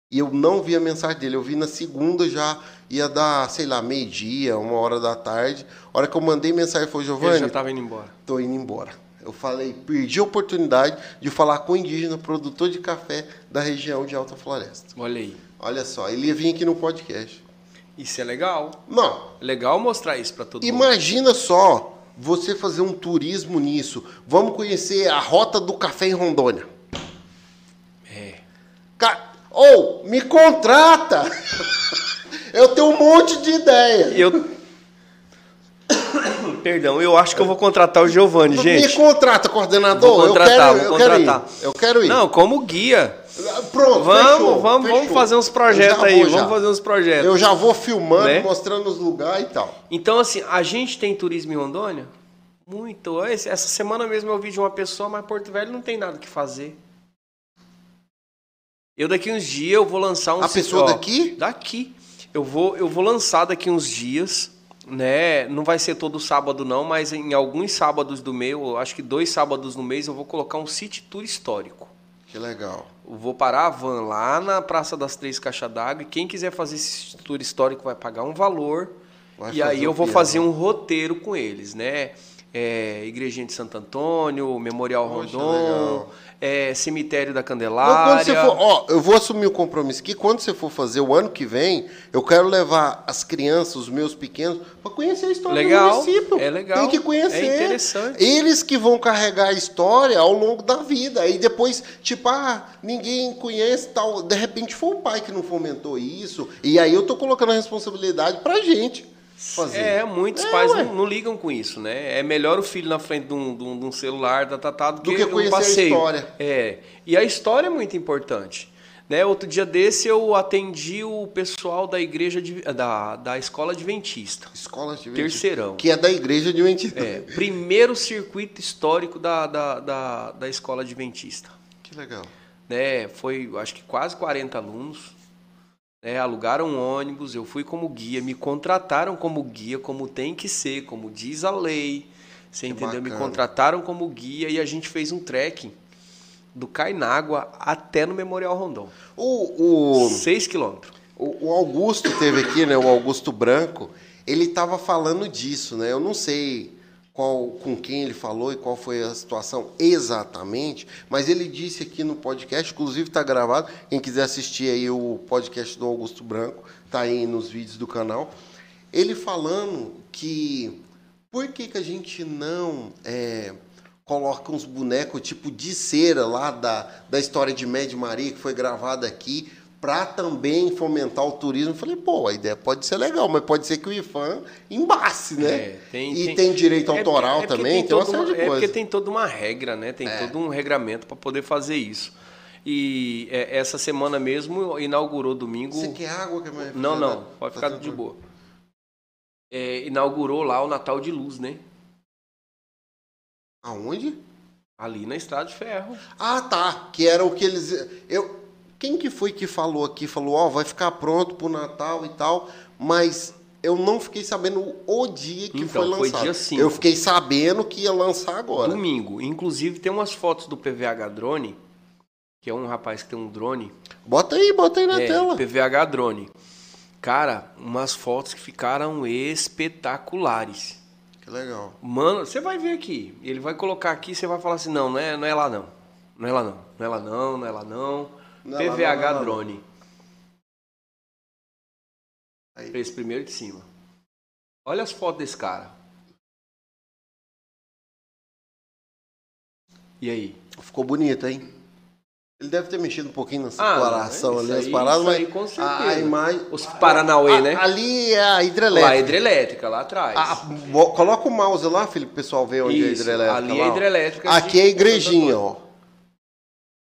S1: E eu não vi a mensagem dele. Eu vi na segunda já, ia dar, sei lá, meio-dia, uma hora da tarde. A hora que eu mandei mensagem, foi,
S2: Ele
S1: Giovanni,
S2: já estava indo embora.
S1: tô indo embora. Eu falei, perdi a oportunidade de falar com o indígena produtor de café da região de Alta Floresta.
S2: Olha aí.
S1: Olha só, ele ia vir aqui no podcast.
S2: Isso é legal.
S1: Não,
S2: É legal mostrar isso para todo mundo.
S1: imagina só você fazer um turismo nisso. Vamos conhecer a rota do café em Rondônia.
S2: É.
S1: Ca- Ou, me contrata! Eu tenho um monte de ideia.
S2: Eu. Perdão, eu acho que eu vou contratar o Giovanni,
S1: Me
S2: gente.
S1: contrata, coordenador.
S2: Vou contratar,
S1: eu quero,
S2: vou
S1: eu quero
S2: contratar.
S1: ir. Eu quero ir.
S2: Não, como guia.
S1: Pronto,
S2: Vamos,
S1: fechou,
S2: vamos,
S1: fechou.
S2: vamos fazer uns projetos aí.
S1: já.
S2: Vamos fazer uns projetos.
S1: Eu já vou filmando,
S2: Né?
S1: mostrando os lugares e tal.
S2: Então, assim, a gente tem turismo em Rondônia? Muito. Essa semana mesmo eu vi de uma pessoa, mas Porto Velho não tem nada que fazer. Eu daqui uns dias eu vou lançar um
S1: A pessoa
S2: ó,
S1: daqui?
S2: Daqui. Eu vou, eu vou lançar daqui uns dias, né? Não vai ser todo sábado não, mas em alguns sábados do mês, eu acho que dois sábados no mês, eu vou colocar um city tour histórico.
S1: Que legal.
S2: Eu vou parar a van lá na Praça das Três Caixas d'Água e quem quiser fazer esse tour histórico vai pagar um valor
S1: Vai
S2: e aí eu vou
S1: peão.
S2: fazer um roteiro com eles, né? É, Igrejinha de Santo Antônio, Memorial
S1: Poxa,
S2: Rondon,
S1: legal.
S2: É, Cemitério da
S1: Não,
S2: Candelária.
S1: quando você for, ó, eu vou assumir o compromisso que quando você for fazer o ano que vem, eu quero levar as crianças, os meus pequenos, para conhecer a história
S2: Legal,
S1: do município.
S2: é legal,
S1: Tem que conhecer.
S2: é interessante.
S1: Eles que vão carregar a história ao longo da vida. Aí depois, tipo, ah, ninguém conhece tal. De repente foi o pai que não fomentou isso. E aí eu tô colocando a responsabilidade pra gente fazer.
S2: É, muitos
S1: É,
S2: pais não, não ligam com isso, né? É melhor o filho na frente de um, de um- de um celular da Tatá do,
S1: Do que
S2: um
S1: conhecer a
S2: passeio.
S1: história.
S2: É. E a história é muito importante. Né? Outro dia desse eu atendi o pessoal da igreja de- da, da escola adventista.
S1: Escola de
S2: Terceirão.
S1: Que é da igreja de mentira.
S2: É, primeiro circuito histórico da, da, da, da escola adventista.
S1: Que legal.
S2: né? Foi, acho que quase 40 alunos. Né? alugaram um ônibus, eu fui como guia, me contrataram como guia, como tem que ser, como diz a lei. Você
S1: Que
S2: entendeu? Me contrataram como guia e a gente fez um trekking do Cainágua até no Memorial Rondon.
S1: O, o,
S2: 6 quilômetros.
S1: o, o Augusto teve aqui, né? O Augusto Branco. Ele estava falando disso, né? Eu não sei qual, com quem ele falou e qual foi a situação exatamente, mas ele disse aqui no podcast, inclusive está gravado. Quem quiser assistir aí o podcast do Augusto Branco, tá aí nos vídeos do canal. Ele falando que por que, que a gente não é, coloca uns bonecos tipo de cera lá da, da história de Média Maria que foi gravada aqui para também fomentar o turismo? Falei, pô, a ideia pode ser legal, mas pode ser que o IFAM embace, né?
S2: É, tem-
S1: e
S2: tem-
S1: tem, direito
S2: É-
S1: autoral
S2: é
S1: também, tem, uma
S2: toda
S1: série de
S2: É porque
S1: coisas.
S2: tem toda uma regra, né? Tem todo um regramento para poder fazer isso. E é, essa semana mesmo inaugurou domingo.
S1: Você quer água? Quer mais
S2: Não, não,
S1: refrigerante?
S2: pode ficar de boa. É, inaugurou lá o Natal de Luz, né?
S1: Aonde?
S2: Ali na Estrada de Ferro.
S1: Ah, tá. Que era o que eles. Eu, quem que foi que falou aqui? Falou, ó, vai ficar pronto pro Natal e tal, mas eu não fiquei sabendo o dia que
S2: Então,
S1: foi
S2: foi
S1: lançado.
S2: dia cinco.
S1: Eu fiquei sabendo que ia lançar agora.
S2: Domingo. Inclusive tem umas fotos do PVH Drone, que é um rapaz que tem um drone.
S1: Bota aí, bota aí na
S2: é,
S1: tela.
S2: PVH Drone. Cara, umas fotos que ficaram espetaculares.
S1: Que legal.
S2: Mano, você vai ver aqui. Ele vai colocar aqui, você vai falar assim, não, não é, não é lá não. Não é lá não. Não é lá não, não é lá não.
S1: Não é lá
S2: PVH
S1: não, não é lá.
S2: Drone.
S1: Aí.
S2: Esse primeiro de cima. Olha as fotos desse cara. E aí?
S1: Ficou bonito, hein? Ele deve ter mexido um pouquinho nessa
S2: Ah,
S1: declaração
S2: isso
S1: ali, as paradas,
S2: isso
S1: mas
S2: aí com certeza.
S1: a, a imagem.
S2: Os Paranauê,
S1: A-
S2: né?
S1: Ali é a
S2: Lá,
S1: hidrelétrica.
S2: a hidrelétrica, lá atrás.
S1: Bo- coloca o mouse lá, filho, pro pessoal ver onde é a
S2: Isso,
S1: hidrelétrica.
S2: ali é
S1: lá,
S2: a
S1: ó.
S2: hidrelétrica
S1: Aqui é a igrejinha, ó.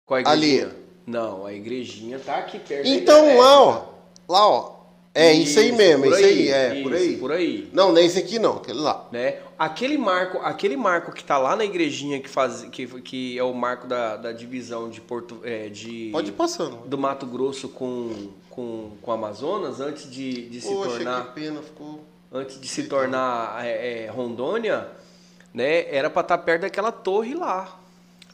S2: Qual a
S1: ali.
S2: Não, a igrejinha tá aqui perto da
S1: Então lá, ó. Lá, ó. É isso, aí mesmo,
S2: por
S1: isso aí, é, por
S2: isso,
S1: aí.
S2: Por aí.
S1: Não, nem esse aqui não, aquele lá.
S2: né? Aquele marco, aquele marco que tá lá na igrejinha que faz, que, que é o marco da, da divisão de Porto, é, de
S1: Pode ir passando.
S2: do Mato Grosso com com, com Amazonas antes de, de se
S1: Poxa,
S2: tornar
S1: que pena, ficou.
S2: antes de se tornar é, é, Rondônia, né? Era para estar perto daquela torre lá.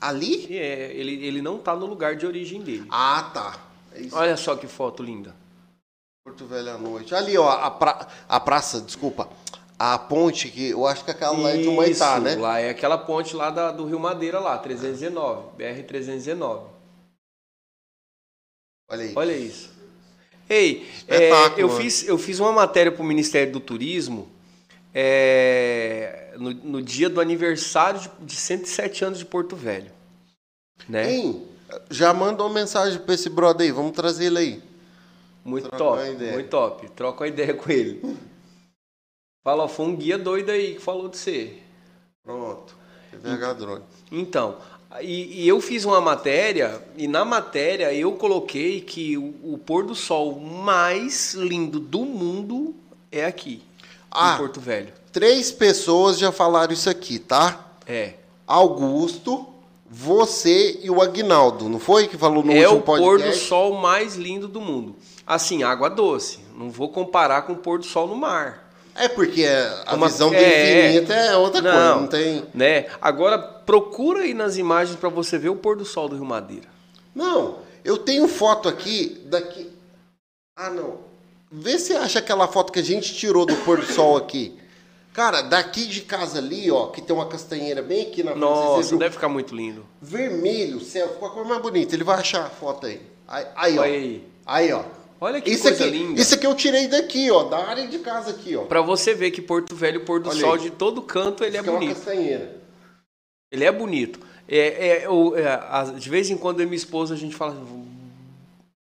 S1: Ali?
S2: É, ele, ele não tá no lugar de origem dele.
S1: Ah, tá. É isso.
S2: Olha só que foto linda.
S1: Porto Velho à noite. Ali, ó, a, pra... a praça, desculpa. A ponte que eu acho que aquela lá é de Humaitá,
S2: Isso,
S1: né?
S2: Lá é aquela ponte lá da- do Rio Madeira lá, 319, BR 319.
S1: Olha aí.
S2: Olha isso. Ei, é, eu,
S1: mano.
S2: fiz, eu fiz uma matéria para o Ministério do Turismo é, no, no dia do aniversário de, de 107 anos de Porto Velho. Né?
S1: Hein? Já manda uma mensagem pra esse brother aí, vamos trazer ele aí.
S2: Muito
S1: Troca
S2: top, muito top. Troca uma ideia com ele. Fala, ó, foi um guia doido aí que falou de você.
S1: Pronto. VH Drone.
S2: Então, e, e eu fiz uma matéria, e na matéria eu coloquei que o, o pôr do sol mais lindo do mundo é aqui,
S1: Ah.
S2: em Porto Velho.
S1: Três pessoas já falaram isso aqui, tá?
S2: É.
S1: Augusto, você e o Agnaldo, não foi que falou no
S2: é
S1: último
S2: o pôr do
S1: podcast?
S2: sol mais lindo do mundo. Assim, água doce. Não vou comparar com o pôr do sol no mar.
S1: É porque a
S2: Uma-
S1: visão do
S2: é,
S1: infinito é outra coisa,
S2: Não.
S1: não tem.
S2: Né? Agora, procura aí nas imagens para você ver o pôr do sol do Rio Madeira.
S1: Não, eu tenho foto aqui daqui. Ah, não. Vê se acha aquela foto que a gente tirou do pôr do sol aqui. Cara, daqui de casa ali, ó, que tem uma castanheira bem aqui na frente.
S2: Nossa,
S1: viu?
S2: deve ficar muito lindo.
S1: Vermelho, céu, ficou a cor mais bonita. Ele vai achar a foto aí. Aí, aí ó.
S2: Olha aí.
S1: Aí, ó.
S2: Olha que
S1: isso
S2: coisa
S1: aqui,
S2: linda.
S1: Isso aqui eu tirei daqui, ó, da área de casa aqui, ó.
S2: Pra você ver que Porto Velho, pôr do
S1: Olha
S2: sol
S1: aí.
S2: de todo canto, ele é
S1: Isso aqui uma
S2: bonito.
S1: castanheira.
S2: Ele é bonito. É, é, o- é, de vez em quando eu e minha esposa a gente fala,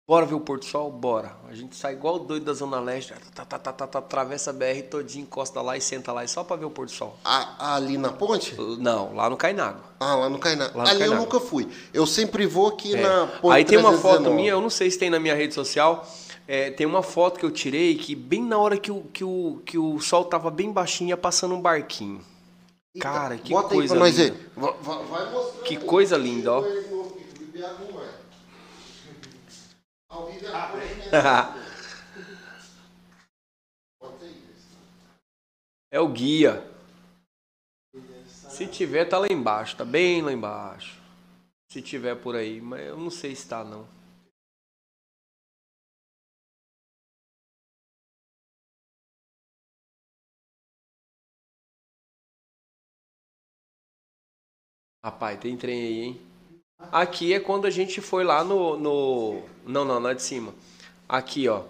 S2: bora ver o pôr do sol? Bora. A gente sai igual doido da Zona Leste, tá, tá, tá, tá, tá, atravessa a BR todinho, encosta lá e senta lá, e só pra ver o pôr do sol.
S1: A- ali na ponte?
S2: Não, lá no Cainago.
S1: Ah, lá no Cainá.
S2: Lá no
S1: ali eu
S2: Cainá.
S1: nunca fui. Eu sempre vou aqui
S2: É.
S1: na ponte
S2: Aí tem uma foto
S1: 319.
S2: minha, eu não sei se tem na minha rede social. é, tem uma foto que eu tirei que bem na hora que o, que o, que o sol tava bem baixinho, ia passando um barquinho.
S1: Eita,
S2: Cara, que coisa linda.
S1: Vai mostrando
S2: Que coisa linda, ó.
S1: Ele não- ele não é. Ao vivo é.
S2: É o guia. Se tiver, tá lá embaixo, tá bem lá embaixo. Se tiver por aí, mas eu não sei se tá não. Rapaz, tem trem aí, hein? Aqui é quando a gente foi lá no. no... Não, não, não é de cima. Aqui, ó.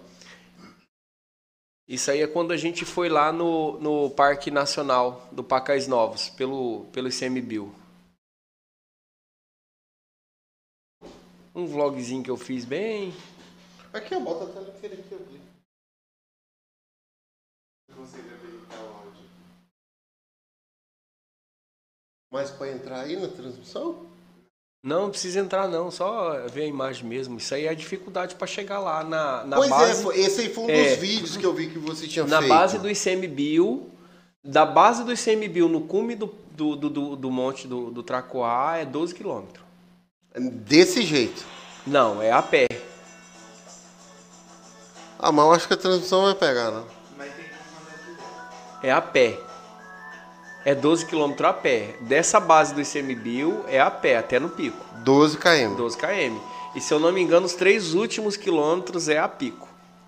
S2: Isso aí é quando a gente foi lá no, no Parque Nacional do Pacais Novos, pelo, pelo ICMBio. Um vlogzinho que eu fiz bem.
S1: Aqui, ó, bota a tela diferente aqui.
S3: Não consigo habilitar o.
S1: Mas para entrar aí na transmissão?
S2: Não, não precisa entrar não, só ver a imagem mesmo. Isso aí é a dificuldade para chegar lá na, na
S1: pois
S2: base.
S1: é, foi- esse aí foi um
S2: É.
S1: dos vídeos que eu vi que você tinha
S2: na
S1: feito.
S2: base do ICMBio, da base do ICMBio no cume do, do, do, do, monte do, do Tracoá é 12 quilômetros.
S1: Desse jeito.
S2: Não, é a pé.
S1: Ah, mas eu acho que a transmissão vai pegar, não.
S3: Mas tem como mandar direto.
S2: É a pé. É 12 quilômetros a pé. Dessa base do ICMBio é a pé, até no pico.
S1: 12 km.
S2: 12 km. E se eu não me engano, os três últimos quilômetros é a pico.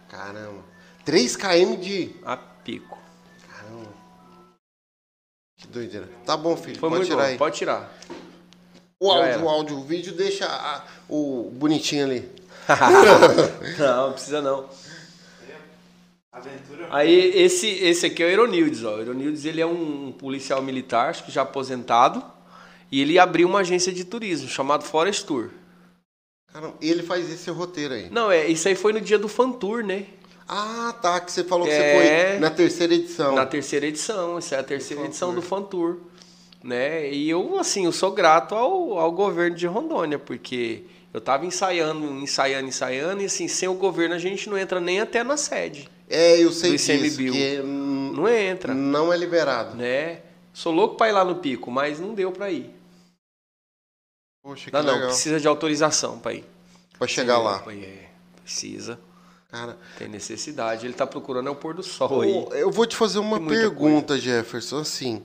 S1: Caramba. 3 km de.
S2: A pico.
S1: Caramba. Que doideira. Tá bom, filho.
S2: Foi
S1: pode tirar
S2: bom.
S1: aí.
S2: Pode tirar.
S1: O
S2: Já
S1: áudio,
S2: era.
S1: o áudio, o vídeo deixa a- o bonitinho ali.
S2: não, não precisa não.
S3: Aventura.
S2: Aí esse, esse aqui é o Eronildes, ó. O Eronildes ele é um policial militar, acho que já aposentado, e ele abriu uma agência de turismo chamado Forest Tour.
S1: Caramba, ele faz esse roteiro aí.
S2: Não, é, isso aí foi no dia do Fan Tour, né?
S1: Ah, tá. Que você falou que
S2: É.
S1: você foi na terceira edição.
S2: Na terceira edição, essa é a terceira edição do Fan Tour, né? E eu assim, eu sou grato ao, ao governo de Rondônia, porque eu tava ensaiando, ensaiando, ensaiando e assim, sem o governo a gente não entra nem até na sede.
S1: É, eu sei
S2: Do
S1: disso.
S2: ICMBio.
S1: Que hum,
S2: Não entra,
S1: não é liberado.
S2: né? Sou louco pra ir lá no pico, mas não deu pra ir.
S1: Poxa, que
S2: Não, não, precisa de autorização pra ir.
S1: Pra chegar lá.
S2: É, precisa,
S1: Cara,
S2: tem necessidade. Ele tá procurando é o pôr do sol aí.
S1: Eu vou te fazer uma pergunta, Jefferson. Assim, o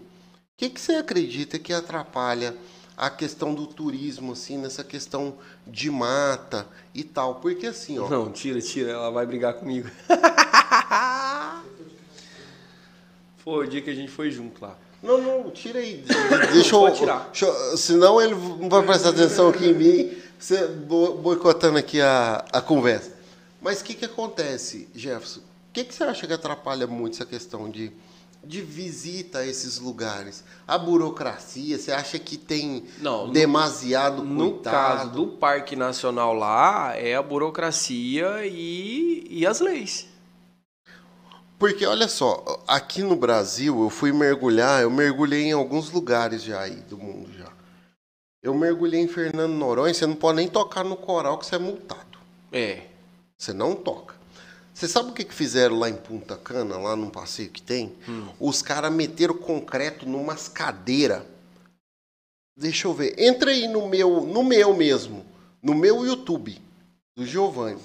S1: que, que você acredita que atrapalha a questão do turismo, assim, nessa questão de mata e tal? Porque assim, ó.
S2: Não, tira, tira, ela vai brigar comigo. Foi o dia que a gente foi junto lá.
S1: Não, não, tira aí. Deixa eu.
S2: Tirar.
S1: deixa eu- senão ele não vai prestar atenção aqui em mim, você bo- boicotando aqui a, a conversa. Mas o que, que acontece, Jefferson? O que, que você acha que atrapalha muito essa questão de, de visita a esses lugares? A burocracia, você acha que tem
S2: Não, no-
S1: demasiado
S2: No
S1: cuidado?
S2: caso do Parque Nacional lá, é a burocracia e, e as leis.
S1: Porque olha só, aqui no Brasil eu fui mergulhar, eu mergulhei em alguns lugares já aí do mundo já. Eu mergulhei em Fernando Noronha, você não pode nem tocar no coral que você é multado.
S2: É.
S1: Você não toca. Você sabe o que, que fizeram lá em Punta Cana, lá num passeio que tem? Os caras meteram concreto numas cadeiras. Deixa eu ver. Entra aí no meu, no meu mesmo, no meu YouTube, do Giovanni.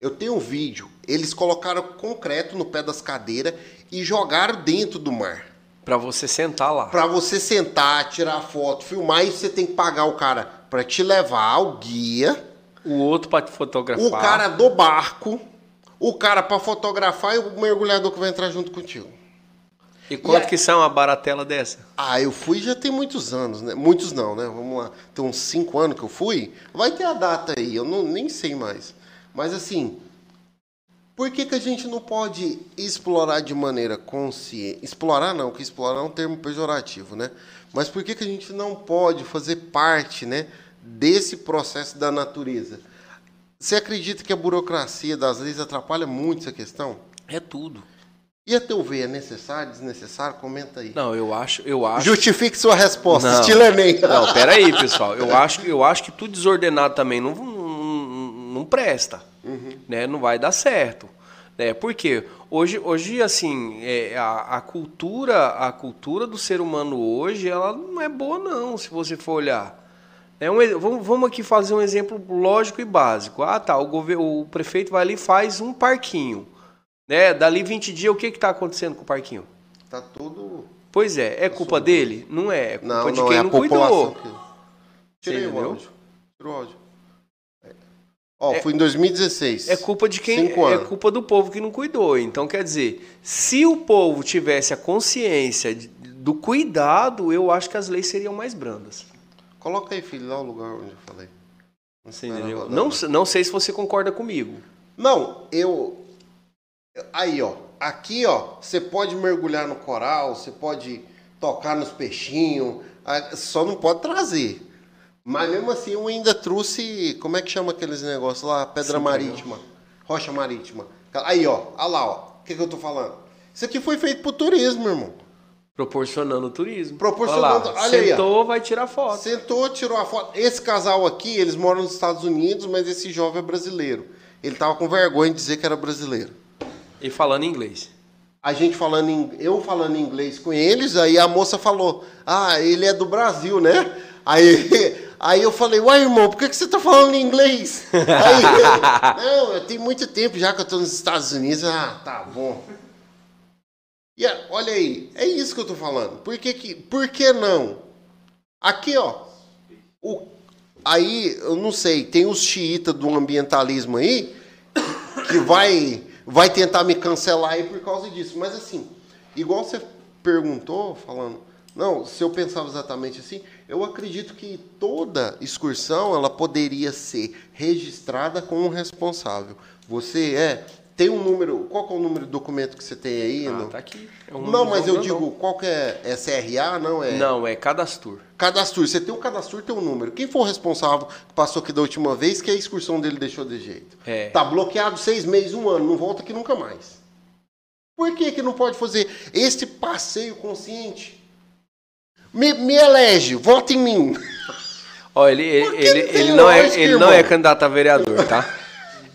S1: Eu tenho um vídeo. Eles colocaram concreto no pé das cadeiras e jogaram dentro do mar.
S2: Pra você sentar lá.
S1: Pra você sentar, tirar foto, filmar, e você tem que pagar o cara pra te levar, o guia,
S2: O outro pra te fotografar.
S1: o cara do barco, o cara para fotografar e o mergulhador que vai entrar junto contigo.
S2: E quanto
S1: E a-
S2: que sai uma baratela dessa?
S1: Ah, eu fui já tem muitos anos, né? Muitos não, né? Vamos lá. Tem uns cinco anos que eu fui. Vai ter a data aí, eu não, nem sei mais. Mas assim, por que, que a gente não pode explorar de maneira consciente? Explorar não, que explorar é um termo pejorativo, né? Mas por que, que a gente não pode fazer parte, né, desse processo da natureza? Você acredita que a burocracia das leis atrapalha muito essa questão?
S2: É tudo.
S1: E a teu ver, é necessário, desnecessário? Comenta aí.
S2: Não, eu acho, eu acho.
S1: Justifique sua resposta,
S2: Não.
S1: estilo Enem.
S2: Não, peraí, pessoal. Eu acho, eu acho que tudo desordenado também não, não, não presta. Né? Não vai dar certo. Né? Por quê? Hoje, hoje assim, é, a, a cultura a cultura do ser humano hoje, ela não é boa não, se você for olhar. É um, vamos, vamos aqui fazer um exemplo lógico e básico. Ah, tá, o, gover- o prefeito vai ali e faz um parquinho. Né? Dali 20 dias, o que está acontecendo com o parquinho?
S1: Tá tudo.
S2: Pois é, é culpa dele? Não é, é culpa
S1: Não,
S2: de
S1: não,
S2: quem
S1: é
S2: não cuidou.
S1: Que... Tirei o
S2: entendeu?
S1: áudio. Tirou o áudio. É. Ó, fui em 2016.
S2: É culpa de quem é culpa do povo que não cuidou. Então, quer dizer, se o povo tivesse a consciência de- do cuidado, eu acho que as leis seriam mais brandas.
S1: Coloca aí, filho, lá o lugar onde eu falei.
S2: Você
S1: Não,
S2: entendeu?
S1: não,
S2: Não,
S1: não.
S2: se- não sei se você concorda comigo.
S1: Não, eu. Aí, ó. Aqui, ó, você pode mergulhar no coral, você pode tocar nos peixinhos, só não pode trazer. Mas mesmo assim, eu ainda trouxe. Como é que chama aqueles negócios lá? Pedra
S2: Sim,
S1: marítima. Rocha marítima. Aí, ó. Olha lá, ó. O que, que eu tô falando? Isso aqui foi feito pro turismo, irmão.
S2: Proporcionando turismo.
S1: Proporcionando-
S2: Olha lá,
S1: olha aí,
S2: sentou, vai tirar foto.
S1: Sentou, tirou a foto. Esse casal aqui, eles moram nos Estados Unidos, mas esse jovem é brasileiro. Ele tava com vergonha de dizer que era brasileiro.
S2: E falando inglês.
S1: A gente falando em, eu falando inglês com eles, aí a moça falou: "Ah, ele é do Brasil, né?" Aí, aí eu falei: "Uai, irmão, por que, que você tá falando inglês?" Aí, não, eu tenho muito tempo já que eu tô nos Estados Unidos. Ah, tá bom. E olha aí, é isso que eu tô falando. Por que que, por que não? Aqui, ó, o, aí eu não sei, tem os xiitas do ambientalismo aí que vai vai tentar me cancelar aí por causa disso. Mas assim, igual você perguntou, falando, não, se eu pensava exatamente assim, eu acredito que toda excursão ela poderia ser registrada com um responsável. Você é tem um número, qual que é o número do documento que você tem aí?
S2: Ah,
S1: no-
S2: tá aqui. É um
S1: não, mas eu digo, qual que é? É CRA, não é?
S2: Não, é cadastro.
S1: Cadastro. Você tem o cadastro, tem um número. Quem for o responsável que passou aqui da última vez, que a excursão dele deixou de jeito.
S2: É.
S1: Tá bloqueado seis meses, um ano, não volta aqui nunca mais. Por que, que não pode fazer esse passeio consciente? Me, me elege, vota em mim.
S2: Ó, ele, ele,
S1: não tem
S2: ele, não é, ele não é candidato a vereador, tá?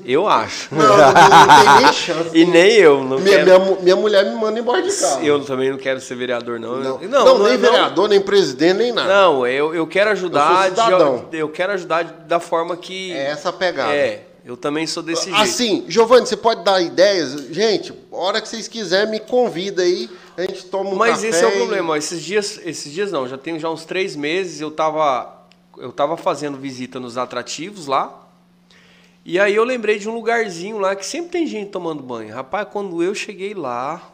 S2: Eu acho.
S1: Não, não, não tem nem chance.
S2: E nem eu. Não
S1: minha,
S2: quero-
S1: minha, minha mulher me manda embora de casa.
S2: Eu também não quero ser vereador, não.
S1: não,
S2: Eu-
S1: não, nem
S2: é-
S1: vereador, nem presidente, nem nada.
S2: Não, eu, eu quero ajudar.
S1: Eu cidadão.
S2: de- eu quero ajudar da forma que.
S1: É essa a pegada.
S2: É, eu também sou desse jeito.
S1: Assim, Giovanni, você pode dar ideias? Gente, hora que vocês quiserem, me convida aí. A gente toma um
S2: Mas esse é o problema. Esses dias, esses dias não, já tem já uns três meses. Eu tava, eu tava fazendo visita nos atrativos lá. E aí eu lembrei de um lugarzinho lá que sempre tem gente tomando banho. Rapaz, quando eu cheguei lá,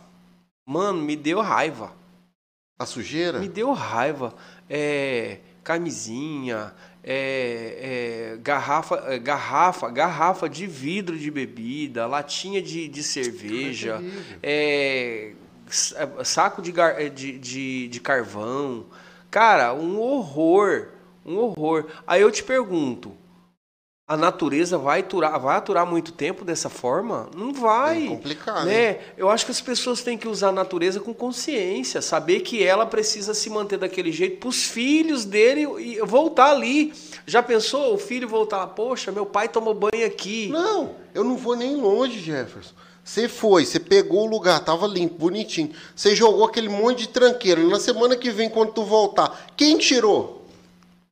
S2: mano, me deu raiva.
S1: A sujeira?
S2: Me deu raiva. É, camisinha, é, é, garrafa, é, garrafa, garrafa de vidro de bebida, latinha de, de cerveja, é, sa- saco de, de, de, de carvão. Cara, um horror, um horror. Aí eu te pergunto, a natureza vai aturar, vai aturar muito tempo dessa forma? Não vai.
S1: É complicado,
S2: Né? Eu acho que as pessoas têm que usar a natureza com consciência, saber que ela precisa se manter daquele jeito para os filhos dele e voltar ali. Já pensou o filho voltar? Poxa, meu pai tomou banho aqui.
S1: Não, eu não vou nem longe, Jefferson. Você foi, você pegou o lugar, tava limpo, bonitinho. Você jogou aquele monte de tranqueira. Na semana que vem, quando tu voltar, quem tirou?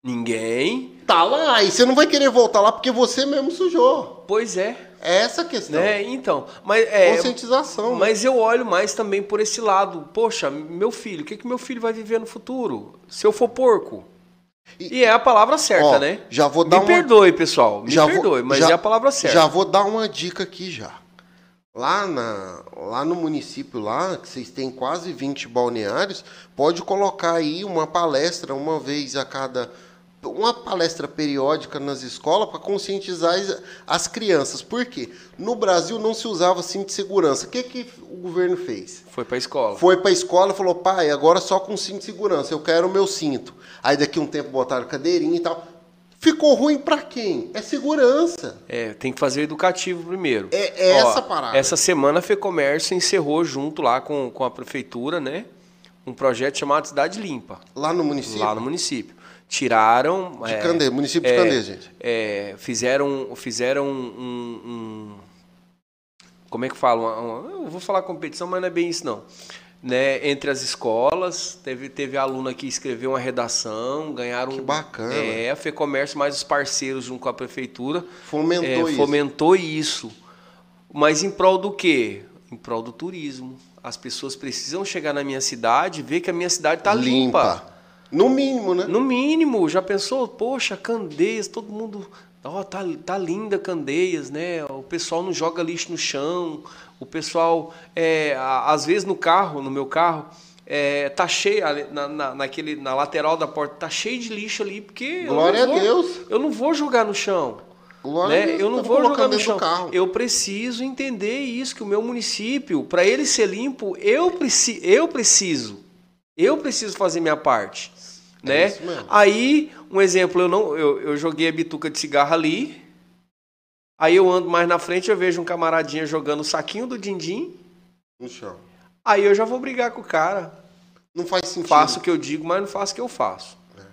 S2: Ninguém.
S1: Tá lá, e você não vai querer voltar lá porque você mesmo sujou.
S2: Pois é.
S1: É essa a questão.
S2: Né? Então, mas é,
S1: Conscientização. né?
S2: Mas eu olho mais também por esse lado. Poxa, meu filho, o que, que meu filho vai viver no futuro? Se eu for porco.
S1: E-
S2: E, é a palavra certa,
S1: Ó,
S2: né?
S1: já vou dar
S2: Me
S1: uma-
S2: perdoe, pessoal. Me
S1: Já vou-
S2: perdoe, mas
S1: já-
S2: é a palavra certa.
S1: Já vou dar uma dica aqui já. lá, na, lá no município, lá, que vocês têm quase 20 balneários, pode colocar aí uma palestra uma vez a cada. Uma palestra periódica nas escolas para conscientizar as crianças. Por quê? No Brasil não se usava cinto de segurança. O que, que o governo fez?
S2: Foi para a escola.
S1: Foi para a escola e falou: pai, agora só com cinto de segurança, eu quero o meu cinto. Aí daqui um tempo botaram cadeirinha e tal. Ficou ruim para quem? É segurança.
S2: É, tem que fazer educativo primeiro.
S1: É, é Ó, essa parada.
S2: Essa semana a FEComércio encerrou junto lá com, com a prefeitura, né? Um projeto chamado Cidade Limpa.
S1: Lá no município?
S2: Lá no município. Tiraram.
S1: De é, Candê, município de
S2: é,
S1: Candê, gente.
S2: É, fizeram fizeram um, um, Como é que fala? eu vou falar competição, mas não é bem isso, não né, entre as escolas. Teve, teve aluno que escreveu uma redação, ganharam.
S1: Que bacana.
S2: É, a FEComércio mais os parceiros junto com a prefeitura.
S1: Fomentou é,
S2: isso. Fomentou isso. Mas em prol do quê? Em prol do turismo. As pessoas precisam chegar na minha cidade e ver que a minha cidade está limpa. limpa.
S1: No mínimo, né?
S2: No mínimo. Já pensou? Poxa, Candeias, todo mundo. Ó, oh, tá, tá linda Candeias, né? O pessoal não joga lixo no chão o pessoal, é, às vezes no carro, no meu carro, é, tá cheio, na, na, naquele, na lateral da porta, tá cheio de lixo ali, porque.
S1: Glória
S2: vou,
S1: a Deus!
S2: Eu não vou jogar no chão.
S1: Glória
S2: né?
S1: a Deus,
S2: eu não vou jogar no chão. Eu preciso entender isso, que o meu município, para ele ser limpo, eu, preci eu preciso. Eu preciso fazer minha parte. É né? Aí, um exemplo, eu não eu, eu joguei a bituca de cigarro ali, Aí eu ando mais na frente, eu vejo um camaradinha jogando o saquinho do din-din.
S1: No chão.
S2: Aí eu já vou brigar com o cara.
S1: Não faz sentido.
S2: Faço o que eu digo, mas não faço o que eu faço. É.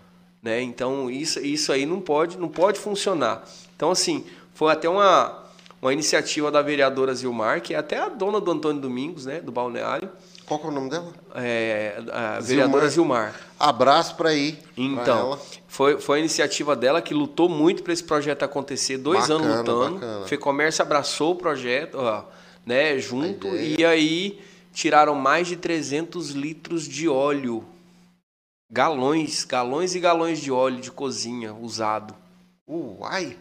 S2: Né? Então isso, isso aí não pode, não pode funcionar. Então, assim, foi até uma, uma iniciativa da vereadora Zilmar, que é até a dona do Antônio Domingos, né? Do balneário.
S1: Qual é o nome dela?
S2: É, a vereadora Zilmar. Zilmar.
S1: Abraço para aí.
S2: Então, foi, foi a iniciativa dela que lutou muito para esse projeto acontecer, dois bacana, anos lutando. Bacana. Fecomércio abraçou o projeto, ó, né, junto, e aí tiraram mais de 300 litros de óleo. Galões, galões e galões de óleo de cozinha usado.
S1: Uai!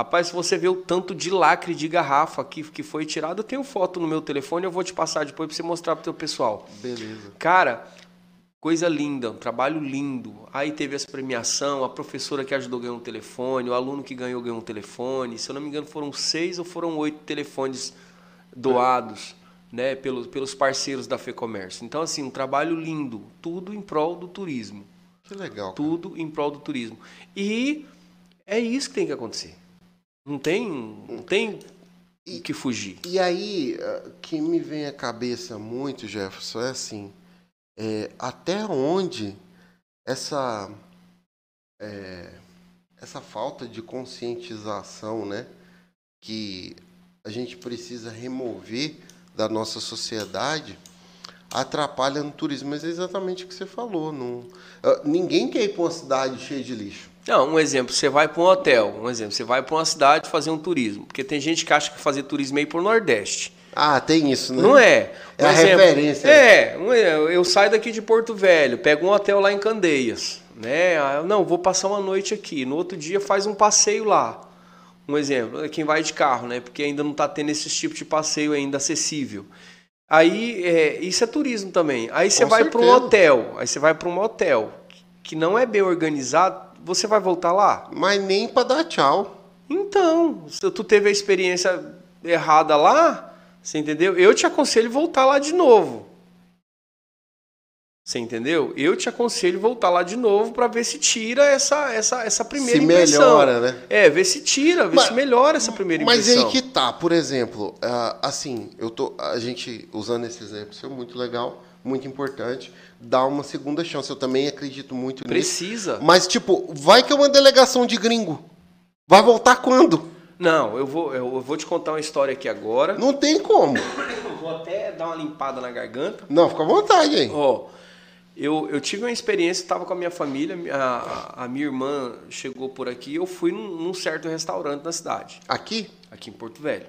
S2: Rapaz, se você vê o tanto de lacre de garrafa que, que foi tirado, eu tenho foto no meu telefone, eu vou te passar depois para você mostrar pro teu pessoal.
S1: Beleza.
S2: Cara, coisa linda, um trabalho lindo. Aí teve essa premiação, a professora que ajudou ganhou um telefone, o aluno que ganhou ganhou um telefone. Se eu não me engano, foram seis ou foram oito telefones doados. Né, pelos, pelos parceiros da FEComércio. Então, assim, um trabalho lindo, tudo em prol do turismo.
S1: Que legal. Cara.
S2: Tudo em prol do turismo. E é isso que tem que acontecer. Não tem, não tem e, que fugir.
S1: E aí, eh, que me vem à cabeça muito, Jefferson, é assim, é, até onde essa é, essa falta de conscientização, né, que a gente precisa remover da nossa sociedade atrapalha no turismo. Mas é exatamente o que você falou. Não, eh, ninguém quer ir para uma cidade cheia de lixo.
S2: Não, um exemplo, você vai para um hotel, um exemplo, você vai para uma cidade fazer um turismo, porque tem gente que acha que fazer turismo é ir para o Nordeste.
S1: Ah, tem isso, né?
S2: Não é.
S1: Um é a exemplo, referência.
S2: É, eu saio daqui de Porto Velho, pego um hotel lá em Candeias, né? Ah, não, vou passar uma noite aqui, no outro dia faz um passeio lá. Um exemplo, quem vai de carro, né? Porque ainda não está tendo esse tipo de passeio ainda acessível. Aí, é, isso é turismo também. Aí você Com vai para um hotel, aí você vai para um hotel que não é bem organizado, você vai voltar lá?
S1: Mas nem para dar tchau.
S2: Então, se tu teve a experiência errada lá, você entendeu? Eu te aconselho voltar lá de novo. Você entendeu? Eu te aconselho voltar lá de novo para ver se tira essa, essa, essa primeira se impressão. Se melhora, né? É, ver se tira, ver mas, se melhora essa primeira
S1: mas
S2: impressão.
S1: Mas aí que tá, por exemplo, uh, assim, eu tô, a gente usando esse exemplo, isso é muito legal, muito importante dar uma segunda chance. Eu também acredito muito
S2: nisso. Precisa.
S1: Mas, tipo, vai que é uma delegação de gringo. Vai voltar quando?
S2: Não, eu vou, eu vou te contar uma história aqui agora.
S1: Não tem como.
S2: Eu vou até dar uma limpada na garganta.
S1: Não, fica à vontade, hein?
S2: Ó, eu, eu tive uma experiência, estava com a minha família, a, a, minha irmã chegou por aqui, eu fui num, num certo restaurante na cidade.
S1: Aqui?
S2: Aqui em Porto Velho.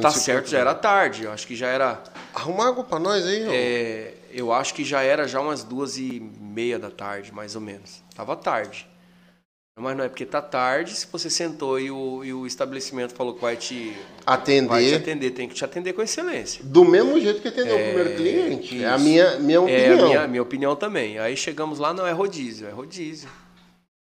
S2: Tá certo, já era tarde, eu acho que já era...
S1: Arruma água para nós aí.
S2: É, eu acho que já era já umas duas e meia da tarde, mais ou menos. Tava tarde. Mas não é porque tá tarde, se você sentou e o, e o estabelecimento falou que vai te
S1: Atender.
S2: vai te atender, tem que te atender com excelência.
S1: Do mesmo jeito que atendeu o primeiro cliente. É a
S2: isso.
S1: minha, minha
S2: É
S1: opinião.
S2: a minha, minha opinião também. Aí chegamos lá, não é rodízio, é rodízio.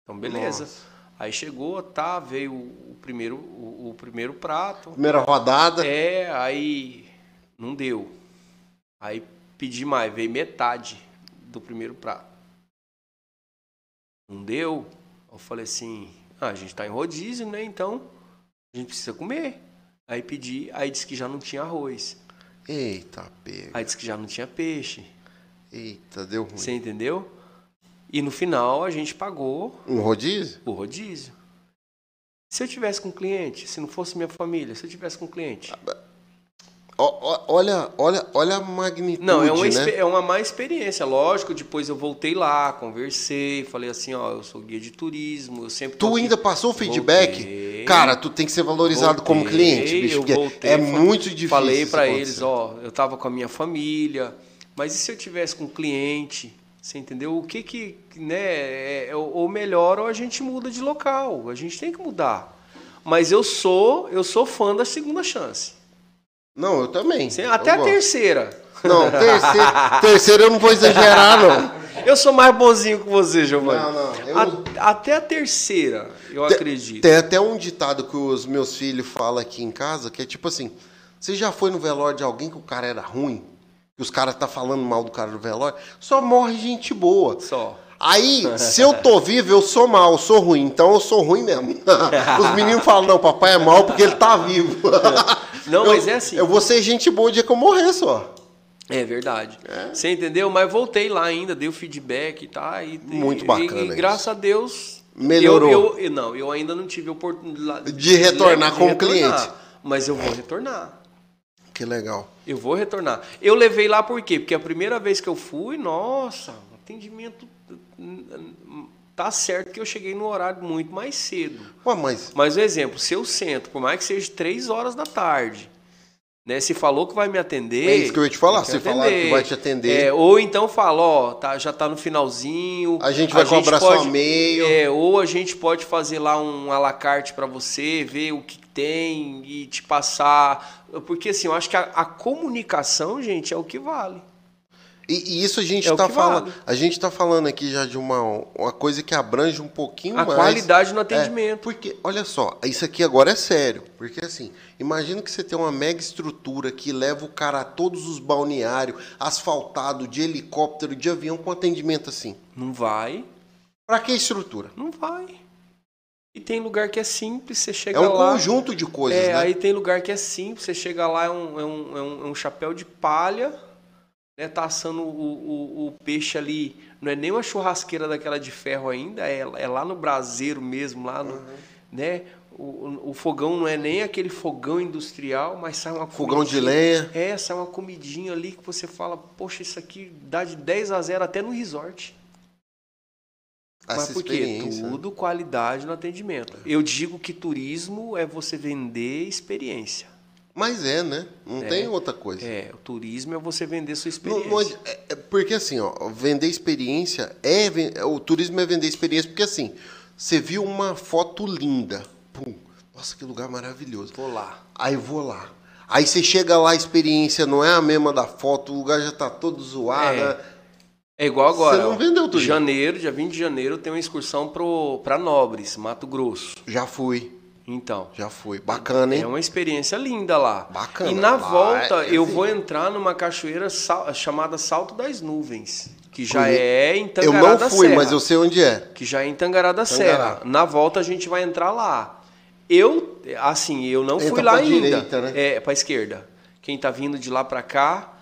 S2: Então, beleza.
S1: Nossa.
S2: Aí chegou, tá, veio o primeiro, o, o primeiro prato.
S1: Primeira rodada.
S2: É, aí não deu. Aí pedi mais, veio metade do primeiro prato. Não deu. Eu falei assim, ah, a gente tá em rodízio, né? Então a gente precisa comer. Aí pedi, aí disse que já não tinha arroz.
S1: Eita, pega.
S2: Aí disse que já não tinha peixe.
S1: Eita, deu ruim.
S2: Você entendeu? E no final a gente pagou
S1: Um rodízio?
S2: o rodízio. Se eu tivesse com cliente, se não fosse minha família, se eu tivesse com cliente.
S1: Ó, ó, olha, olha, olha a magnitude,
S2: Não, é uma,
S1: né?
S2: é uma má experiência. Lógico, depois eu voltei lá, conversei, falei assim, ó, eu sou guia de turismo, eu sempre
S1: Tu ainda passou o feedback?
S2: Voltei.
S1: Cara, tu tem que ser valorizado como
S2: Voltei,
S1: cliente, bicho.
S2: eu
S1: porque
S2: voltei,
S1: é muito difícil.
S2: Falei
S1: acontecer.
S2: eles, ó, eu tava com a minha família, mas e se eu tivesse com um cliente? Você entendeu? O que que, né, é, é, ou melhor, ou a gente muda de local, a gente tem que mudar. Mas eu sou, eu sou fã da segunda chance.
S1: Não, eu também.
S2: Sim,
S1: eu
S2: Até a
S1: gosto.
S2: terceira.
S1: Não, terceiro, terceiro eu não vou exagerar, não.
S2: Eu sou mais bonzinho que você, Giovanni.
S1: Não, não, eu-
S2: A- até a terceira, eu
S1: Te-
S2: acredito.
S1: Tem até um ditado que os meus filhos falam aqui em casa, que é tipo assim, você já foi no velório de alguém que o cara era ruim? Que os caras tá falando mal do cara do velório? Só morre gente boa.
S2: Só.
S1: Aí, se eu tô vivo, eu sou mal, eu sou ruim. Então eu sou ruim mesmo. Os meninos falam, não, papai é mal porque ele tá vivo.
S2: Não,
S1: Eu-
S2: mas é assim.
S1: Eu vou ser gente boa o dia que eu morrer só.
S2: É verdade. Você entendeu? Mas voltei lá ainda, dei o feedback e tá. E,
S1: Muito
S2: e-
S1: bacana
S2: E,
S1: isso.
S2: graças a Deus.
S1: Melhorou.
S2: Eu, eu- não, eu ainda não tive oportunidade
S1: De retornar como cliente.
S2: Mas eu vou retornar.
S1: Que legal.
S2: Eu vou retornar. Eu levei lá por quê? Porque a primeira vez que eu fui, nossa, atendimento. Tá certo que eu cheguei no horário muito mais cedo.
S1: Ué, mas
S2: Mas um exemplo, se eu sento, por mais que seja três horas da tarde, né? Se falou que vai me atender.
S1: É isso que eu ia te falar, se falar que vai te atender.
S2: É, ou então fala, ó, tá, já tá no finalzinho.
S1: A gente vai cobrar só meio.
S2: É, ou a gente pode fazer lá um alacarte para você, ver o que tem e te passar. Porque assim, eu acho que a, a comunicação, gente, é o que vale.
S1: E, e isso a gente
S2: É
S1: está
S2: que
S1: falando.
S2: vale.
S1: A gente está falando aqui já de uma, uma coisa que abrange um pouquinho
S2: A
S1: mais.
S2: qualidade no
S1: É,
S2: atendimento.
S1: porque, olha só, isso aqui agora é sério. Porque assim, imagina que você tem uma mega estrutura que leva o cara a todos os balneários, asfaltado, de helicóptero, de avião, com atendimento assim.
S2: Não vai,
S1: Pra que estrutura?
S2: não vai. E tem lugar que é simples, você chega
S1: É um
S2: lá.
S1: conjunto de coisas,
S2: É,
S1: né?
S2: aí tem lugar que é simples, você chega lá, é um, é um, é um, é um chapéu de palha, né? Tá assando o, o, o peixe ali, não é nem uma churrasqueira daquela de ferro ainda, é, é lá no braseiro mesmo, lá no. Né? O, o, fogão não é nem aquele fogão industrial, mas sai uma
S1: Fogão de lenha.
S2: É, sai uma comidinha ali que você fala, poxa, isso aqui dá de 10 a 0 até no resort.
S1: Essa
S2: Mas por quê?
S1: né?
S2: Tudo qualidade no atendimento. Eu digo que turismo é você vender experiência.
S1: Mas é, né? Não
S2: É.
S1: tem outra coisa.
S2: É, o turismo é você vender sua
S1: Não-
S2: experiência.
S1: não adi- é- é porque assim, ó, vender experiência é ven- o turismo é vender experiência porque assim, você viu uma foto linda, pum, nossa que lugar maravilhoso.
S2: Vou lá.
S1: Aí vou lá. Aí você chega lá, a experiência não é a mesma da foto, o lugar já tá todo zoado.
S2: É.
S1: né?
S2: É igual agora.
S1: Você não
S2: ó.
S1: vendeu turismo.
S2: Janeiro, dia 20 de janeiro, tem uma excursão pro, pra Nobres, Mato Grosso.
S1: Já fui,
S2: Então.
S1: já fui. Bacana, hein?
S2: É uma experiência linda lá.
S1: Bacana.
S2: E na volta
S1: é
S2: eu
S1: assim.
S2: vou entrar numa cachoeira sal- chamada Salto das Nuvens, que já
S1: Conhe-
S2: é em
S1: Eu
S2: Tangará
S1: não
S2: da
S1: fui,
S2: Serra.
S1: mas eu sei onde é.
S2: que já é em Tangará da
S1: Tangará.
S2: Serra. Na volta a gente vai entrar lá. Eu, assim, eu não
S1: Entra
S2: fui lá
S1: pra
S2: ainda.
S1: direita, né?
S2: É, para esquerda. Quem tá vindo de lá para cá,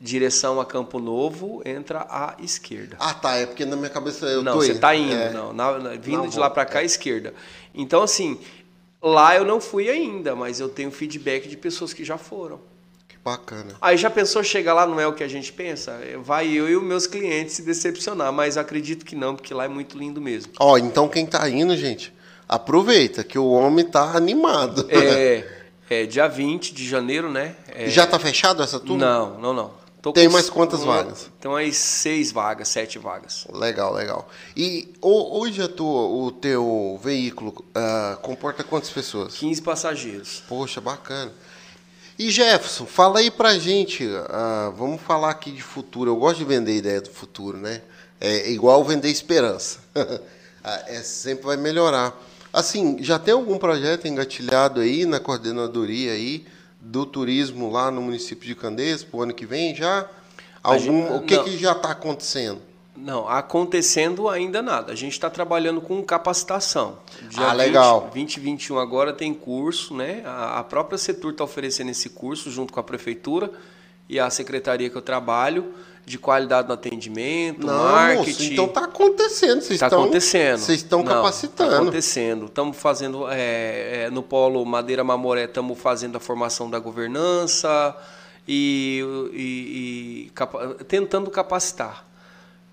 S2: direção a Campo Novo, entra à esquerda.
S1: Ah, tá, é porque na minha cabeça eu
S2: não,
S1: tô
S2: você
S1: indo.
S2: tá indo,
S1: É.
S2: não. Na- na- vindo de lá para cá à esquerda. Então, assim, lá eu não fui ainda, mas eu tenho feedback de pessoas que já foram.
S1: Que bacana.
S2: Aí já pensou chegar lá, não é o que a gente pensa? Vai eu e os meus clientes se decepcionar, mas acredito que não, porque lá é muito lindo mesmo.
S1: Ó, então quem tá indo, gente, aproveita que o homem tá animado.
S2: É, é dia 20 de janeiro, né? É,
S1: Já tá fechado essa turma?
S2: Não, não, não. Tô
S1: Tem mais quantas
S2: uma-
S1: vagas?
S2: Tem umas seis vagas, sete vagas.
S1: Legal, legal. E ho- hoje a tua, o teu veículo ah, comporta quantas pessoas?
S2: 15 passageiros.
S1: Poxa, bacana. E Jefferson, fala aí pra gente, ah, vamos falar aqui de futuro. Eu gosto de vender ideia do futuro, né? É igual vender esperança. Ah, é, sempre vai melhorar. Assim, já tem algum projeto engatilhado aí na coordenadoria aí do turismo lá no município de Candeias pro ano que vem já? Algum,
S2: gente-
S1: o que,
S2: não.
S1: que já está acontecendo?
S2: Não, acontecendo ainda nada. A gente está trabalhando com capacitação.
S1: Ah, legal.
S2: 20, 2021 agora tem curso, né? A, a própria Setur está oferecendo esse curso junto com a prefeitura e a secretaria que eu trabalho de qualidade no atendimento,
S1: Não,
S2: marketing.
S1: moço, então tá acontecendo. Vocês
S2: Está
S1: estão
S2: acontecendo.
S1: Vocês estão
S2: Não,
S1: capacitando.
S2: Tá acontecendo. Estamos fazendo é, é, no Polo Madeira Mamoré, estamos fazendo a formação da governança e, e- e capa- tentando capacitar.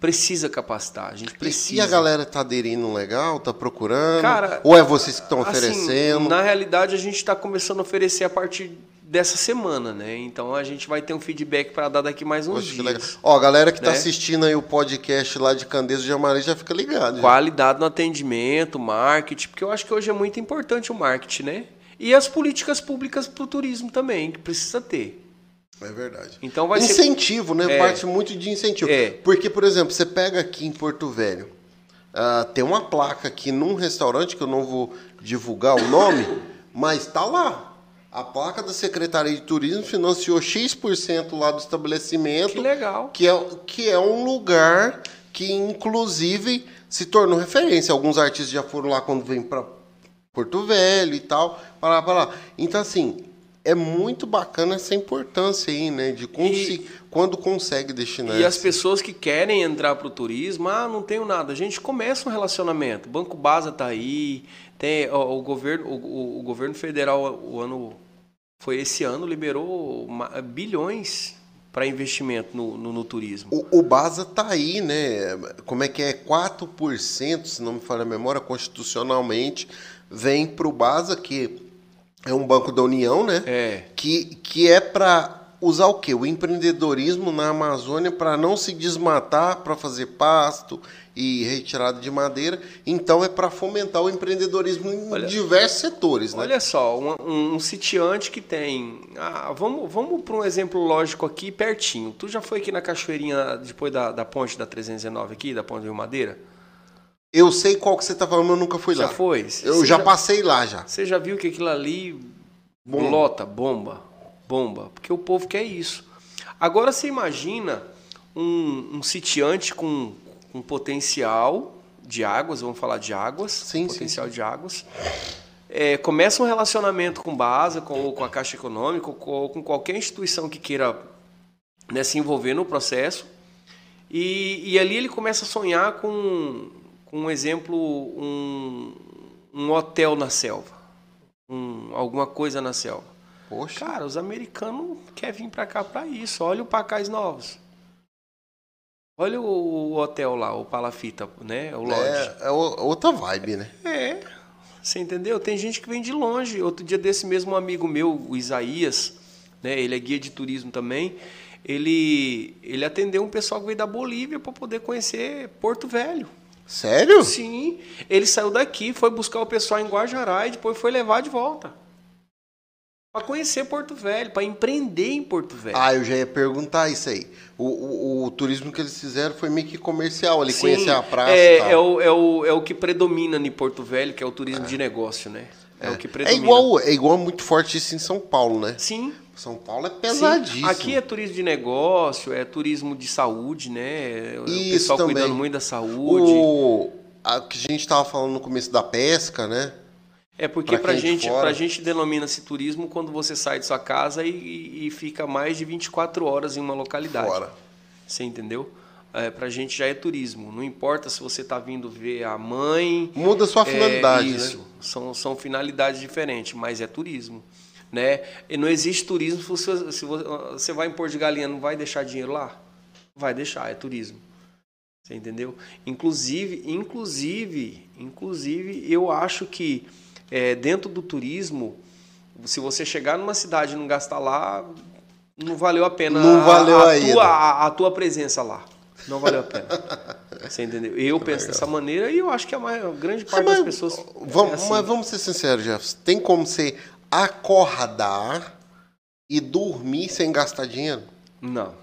S2: Precisa capacitar. A gente precisa.
S1: E a galera tá aderindo legal, tá procurando?
S2: Cara,
S1: Ou é vocês que estão
S2: Assim,
S1: oferecendo?
S2: na realidade, a gente está começando a oferecer a partir dessa semana, né? Então a gente vai ter um feedback para dar daqui mais uns
S1: Poxa,
S2: dias.
S1: legal. Ó, a galera que tá
S2: né?
S1: assistindo aí o podcast lá de Candeias de Amaré já fica ligado. já.
S2: Qualidade no atendimento, marketing, porque eu acho que hoje é muito importante o marketing, né? E as políticas públicas para o turismo também, que precisa ter.
S1: É verdade.
S2: Então vai ser-
S1: incentivo, né?
S2: É.
S1: Parte muito de incentivo.
S2: É.
S1: Porque, por exemplo, você pega aqui em Porto Velho, ah, tem uma placa aqui num restaurante, que eu não vou divulgar o nome, mas tá lá. A placa da Secretaria de Turismo financiou X% lá do estabelecimento.
S2: Que legal.
S1: Que é, que é um lugar que, inclusive, se tornou referência. Alguns artistas já foram lá quando vêm para Porto Velho e tal, para lá, para lá. Então, assim, é muito bacana essa importância aí, né? De consi- quando consegue destinar.
S2: E as pessoas que querem entrar para o turismo, ah, não tenho nada. A gente começa um relacionamento. O Banco Basa tá aí, tem ó, o governo, o, o- governo federal o ano foi esse ano liberou bilhões para investimento no, no, no turismo.
S1: O, o Basa tá aí, né? Como é que é? 4%, se não me falha a memória, constitucionalmente, vem para o Basa, que é um banco da União, né?
S2: É.
S1: que, que é para usar o quê? O empreendedorismo na Amazônia para não se desmatar, para fazer pasto e retirada de madeira. Então é para fomentar o empreendedorismo em
S2: Olha-
S1: diversos setores, né?
S2: Olha só, um, um, um sitiante que tem. Ah, vamos vamos para um exemplo lógico aqui, pertinho. Tu já foi aqui na Cachoeirinha depois da, da ponte da 319 aqui, da ponte do Rio Madeira?
S1: Eu sei qual que você tá falando, mas eu nunca fui
S2: Já
S1: lá.
S2: foi?
S1: Eu
S2: Você
S1: já passei lá já.
S2: Você já viu que aquilo ali
S1: Bomba.
S2: lota, bomba, bomba, porque o povo quer isso. Agora você imagina um, um sitiante com, com potencial de águas, vamos falar de águas,
S1: Sim, sim,
S2: potencial de águas. É, começa um relacionamento com base, com, ou com a Caixa Econômica, ou com, ou com qualquer instituição que queira né, se envolver no processo. E, e ali ele começa a sonhar com um exemplo, um, um hotel na selva, um, alguma coisa na selva.
S1: Poxa.
S2: Cara, os americanos querem vir para cá para isso. Olha o Pacais Novos. Olha o, hotel lá, o Palafita, né? O Lodge.
S1: É, é outra vibe, né?
S2: É, você entendeu? Tem gente que vem de longe. Outro dia desse mesmo amigo meu, o Isaías, né? Ele é guia de turismo também. Ele, ele atendeu um pessoal que veio da Bolívia para poder conhecer Porto Velho.
S1: Sério?
S2: Sim, ele saiu daqui, foi buscar o pessoal em Guajará e depois foi levar de volta. Para conhecer Porto Velho, para empreender em Porto Velho.
S1: Ah, eu já ia perguntar isso aí. O, o- o turismo que eles fizeram foi meio que comercial, ali
S2: Sim,
S1: conhecer a praça
S2: é,
S1: e tal.
S2: é, o, é, o, é o que predomina em Porto Velho, que é o turismo de negócio, né? É, o que
S1: É
S2: predomina.
S1: igual, é igual muito forte isso em São Paulo, né?
S2: Sim,
S1: São Paulo é
S2: Sim,
S1: pesadíssimo.
S2: Aqui é turismo de negócio, é turismo de saúde, né? O
S1: Isso
S2: pessoal
S1: também.
S2: cuidando muito da saúde.
S1: O a, que a gente estava falando no começo da pesca, né?
S2: É porque
S1: é de
S2: gente,
S1: fora.
S2: pra gente denomina-se turismo quando você sai de sua casa e, e fica mais de 24 horas em uma localidade.
S1: Fora.
S2: Você entendeu? É, pra gente já é turismo. Não importa se você tá vindo ver a mãe.
S1: Muda sua finalidade,
S2: é, isso.
S1: né?
S2: São, são finalidades diferentes, mas é turismo. Né? E não existe turismo se você, se você- vai em Porto de Galinha, não vai deixar dinheiro lá? Vai deixar, é turismo. Você entendeu? Inclusive, inclusive, inclusive, eu acho que é, dentro do turismo, se você chegar numa cidade e não gastar lá, não valeu a pena
S1: Não valeu
S2: a,
S1: a
S2: tua, a, a tua presença lá. Não valeu a pena. Você entendeu? Eu penso dessa maneira e eu acho que a, maior, grande parte
S1: Mas
S2: das pessoas.
S1: Vamos,
S2: é assim.
S1: Mas vamos ser sinceros, Jefferson. Tem como você acordar e dormir sem gastar dinheiro?
S2: Não,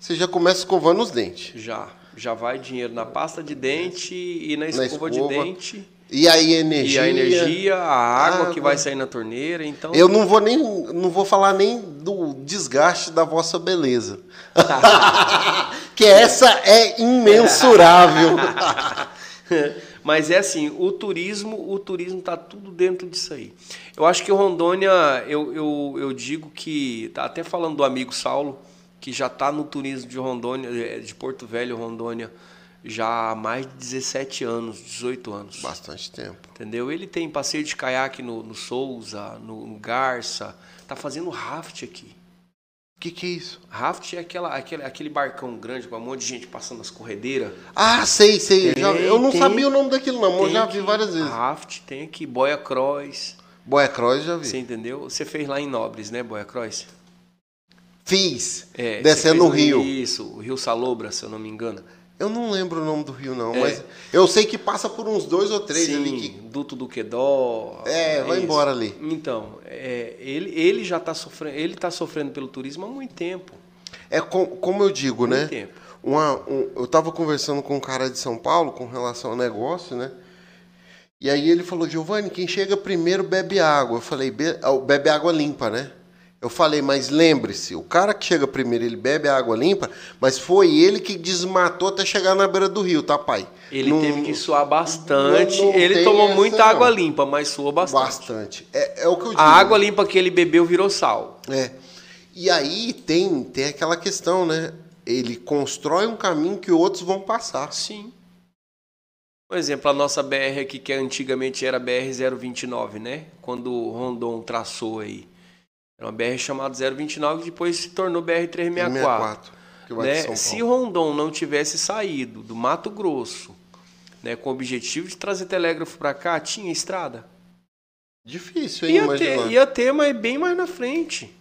S1: Você já começa escovando os dentes.
S2: já. Já vai dinheiro na pasta de dente e na
S1: Na
S2: escova, de
S1: escova.
S2: dente.
S1: E aí, energia.
S2: E a energia, a água, que
S1: água.
S2: vai sair na torneira. Então,
S1: Eu não vou nem não vou falar nem do desgaste da vossa beleza. que essa é imensurável.
S2: Mas é assim, o turismo, o turismo tá tudo dentro disso aí. Eu acho que Rondônia, eu, eu, eu digo que, tá até falando do amigo Saulo, que já está no turismo de Rondônia, eh, de Porto Velho, Rondônia, já há mais de 17 anos, 18 anos.
S1: Bastante tempo.
S2: Entendeu? Ele tem passeio de caiaque no, no Souza, no, no Garça, tá fazendo raft aqui.
S1: O que, que é isso?
S2: Raft é aquela, aquele, aquele barcão grande com um monte de gente passando as corredeiras.
S1: Ah, sei, sei. Eu já-
S2: Tem,
S1: eu não
S2: tem.
S1: sabia o nome daquilo, não, mas eu
S2: Tem
S1: já
S2: aqui
S1: vi várias vezes.
S2: Raft, tem aqui, Boia Cross.
S1: Boia Cross já vi.
S2: Você entendeu? Você fez lá em Nobres, né, Boia Cross?
S1: Fiz.
S2: É,
S1: descendo no rio.
S2: Isso, o Rio Salobra, se eu não me engano.
S1: Eu não lembro o nome do rio, não,
S2: É.
S1: mas eu sei que passa por uns dois ou três
S2: Sim,
S1: ali que.
S2: Duto do Quedó.
S1: É, vai
S2: isso.
S1: embora ali.
S2: Então, é, ele, ele já está sofrendo, ele tá sofrendo pelo turismo há muito tempo.
S1: É com- como eu digo, né?
S2: Muito tempo.
S1: Uma, um- eu estava conversando com um cara de São Paulo com relação ao negócio, né? E aí ele falou, Giovanni, quem chega primeiro bebe água. Eu falei, "Be- ah, bebe água limpa, né? Eu falei, mas lembre-se, o cara que chega primeiro, ele bebe água limpa, mas foi ele que desmatou até chegar na beira do rio, tá, pai?
S2: Ele
S1: Não-
S2: teve que suar bastante.
S1: não- não
S2: ele tomou
S1: essa,
S2: muita água limpa, mas suou bastante.
S1: Bastante. É, é o que eu digo.
S2: A água limpa que ele bebeu virou sal.
S1: É. E aí tem, tem aquela questão, né? Ele constrói um caminho que outros vão passar.
S2: Sim. Por exemplo, a nossa BR aqui, que antigamente era BR-029, né? Quando o Rondon traçou aí. Era uma BR chamada 029, que depois se tornou BR-364.
S1: que vai de
S2: Né? Se. Rondon não tivesse saído do Mato Grosso, né, com o objetivo de trazer telégrafo para cá, tinha estrada?
S1: Difícil, hein,
S2: Ia
S1: imaginar.
S2: ter, ia ter, mas bem mais na frente.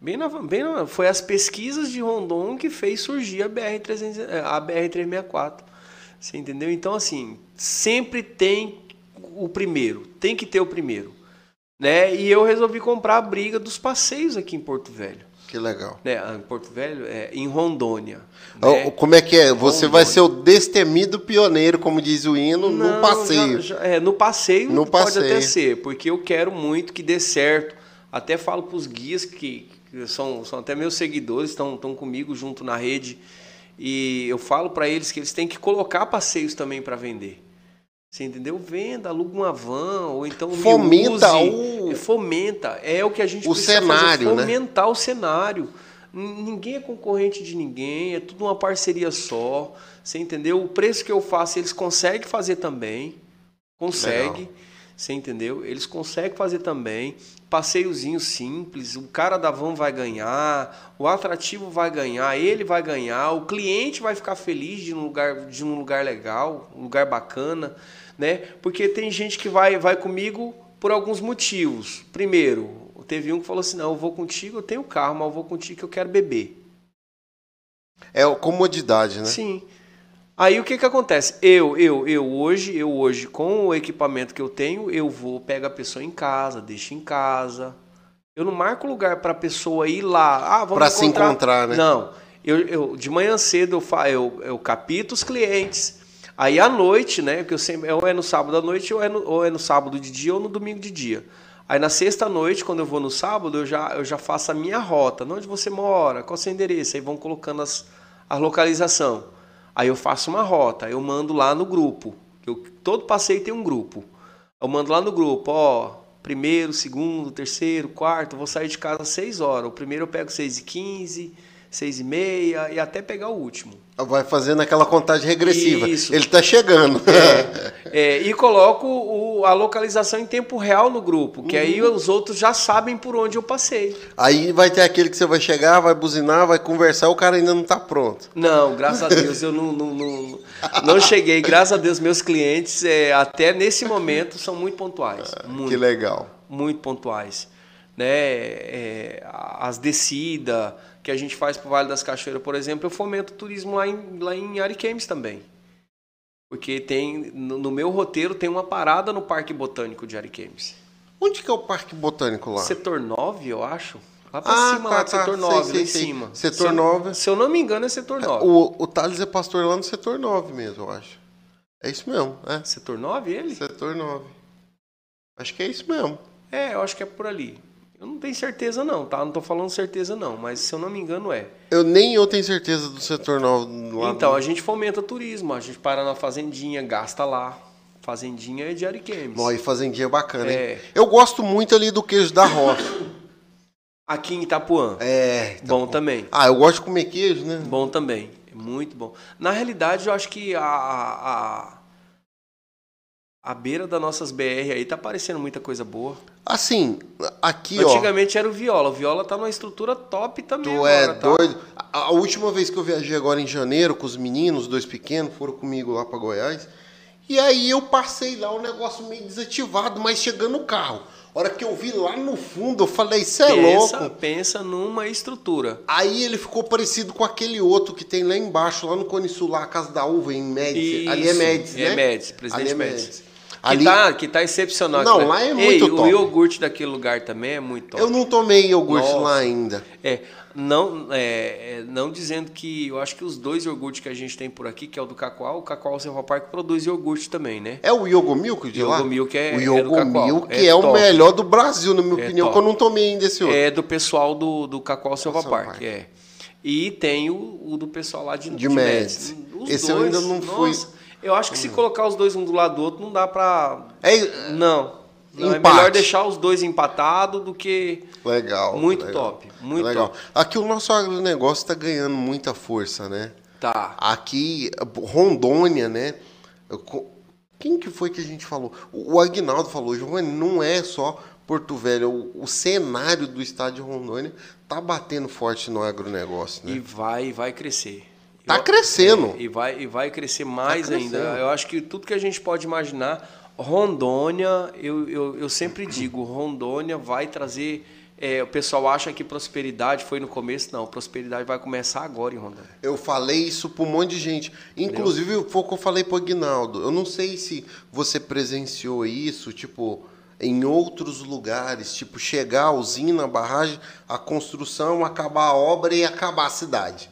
S2: Bem na, bem na- foi as pesquisas de Rondon que fez surgir a BR-300 eh, a BR-364. Você entendeu? Então, assim, sempre tem o primeiro. Tem que ter o primeiro. Né? E eu resolvi comprar a briga dos passeios aqui em Porto Velho.
S1: Que legal.
S2: Né? Ah, Em Porto Velho, é, em Rondônia. Né?
S1: Como é que é? Você
S2: Rondônia.
S1: vai ser o destemido pioneiro, como diz o hino, no
S2: Não,
S1: passeio.
S2: já- já- é, no passeio
S1: No
S2: pode
S1: passeio.
S2: até ser, porque eu quero muito que dê certo. Até falo para os guias que, que são, são até meus seguidores, estão estão comigo junto na rede. E eu falo para eles que eles têm que colocar passeios também para vender. Você entendeu? Venda, aluga uma van, ou então me
S1: Fomenta
S2: use.
S1: o-
S2: É, Fomenta. É o que a gente
S1: o
S2: precisa
S1: cenário,
S2: fazer,
S1: né?
S2: fomentar o cenário. Ninguém é concorrente de ninguém, é tudo uma parceria só. Você entendeu? O preço que eu faço, eles conseguem fazer também. Consegue.
S1: Legal.
S2: Você entendeu? Eles conseguem fazer também. Passeiozinho simples, o cara da van vai ganhar, o atrativo vai ganhar, ele vai ganhar, o cliente vai ficar feliz de num lugar, de num lugar legal, um lugar bacana, né? Porque tem gente que vai, vai comigo por alguns motivos. Primeiro, teve um que falou assim: não, eu vou contigo, eu tenho carro, mas eu vou contigo que eu quero beber.
S1: É comodidade, né?
S2: Sim. Aí o que que acontece? Eu, eu, eu hoje, eu hoje com o equipamento que eu tenho, eu vou pego a pessoa em casa, deixo em casa. Eu não marco lugar para a pessoa ir lá. Ah, vamos
S1: Pra se encontrar, né?
S2: Não. Eu, eu de manhã cedo eu, fa, eu, eu capito os clientes. Aí à noite, né? Que eu sempre ou é no sábado à noite ou é no, ou é no sábado de dia ou no domingo de dia. Aí na sexta noite, quando eu vou no sábado, eu já, eu já faço a minha rota. Onde você mora? Qual o seu endereço? Aí vão colocando as, a localização. Aí eu faço uma rota, eu mando lá no grupo. Eu, todo passeio tem um grupo. Eu mando lá no grupo, ó, primeiro, segundo, terceiro, quarto, vou sair de casa às 6 horas. O primeiro eu pego 6 e 15, 6 e meia e até pegar o último.
S1: Vai fazendo aquela contagem regressiva.
S2: Isso.
S1: Ele tá chegando.
S2: É, e coloco o- a localização em tempo real no grupo, que aí
S1: Uhum.
S2: os outros já sabem por onde eu passei.
S1: Aí vai ter aquele que você vai chegar, vai buzinar, vai conversar, o cara ainda não tá pronto.
S2: Não, graças a Deus eu não, não, não, não cheguei. Graças a Deus, meus clientes, é, até nesse momento, são muito pontuais.
S1: Que
S2: Muito,
S1: legal.
S2: muito pontuais. né, é, as descidas que a gente faz para o Vale das Cachoeiras, por exemplo, eu fomento o turismo lá em, lá em Ariquemes também. Porque tem no, meu roteiro tem uma parada no Parque Botânico de Ariquemes.
S1: Onde que é o Parque Botânico lá?
S2: Setor 9, eu acho. Lá pra
S1: Ah,
S2: cima,
S1: tá,
S2: lá do
S1: tá.
S2: setor
S1: Sei,
S2: 9,
S1: sei,
S2: lá em
S1: sei.
S2: cima.
S1: Setor
S2: se eu-
S1: 9.
S2: Se eu não me engano, é setor 9.
S1: O, o Thales é pastor lá no setor 9 mesmo, eu acho. É isso mesmo, é.
S2: Setor 9, ele?
S1: Setor 9. Acho que é isso mesmo.
S2: É, eu acho que é por ali. Eu não tenho certeza não, tá? Não tô falando certeza não, mas se eu não me engano é.
S1: Eu nem eu tenho certeza do setor 9 lá.
S2: Então,
S1: do-
S2: a gente fomenta turismo, a gente para na fazendinha, gasta lá. Fazendinha é de Ariquemes.
S1: Nó, e fazendinha é bacana, hein?
S2: É.
S1: Eu gosto muito ali do queijo da roça.
S2: Aqui em Itapuã.
S1: é. tá
S2: bom também.
S1: Ah, eu gosto de comer queijo, né?
S2: Bom também. É muito bom. Na realidade, eu acho que a, a, a beira das nossas BR aí tá aparecendo muita coisa boa.
S1: Assim, aqui,
S2: Antigamente era o Viola. O Viola tá numa estrutura top
S1: ó.
S2: também
S1: Tu
S2: agora,
S1: é
S2: tá?
S1: doido. A, a última vez que eu viajei agora em janeiro com os meninos, os dois pequenos, foram comigo lá pra Goiás. E aí eu passei lá, o negócio meio desativado, mas chegando o carro. A hora que eu vi lá no fundo, eu falei, cê é
S2: pensa,
S1: louco.
S2: pensa numa estrutura.
S1: Aí ele ficou parecido com aquele outro que tem lá embaixo, lá no Cone Sul, lá, a Casa da Uva, em Médici. Ali é
S2: Isso,
S1: Médici, né?
S2: É Médici, presidente
S1: Ali é
S2: Médici.
S1: Médici.
S2: Que,
S1: Ali,
S2: tá, que tá excepcional.
S1: Não,
S2: aquilo
S1: lá é
S2: Ei,
S1: muito
S2: O
S1: top.
S2: iogurte daquele lugar também é muito top.
S1: eu não tomei iogurte
S2: Nossa.
S1: lá ainda.
S2: É, não, é, é, não dizendo que eu acho que os dois iogurtes que a gente tem por aqui, que é o do Cacoal, o Cacoal Serra Park produz iogurte também, né?
S1: É o Yogo Milk de lá?
S2: Yogo Milk é-
S1: O
S2: é
S1: Yogo
S2: do Cacoal.
S1: Milk
S2: É
S1: é, o melhor do Brasil, na minha
S2: É
S1: opinião,
S2: top.
S1: que eu não tomei ainda esse outro.
S2: É do pessoal do, do Cacoal Silva Park,
S1: Park.
S2: é. E tem o, o do pessoal lá de,
S1: De
S2: Médici.
S1: Médici. Esse eu
S2: dois,
S1: ainda não fui.
S2: Eu acho que se colocar os dois um do lado do outro, não dá pra.
S1: É,
S2: Não. Não, é melhor deixar os dois empatados do que.
S1: legal.
S2: Muito
S1: legal.
S2: top, muito
S1: legal.
S2: top.
S1: Aqui o nosso agronegócio está ganhando muita força, né?
S2: Tá.
S1: Aqui, Rondônia, né? Quem que foi que a gente falou? O o Agnaldo falou, Giovanni, não é só Porto Velho, o, o cenário do estado de Rondônia tá batendo forte no agronegócio, né?
S2: E vai, vai crescer.
S1: Tá
S2: Eu-
S1: crescendo.
S2: é, e, vai, e vai crescer mais
S1: crescendo.
S2: ainda. Eu acho que tudo que a gente pode imaginar, Rondônia, eu, eu, eu sempre digo, Rondônia vai trazer. é, o pessoal acha que prosperidade foi no começo, não. Prosperidade vai começar agora em Rondônia.
S1: Eu falei isso para um monte de gente. Inclusive, foi o que eu falei pro Aguinaldo. Eu não sei se você presenciou isso, tipo, em outros lugares. Tipo, chegar a usina, a barragem, a construção, acabar a obra e acabar a cidade.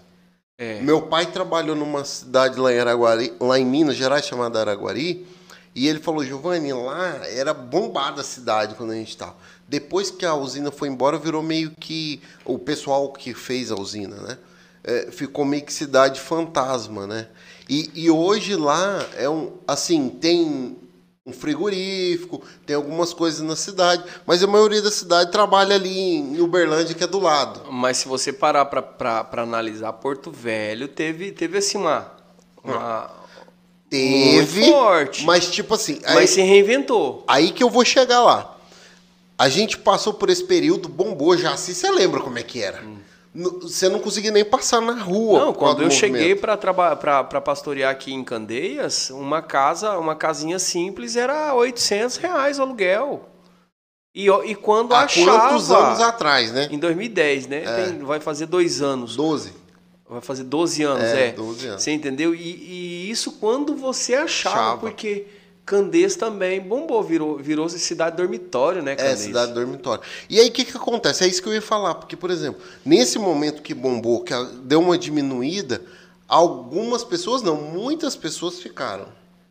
S2: É.
S1: Meu pai trabalhou numa cidade lá em Araguari, lá em Minas Gerais, chamada Araguari, e ele falou, Giovanni, lá era bombada a cidade quando a gente estava. Depois que a usina foi embora, virou meio que o pessoal que fez a usina, né? É, ficou meio que cidade fantasma, né? E, e hoje lá é um, assim, tem um frigorífico, tem algumas coisas na cidade, mas a maioria da cidade trabalha ali em Uberlândia, que é do lado.
S2: Mas se você parar para analisar, Porto Velho teve, teve assim uma. uma
S1: Teve,
S2: Muito forte.
S1: mas tipo assim, aí,
S2: mas se reinventou.
S1: aí que eu vou chegar lá. A gente passou por esse período, bombou já, se você lembra como é que era. No- Você não conseguia nem passar na rua.
S2: Não, quando
S1: do
S2: eu cheguei para pastorear aqui em Candeias, uma casa, uma casinha simples era 800 reais o aluguel. E, e quando
S1: Há
S2: achava...
S1: quantos anos atrás, né?
S2: Em 2010, né?
S1: É.
S2: Tem- vai fazer dois anos.
S1: 12.
S2: Vai fazer 12 anos,
S1: É,
S2: é.
S1: 12 anos.
S2: Você entendeu? E, e isso quando você achava,
S1: Achava.
S2: porque Candeias também bombou, virou, virou cidade dormitório, né,
S1: É,
S2: Candeias?
S1: cidade dormitório. E aí o que, que acontece? É isso que eu ia falar. Porque, por exemplo, nesse momento que bombou, que deu uma diminuída, algumas pessoas, não, muitas pessoas ficaram.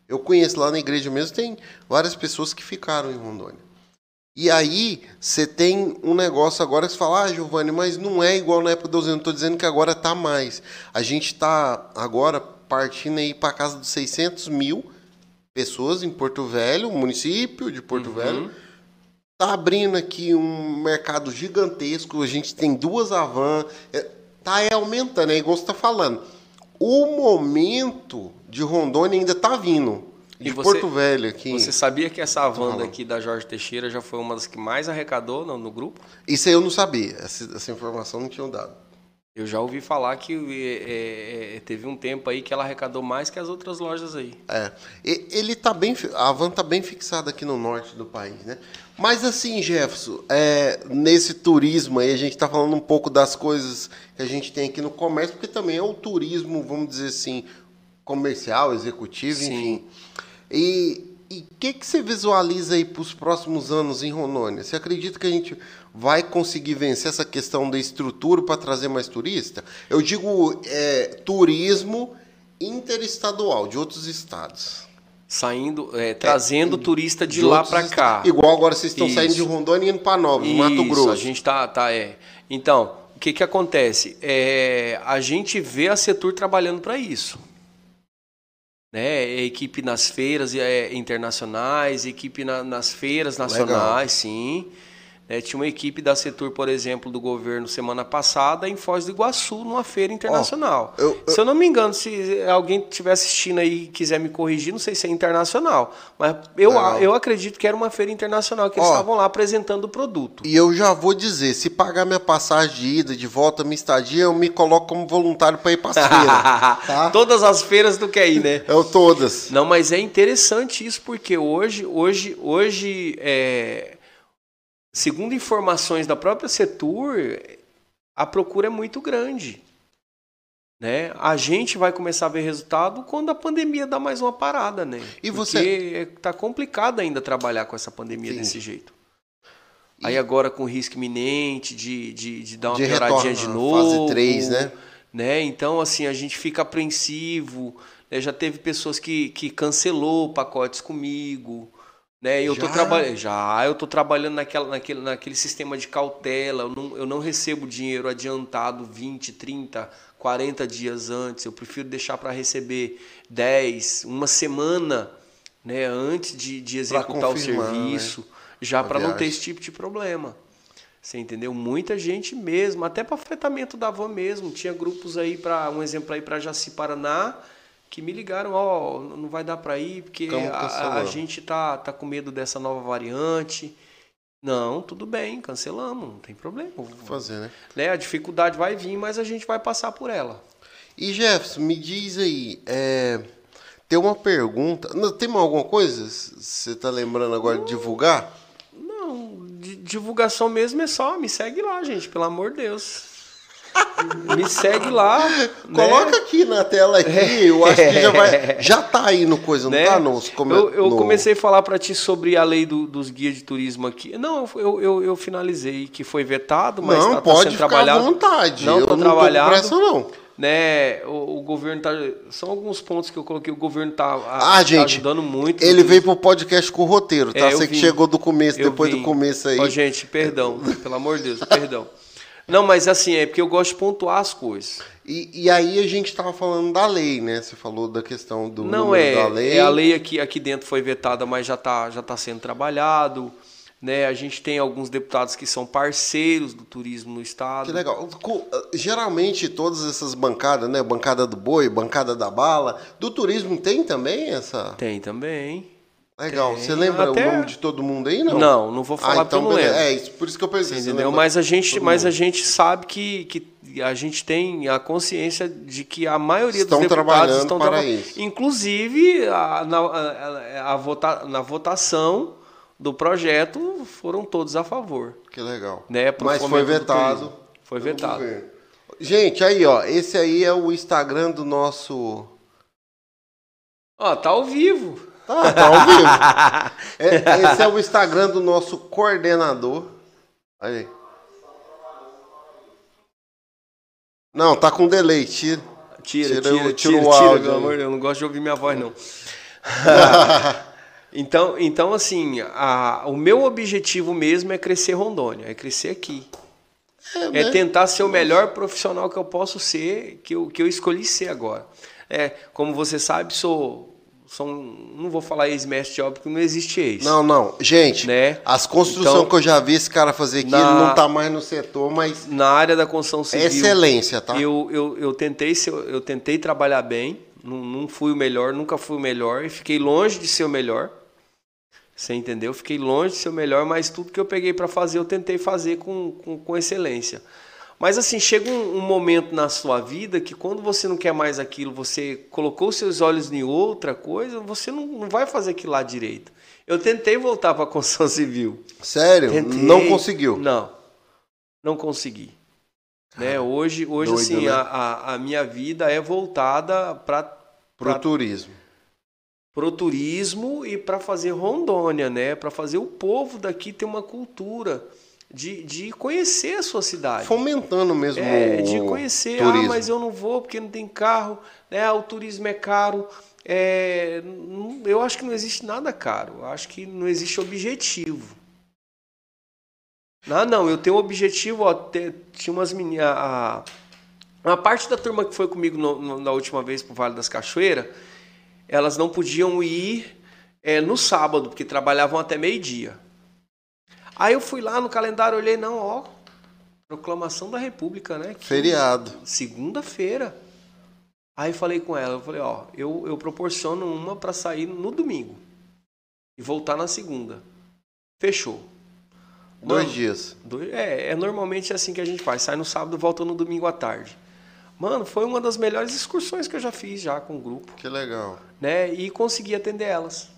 S1: Eu conheço lá na igreja mesmo, tem várias pessoas que ficaram em Rondônia. E aí, você tem um negócio agora que você fala, ah, Giovanni, mas não é igual na época do usina. Não estou dizendo que agora está mais. A gente está agora partindo aí para casa dos 600 mil pessoas em Porto Velho, município de Porto Velho. Tá abrindo aqui um mercado gigantesco. A gente tem duas Avan. É, tá é, aumentando, é igual você está falando. O momento de Rondônia ainda tá vindo. De
S2: você-
S1: Porto Velho aqui.
S2: Você sabia que essa
S1: falando.
S2: aqui da Jorge Teixeira já foi uma das que mais arrecadou no, no grupo?
S1: Isso aí eu não sabia. Essa, essa informação não tinham dado.
S2: Eu já ouvi falar que é, é, teve um tempo aí que ela arrecadou mais que as outras lojas aí.
S1: É. Ele tá bem. A van tá bem fixada aqui no norte do país, né? Mas assim, Jefferson, é, nesse turismo aí, a gente está falando um pouco das coisas que a gente tem aqui no comércio, porque também é o turismo, vamos dizer assim, comercial, executivo, Sim. enfim. E o que, que você visualiza aí para os próximos anos em Rondônia? Você acredita que a gente vai conseguir vencer essa questão da estrutura para trazer mais turista? Eu digo é, turismo interestadual, de outros estados.
S2: Saindo, é, trazendo é, turista de, de lá para cá.
S1: Igual agora vocês estão Isso. saindo de Rondônia e indo para Nova, Mato Grosso.
S2: a gente tá, tá é. Então, o que que acontece? É, a gente vê a Setur trabalhando para isso né? Equipe nas feiras é, internacionais, equipe na, nas feiras nacionais, Legal. sim. É, tinha uma equipe da Setor, por exemplo, do governo semana passada em Foz do Iguaçu, numa feira internacional. Oh, eu, eu... Se eu não me engano, se alguém estiver assistindo aí e quiser me corrigir, não sei se é internacional, mas eu, eu acredito que era uma feira internacional que eles oh, estavam lá apresentando o produto.
S1: E eu já vou dizer, se pagar minha passagem de ida, de volta, minha estadia, eu me coloco como voluntário para ir para as feiras.
S2: tá? Todas as feiras do ir, né?
S1: Eu todas.
S2: Não, mas é interessante isso porque hoje, hoje, hoje é Segundo informações da própria Setur, a procura é muito grande. Né? A gente vai começar a ver resultado quando a pandemia dá mais uma parada, né? E você Porque tá complicado ainda trabalhar com essa pandemia Sim. desse jeito. E... Aí agora com risco iminente de, de, de dar uma de pioradinha de novo. Fase 3, né? né? Então, assim, a gente fica apreensivo. Né? Já teve pessoas que, que cancelou pacotes comigo. Né? Eu já? tô trabalhando, já eu tô trabalhando naquela, naquele, naquele sistema de cautela. Eu não, eu não recebo dinheiro adiantado 20, 30, 40 dias antes. Eu prefiro deixar para receber 10, uma semana, né, antes de, de executar o né? serviço, né? já para não ter esse tipo de problema. Você entendeu? Muita gente mesmo, até para afetamento da van mesmo. Tinha grupos aí para um exemplo aí para Jaci Paraná que me ligaram, ó, oh, não vai dar para ir porque a, a, gente tá, tá com medo dessa nova variante. Não, tudo bem, cancelamos, não tem problema.
S1: Fazer, né?
S2: né? A dificuldade vai vir, mas a gente vai passar por ela.
S1: E Jefferson, me diz aí, é, tem uma pergunta, não, tem alguma coisa você tá lembrando agora não, de divulgar?
S2: Não, divulgação mesmo é só, me segue lá, gente, pelo amor de Deus. Me segue lá.
S1: Coloca né? aqui na tela aqui. Eu acho que já vai. Já tá aí no coisa, não né? tá? No,
S2: come, eu, eu no... comecei a falar para ti sobre a lei do, dos guias de turismo aqui. Não, eu, eu, eu finalizei que foi vetado, mas
S1: não, tá, pode tá sendo ficar trabalhado. à vontade.
S2: Não,
S1: eu
S2: tá não trabalhado. Pressa, não. Né, o, o, governo tá. São alguns pontos que eu coloquei. O governo tá,
S1: ah, tá gente, ajudando muito. Ele veio pro podcast com o roteiro, tá? É, Você que chegou do começo, eu depois vim. do começo aí.
S2: Ó, gente, perdão. pelo amor de Deus, perdão. Não, mas assim, é porque eu gosto de pontuar as coisas.
S1: E, e aí a gente estava falando da lei, né? Você falou da questão do
S2: Não é, da lei. É a lei aqui, aqui dentro foi vetada, mas já está já tá sendo trabalhado. Né? A gente tem alguns deputados que são parceiros do turismo no estado.
S1: Que legal. Geralmente todas essas bancadas, né? Bancada do boi, bancada da bala, do turismo tem também essa?
S2: Tem também.
S1: Legal. Tem. Você lembra Até... o nome de todo mundo aí, não?
S2: Não, não vou falar ah, então, porque eu não lembro.
S1: É, isso, por isso que eu pensei.
S2: Entendeu? Mas a gente, mas a gente sabe que, que a gente tem a consciência de que a maioria
S1: estão
S2: dos
S1: deputados estão para trabalhando. Isso.
S2: Inclusive, a, na, a, a vota, na votação do projeto, foram todos a favor.
S1: Que legal.
S2: Né,
S1: mas foi vetado.
S2: Foi vetado.
S1: Gente, aí, ó, esse aí é o Instagram do nosso.
S2: Ó, tá ao vivo.
S1: Tá, tá ao vivo. É, esse é o Instagram do nosso coordenador. Aí. Não, tá com delay. Tira,
S2: tira, tira, tira, tira, o áudio. pelo amor. Eu não gosto de ouvir minha voz, não. então, então, assim, a, o meu objetivo mesmo é crescer Rondônia, é crescer aqui. É, é né? tentar ser o melhor profissional que eu posso ser, que eu, que eu escolhi ser agora. É, como você sabe, sou são, não vou falar ex-mestre de obra, porque não existe ex.
S1: Não, não. Gente, né? as construções então, que eu já vi esse cara fazer aqui, na, ele não está mais no setor, mas...
S2: Na área da construção civil...
S1: É excelência, tá?
S2: Eu, eu, eu, tentei, ser, eu tentei trabalhar bem, não, não fui o melhor, nunca fui o melhor, e fiquei longe de ser o melhor. Você entendeu? Fiquei longe de ser o melhor, mas tudo que eu peguei para fazer, eu tentei fazer com, com, com excelência. Mas assim, chega um, um, momento na sua vida que quando você não quer mais aquilo, você colocou seus olhos em outra coisa, você não, não vai fazer aquilo lá direito. Eu tentei voltar para a construção civil.
S1: Sério?
S2: Tentei,
S1: não conseguiu?
S2: Não, não consegui. né? Hoje, hoje doido, assim, né? a, a minha vida é voltada para
S1: o turismo.
S2: Para o turismo e para fazer Rondônia, né? Para fazer o povo daqui ter uma cultura de, de conhecer a sua cidade.
S1: Fomentando mesmo
S2: é, de conhecer. Turismo. Ah, mas eu não vou porque não tem carro, né? O turismo é caro. É, eu acho que não existe nada caro. Eu acho que não existe objetivo. Ah, não, eu tenho um objetivo, ó, tinha umas meninas. A, uma parte da turma que foi comigo no, no, na última vez para o Vale das Cachoeiras, elas não podiam ir é, no sábado, porque trabalhavam até meio-dia. Aí eu fui lá no calendário, olhei, não, ó, proclamação da República, né?
S1: Feriado.
S2: Segunda-feira. Aí falei com ela, eu falei, ó, eu, eu proporciono uma para sair no domingo e voltar na segunda. Fechou.
S1: Mano, dois dias.
S2: Dois, é, é normalmente assim que a gente faz. Sai no sábado, volta no domingo à tarde. Mano, foi uma das melhores excursões que eu já fiz já com o grupo.
S1: Que legal.
S2: Né? E consegui atender elas.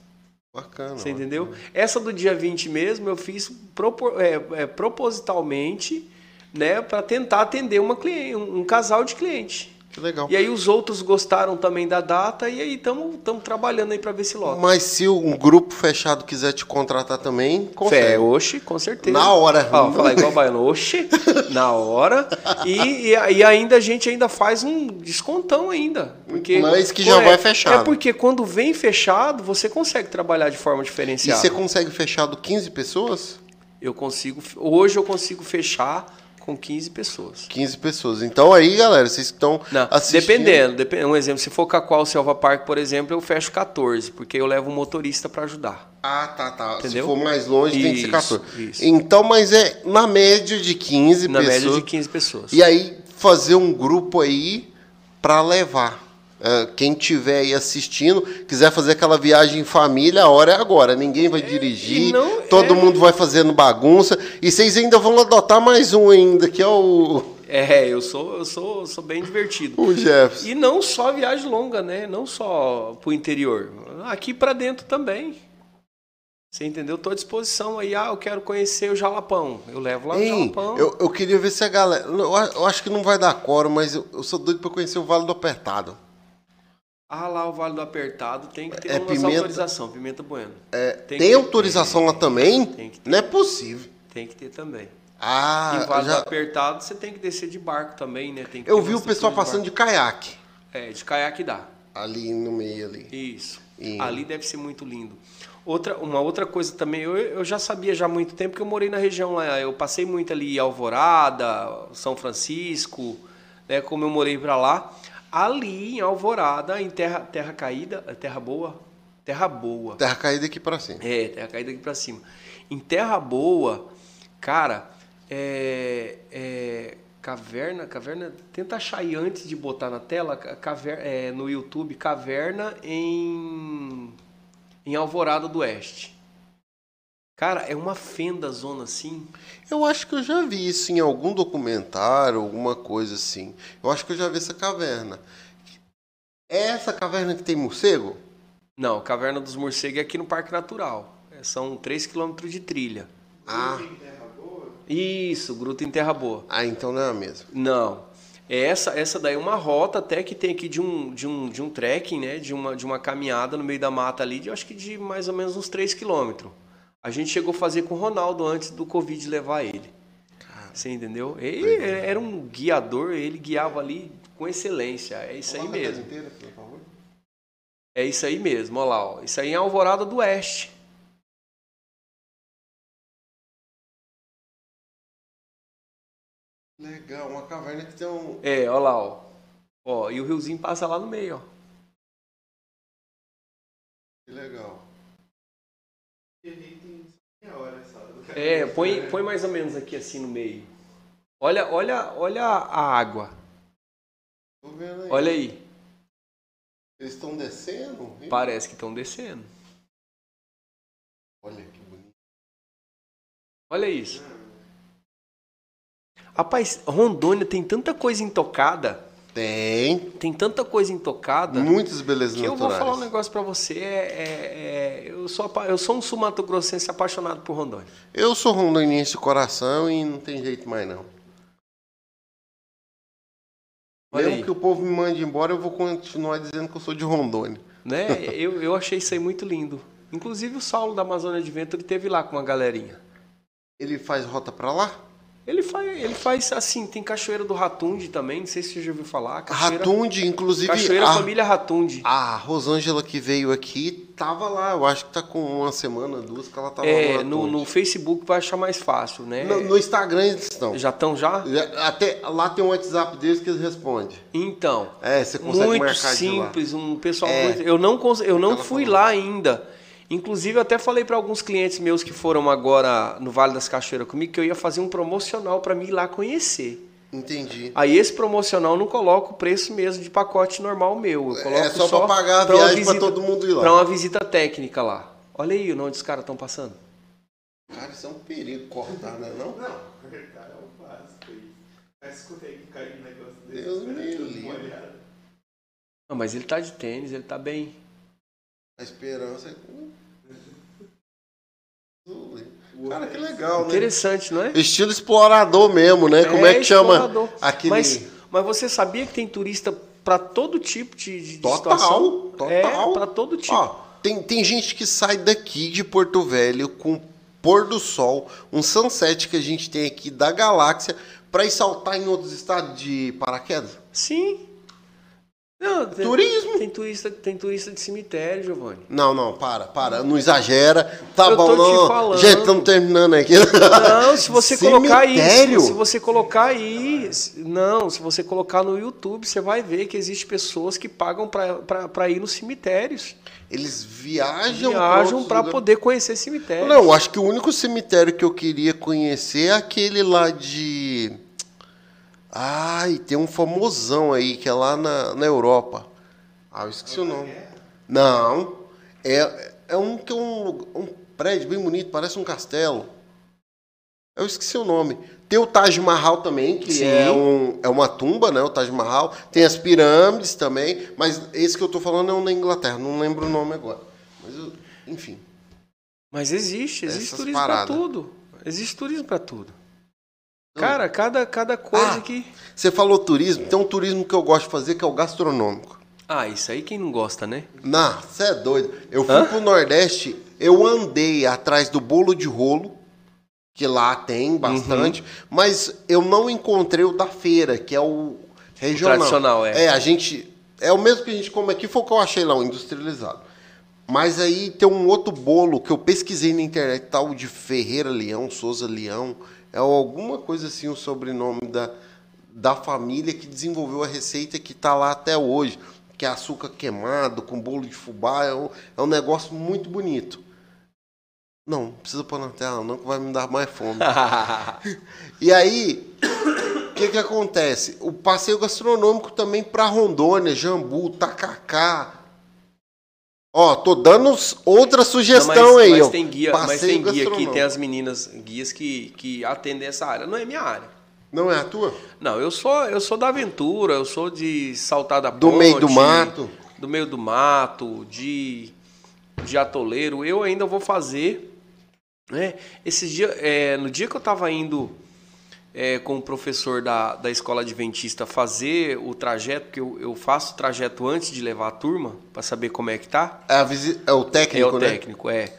S1: Bacana.
S2: Você entendeu? Bacana. Essa do dia 20 mesmo eu fiz propor, é, é, propositalmente né, para tentar atender uma cliente, um, um casal de cliente.
S1: Que legal.
S2: E aí os outros gostaram também da data e aí estamos trabalhando aí para ver se logo.
S1: Mas se um grupo fechado quiser te contratar também, consegue.
S2: Fé, oxe, com certeza.
S1: Na hora.
S2: Ó, falar igual baiano, oxe, na hora. E, e, e, ainda a gente ainda faz um descontão ainda. Porque,
S1: Mas que já
S2: é,
S1: vai fechado.
S2: É porque quando vem fechado, você consegue trabalhar de forma diferenciada.
S1: E você consegue fechado 15 pessoas?
S2: Eu consigo, hoje eu consigo fechar com 15 pessoas.
S1: 15 pessoas. Então aí, galera, vocês estão assistindo...
S2: Dependendo, depend... um exemplo, se for Cacoal Selva Park, por exemplo, eu fecho 14, porque eu levo um motorista para ajudar.
S1: Ah, tá, tá. Entendeu? Se for mais longe,
S2: isso,
S1: tem que ser 14.
S2: Isso.
S1: Então, mas é na média de 15
S2: na
S1: pessoas.
S2: Na média de 15 pessoas.
S1: E aí, fazer um grupo aí para levar. Uh, quem tiver aí assistindo, quiser fazer aquela viagem em família, a hora é agora. Ninguém vai é, dirigir, não, todo é... mundo vai fazendo bagunça. E vocês ainda vão adotar mais um ainda, que é o.
S2: É, eu sou, eu sou, sou bem divertido.
S1: O Jefferson.
S2: E não só viagem longa, né? Não só pro interior. Aqui para dentro também. Você entendeu? Estou à disposição aí. Ah, eu quero conhecer o Jalapão. Eu levo lá
S1: Ei,
S2: no Jalapão.
S1: Eu, eu queria ver se a galera. Eu acho que não vai dar coro, mas eu, eu sou doido para conhecer o Vale do Apertado.
S2: Ah, lá o Vale do Apertado tem que ter é, uma pimenta, autorização, pimenta bueno.
S1: É, tem, tem autorização lá também?
S2: Tem que ter.
S1: Não é possível.
S2: Tem que ter também.
S1: Ah,
S2: e Vale já... do Apertado você tem que descer de barco também, né?
S1: Eu vi o pessoal de passando de caiaque.
S2: É, de caiaque dá.
S1: Ali no meio ali.
S2: Isso. E... Ali deve ser muito lindo. Outra, uma outra coisa também, eu, eu já sabia já há muito tempo que eu morei na região lá. Eu passei muito ali em Alvorada, São Francisco, né? Como eu morei para lá ali em Alvorada, em Terra, terra Caída, é Terra Boa, Terra Boa.
S1: Terra Caída aqui para cima.
S2: É, Terra Caída aqui para cima. Em Terra Boa, cara, é, é, caverna, caverna, tenta achar aí antes de botar na tela, caverna, é, no YouTube, caverna em em Alvorada do Oeste. Cara, é uma fenda zona assim.
S1: Eu acho que eu já vi isso em algum documentário, alguma coisa assim. Eu acho que eu já vi essa caverna. É essa caverna que tem morcego?
S2: Não, Caverna dos Morcegos é aqui no Parque Natural. É, são 3 km de trilha.
S1: Ah.
S2: Isso, Gruta em Terra Boa.
S1: Ah, então não é a mesma.
S2: Não. Essa, essa daí é uma rota até que tem aqui de um, de um, de um trekking, né? De uma, de uma caminhada no meio da mata ali, de, eu acho que de mais ou menos uns 3 quilômetros. A gente chegou a fazer com o Ronaldo antes do Covid levar ele. Cara, Você entendeu? Ele era um guiador, ele guiava ali com excelência. É isso aí mesmo.
S1: Inteira, por favor.
S2: É isso aí mesmo, olha lá. Ó. Isso aí é Alvorada do Oeste.
S1: Legal, uma caverna que tem um.
S2: É, olha lá, ó. ó. E o riozinho passa lá no meio, ó.
S1: Que legal.
S2: É, põe, põe mais ou menos aqui assim no meio. Olha, olha, olha a água.
S1: Tô vendo aí.
S2: Olha aí.
S1: Eles estão descendo?
S2: Parece que estão descendo.
S1: Olha que bonito.
S2: Olha isso. Rapaz, Rondônia tem tanta coisa intocada.
S1: Tem.
S2: Tem tanta coisa intocada.
S1: Muitas belezas
S2: que eu vou falar um negócio pra você. É, é- é- eu, sou, eu sou um sul-mato-grossense apaixonado por Rondônia.
S1: Eu sou rondoniense de coração e não tem jeito mais não.
S2: Olha
S1: Mesmo
S2: aí.
S1: que o povo me mande embora, eu vou continuar dizendo que eu sou de Rondônia.
S2: Né? eu, eu achei isso aí muito lindo. Inclusive o Saulo da Amazônia de Vento, ele teve lá com uma galerinha.
S1: Ele faz rota pra lá?
S2: Ele faz, ele faz assim, tem Cachoeira do Ratunde também, não sei se você já ouviu falar. Cachoeira,
S1: Ratunde, inclusive.
S2: Cachoeira
S1: a,
S2: Família Ratunde.
S1: a Rosângela que veio aqui tava lá. Eu acho que tá com uma semana, duas, que ela tava
S2: É,
S1: lá.
S2: no, no Facebook vai achar mais fácil, né?
S1: no, no Instagram eles estão.
S2: Já estão já?
S1: Até lá tem um WhatsApp deles que eles respondem.
S2: Então,
S1: É, você consegue
S2: muito
S1: marcar
S2: simples, um pessoal
S1: É.
S2: muito- eu não eu não
S1: Ela
S2: fui
S1: falou.
S2: lá ainda. Inclusive eu até falei para alguns clientes meus que foram agora no Vale das Cachoeiras comigo que eu ia fazer um promocional para mim ir lá conhecer.
S1: Entendi.
S2: Aí esse promocional eu não coloco o preço mesmo de pacote normal meu. Eu coloco
S1: É só pra pagar a
S2: pra
S1: viagem pra todo mundo ir lá.
S2: Para uma visita técnica lá. Olha aí onde os caras estão passando.
S1: Cara, isso é um perigo cortar, né? Não?
S3: Não, cara, é o básico aí. Mas aí que caiu um negócio desse.
S1: Deus me livre.
S2: Não, mas ele tá de tênis, ele tá bem.
S1: A esperança é. Cara, que legal, né?
S2: Interessante, não é?
S1: Estilo explorador mesmo, né? Como é que chama aquele.
S2: Mas, mas você sabia que tem turista para todo tipo de, de
S1: Total,
S2: situação?
S1: total.
S2: É, para todo tipo.
S1: Ó, tem, tem gente que sai daqui de Porto Velho com pôr do sol, um sunset que a gente tem aqui da galáxia, pra ir saltar em outros estados de paraquedas.
S2: Sim. Não, tem,
S1: Turismo.
S2: Tem turista, tem turista de cemitério, Giovanni.
S1: Não, não, para, para, não exagera. Tá
S2: Eu
S1: bom, não. Gente, estamos terminando aqui.
S2: Não, se você colocar isso, se você colocar aí, não, se você colocar no YouTube, você vai ver que existem pessoas que pagam para ir nos cemitérios.
S1: Eles viajam,
S2: Viajam para poder conhecer cemitério.
S1: Não, acho que o único cemitério que eu queria conhecer é aquele lá de. Ai, tem um famosão aí, que é lá na, na Europa. Ah, eu esqueci o nome. Não. É, é um que é um, um prédio bem bonito, parece um castelo. Eu esqueci o nome. Tem o Taj Mahal também, que
S2: Sim.
S1: é, um, é uma tumba, né? O Taj Mahal. Tem as pirâmides também, mas esse que eu tô falando é um na Inglaterra, não lembro o nome agora. Mas, eu- enfim.
S2: Mas existe, existe
S1: Essas
S2: turismo para tudo. Existe turismo para tudo. Cara, cada, cada coisa
S1: Ah.
S2: que.
S1: Você falou turismo, tem um turismo que eu gosto de fazer que é o gastronômico.
S2: Ah, isso aí quem não gosta, né?
S1: Não, você é doido. Eu fui
S2: Hã?
S1: pro Nordeste, eu andei atrás do bolo de rolo, que lá tem bastante,
S2: Uhum.
S1: mas eu não encontrei o da feira, que é o regional.
S2: tradicional, é.
S1: É, a gente. É o mesmo que a gente come aqui, foi o que eu achei lá, o industrializado. Mas aí tem um outro bolo que eu pesquisei na internet, tal de Ferreira Leão, Souza Leão. É alguma coisa assim o sobrenome da, da família que desenvolveu a receita que está lá até hoje. Que é açúcar queimado, com bolo de fubá. É um, é um negócio muito bonito. Não, não precisa pôr na tela, não, que vai me dar mais fome. E aí, o que, que acontece? O passeio gastronômico também para Rondônia, Jambu, Tacacá. Ó, tô dando outra
S2: Não,
S1: sugestão
S2: mas,
S1: aí,
S2: mas
S1: ó.
S2: tem guia, mas tem guia aqui, tem as meninas guias que, que atendem essa área. Não é minha área.
S1: Não é a tua?
S2: Não, eu sou eu sou da aventura, eu sou de saltar da
S1: Do
S2: ponte,
S1: meio do mato.
S2: do meio do mato, de de atoleiro. Eu ainda vou fazer, né? Esses dias, é, no dia que eu estava indo é, com o professor da, da escola adventista fazer o trajeto, porque eu, eu faço o trajeto antes de levar a turma para saber como é que tá.
S1: É, a visi- é o técnico,
S2: É o
S1: né?
S2: técnico, é.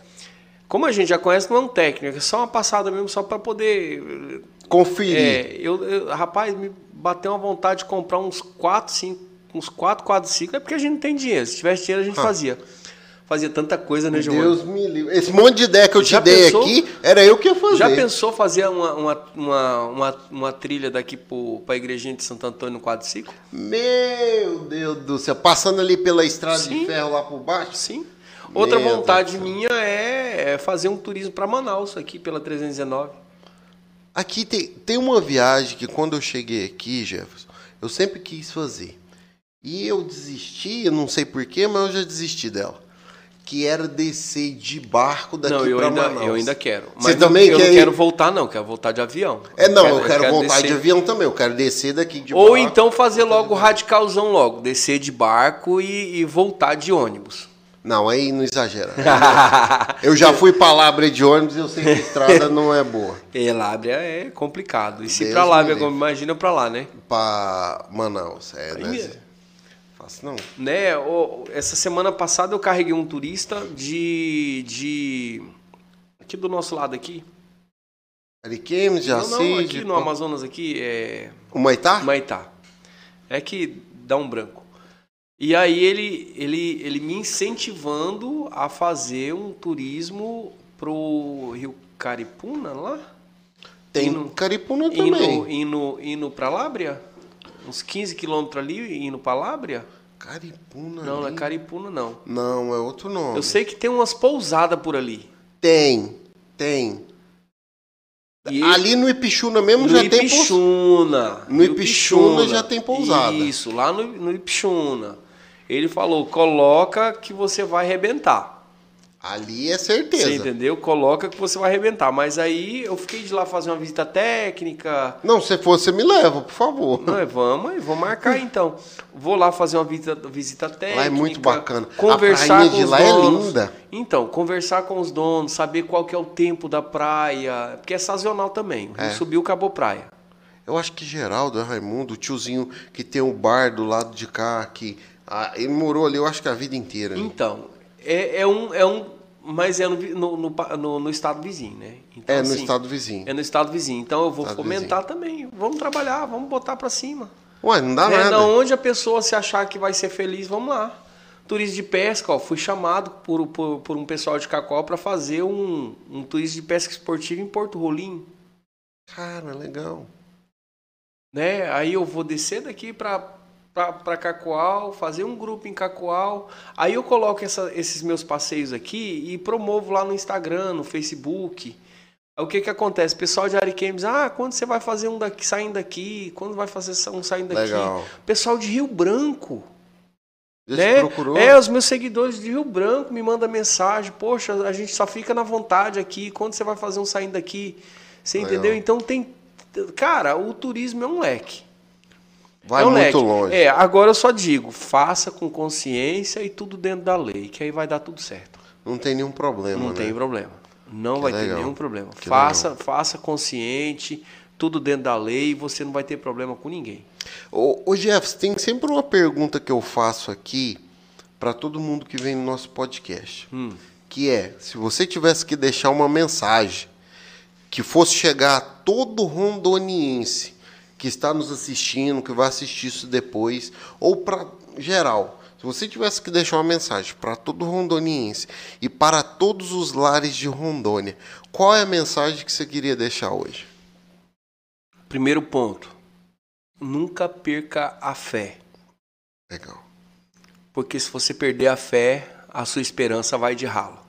S2: Como a gente já conhece, não é um técnico, é só uma passada mesmo, só para poder.
S1: Conferir.
S2: É, eu, eu- rapaz, me bateu uma vontade de comprar uns 4, 5, uns 4 quadriciclos, é porque a gente não tem dinheiro. Se tivesse dinheiro, a gente
S1: Ah.
S2: fazia. Fazia tanta coisa, né, Giovanni?
S1: Deus me livre. Esse monte de ideia que eu te
S2: Já
S1: dei
S2: pensou?
S1: aqui, era eu que ia fazer.
S2: Já pensou fazer uma, uma, uma, uma, uma trilha daqui para a igrejinha de Santo Antônio no quadriciclo?
S1: Meu Deus do céu. Passando ali pela estrada
S2: Sim.
S1: de ferro lá por baixo?
S2: Sim. Outra
S1: Meu
S2: vontade minha é, é fazer um turismo para Manaus aqui pela 319.
S1: Aqui tem, tem uma viagem que quando eu cheguei aqui, Jefferson, eu sempre quis fazer. E eu desisti, eu não sei porquê, mas eu já desisti dela. Que era descer de barco daqui
S2: Não, eu ainda,
S1: Manaus.
S2: eu ainda quero.
S1: Você
S2: Mas
S1: também
S2: eu
S1: quer
S2: não
S1: ir?
S2: quero voltar, não. Quero voltar de avião.
S1: É, não, eu quero, voltar de
S2: descer.
S1: avião também. Eu quero descer daqui de
S2: Ou
S1: barco.
S2: então fazer logo o radicalzão logo. Descer de barco e, e voltar de ônibus.
S1: Não, aí não exagera. Eu já fui pra Lábrea de ônibus e eu sei que a estrada não é boa.
S2: E Lábrea é complicado. E se
S1: Deus
S2: pra Lábrea, imagina pra lá, né?
S1: Pra Manaus. É, né? Zé? Fácil não.
S2: né? Essa semana passada eu carreguei um turista de. de aqui do nosso lado aqui.
S1: Ariquemes,
S2: não,
S1: Jaci,
S2: não, aqui no Amazonas aqui é.
S1: O Maitá?
S2: Maitá. É que dá um branco. E aí ele, ele, ele me incentivando a fazer um turismo pro Rio Caripuna lá?
S1: Tem
S2: Indo-
S1: Caripuna também.
S2: Indo, indo, indo pra Lábrea? Uns 15 quilômetros ali, indo pra Lábrea?
S1: Caripuna
S2: Não, não é
S1: ali?
S2: Caripuna, não.
S1: Não, é outro nome.
S2: Eu sei que tem umas pousadas por ali.
S1: Tem, tem.
S2: E
S1: Ali no Ipixuna mesmo
S2: no
S1: já tem pousada.
S2: Ipixuna.
S1: No Ipixuna já tem pousada.
S2: Isso, lá no, no Ipixuna. Ele falou, coloca que você vai arrebentar.
S1: Ali é
S2: Você
S1: certeza.
S2: entendeu? Coloca que você vai arrebentar. Mas aí eu fiquei de lá fazer uma visita técnica.
S1: Não, se for, você me leva, por favor.
S2: Não, é, vamos, aí, vamos marcar então. Vou lá fazer uma visita, visita técnica.
S1: Lá é muito bacana. A
S2: Conversar
S1: prainha
S2: com
S1: de lá é
S2: donos.
S1: linda.
S2: Então, conversar com os donos, saber qual que é o tempo da praia, porque é sazonal também.
S1: É.
S2: Subiu, acabou praia.
S1: Eu acho que Geraldo é Raimundo, o tiozinho que tem o bar do lado de cá, que ah, ele morou ali, eu acho que a vida inteira. né?
S2: Então, é, é um, é um, mas é no, no, no, no- estado vizinho, né? Então,
S1: é no
S2: assim,
S1: estado vizinho.
S2: É no estado vizinho. Então eu vou
S1: Estado
S2: fomentar também. Vamos trabalhar, vamos botar pra cima.
S1: Ué, não dá
S2: É,
S1: nada.
S2: da onde a pessoa se achar que vai ser feliz, vamos lá. Turismo de pesca, ó, fui chamado por, por, por um pessoal de Cacó para fazer um, um turismo de pesca esportiva em Porto Rolim.
S1: Cara, legal.
S2: Né? Aí eu vou descer daqui para para Cacoal, fazer um grupo em Cacoal. Aí eu coloco essa- esses meus passeios aqui e promovo lá no Instagram, no Facebook. Aí o que que acontece? Pessoal de Ariquemes, ah, quando você vai fazer um daqui, saindo daqui? Quando vai fazer um saindo daqui?
S1: Legal.
S2: Pessoal de Rio Branco. Né?
S1: procurou?
S2: É, os meus seguidores de Rio Branco me mandam mensagem, poxa, a gente só fica na vontade aqui, quando você vai fazer um saindo daqui? Você
S1: Legal.
S2: entendeu? Então tem. Cara, o turismo é um leque.
S1: Vai
S2: é um
S1: muito
S2: leque.
S1: longe.
S2: É, agora eu só digo, faça com consciência e tudo dentro da lei, que aí vai dar tudo certo.
S1: Não tem nenhum problema,
S2: Não
S1: né?
S2: tem problema. Não
S1: Que
S2: vai ter
S1: legal.
S2: nenhum problema.
S1: Que
S2: Faça, faça consciente, tudo dentro da lei e você não vai ter problema com ninguém.
S1: Ô, ô Jeff, tem sempre uma pergunta que eu faço aqui para todo mundo que vem no nosso podcast.
S2: Hum.
S1: Que é, se você tivesse que deixar uma mensagem que fosse chegar a todo rondoniense que está nos assistindo, que vai assistir isso depois, ou para geral, se você tivesse que deixar uma mensagem para todo rondoniense e para todos os lares de Rondônia, qual é a mensagem que você queria deixar hoje?
S2: Primeiro ponto. Nunca perca a fé.
S1: Legal.
S2: Porque se você perder a fé, a sua esperança vai de ralo.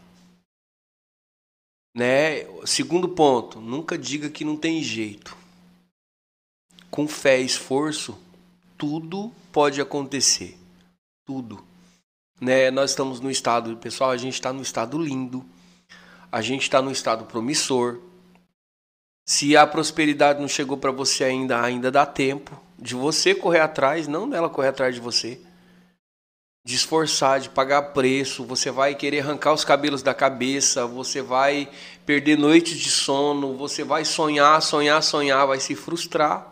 S2: Né? Segundo ponto, nunca diga que não tem jeito. Com fé e esforço, tudo pode acontecer. Tudo. Né? Nós estamos no estado, pessoal, a gente está no estado lindo. A gente está no estado promissor. Se a prosperidade não chegou para você ainda, ainda dá tempo de você correr atrás, não dela correr atrás de você de esforçar, de pagar preço, você vai querer arrancar os cabelos da cabeça, você vai perder noites de sono, você vai sonhar, sonhar, sonhar, vai se frustrar.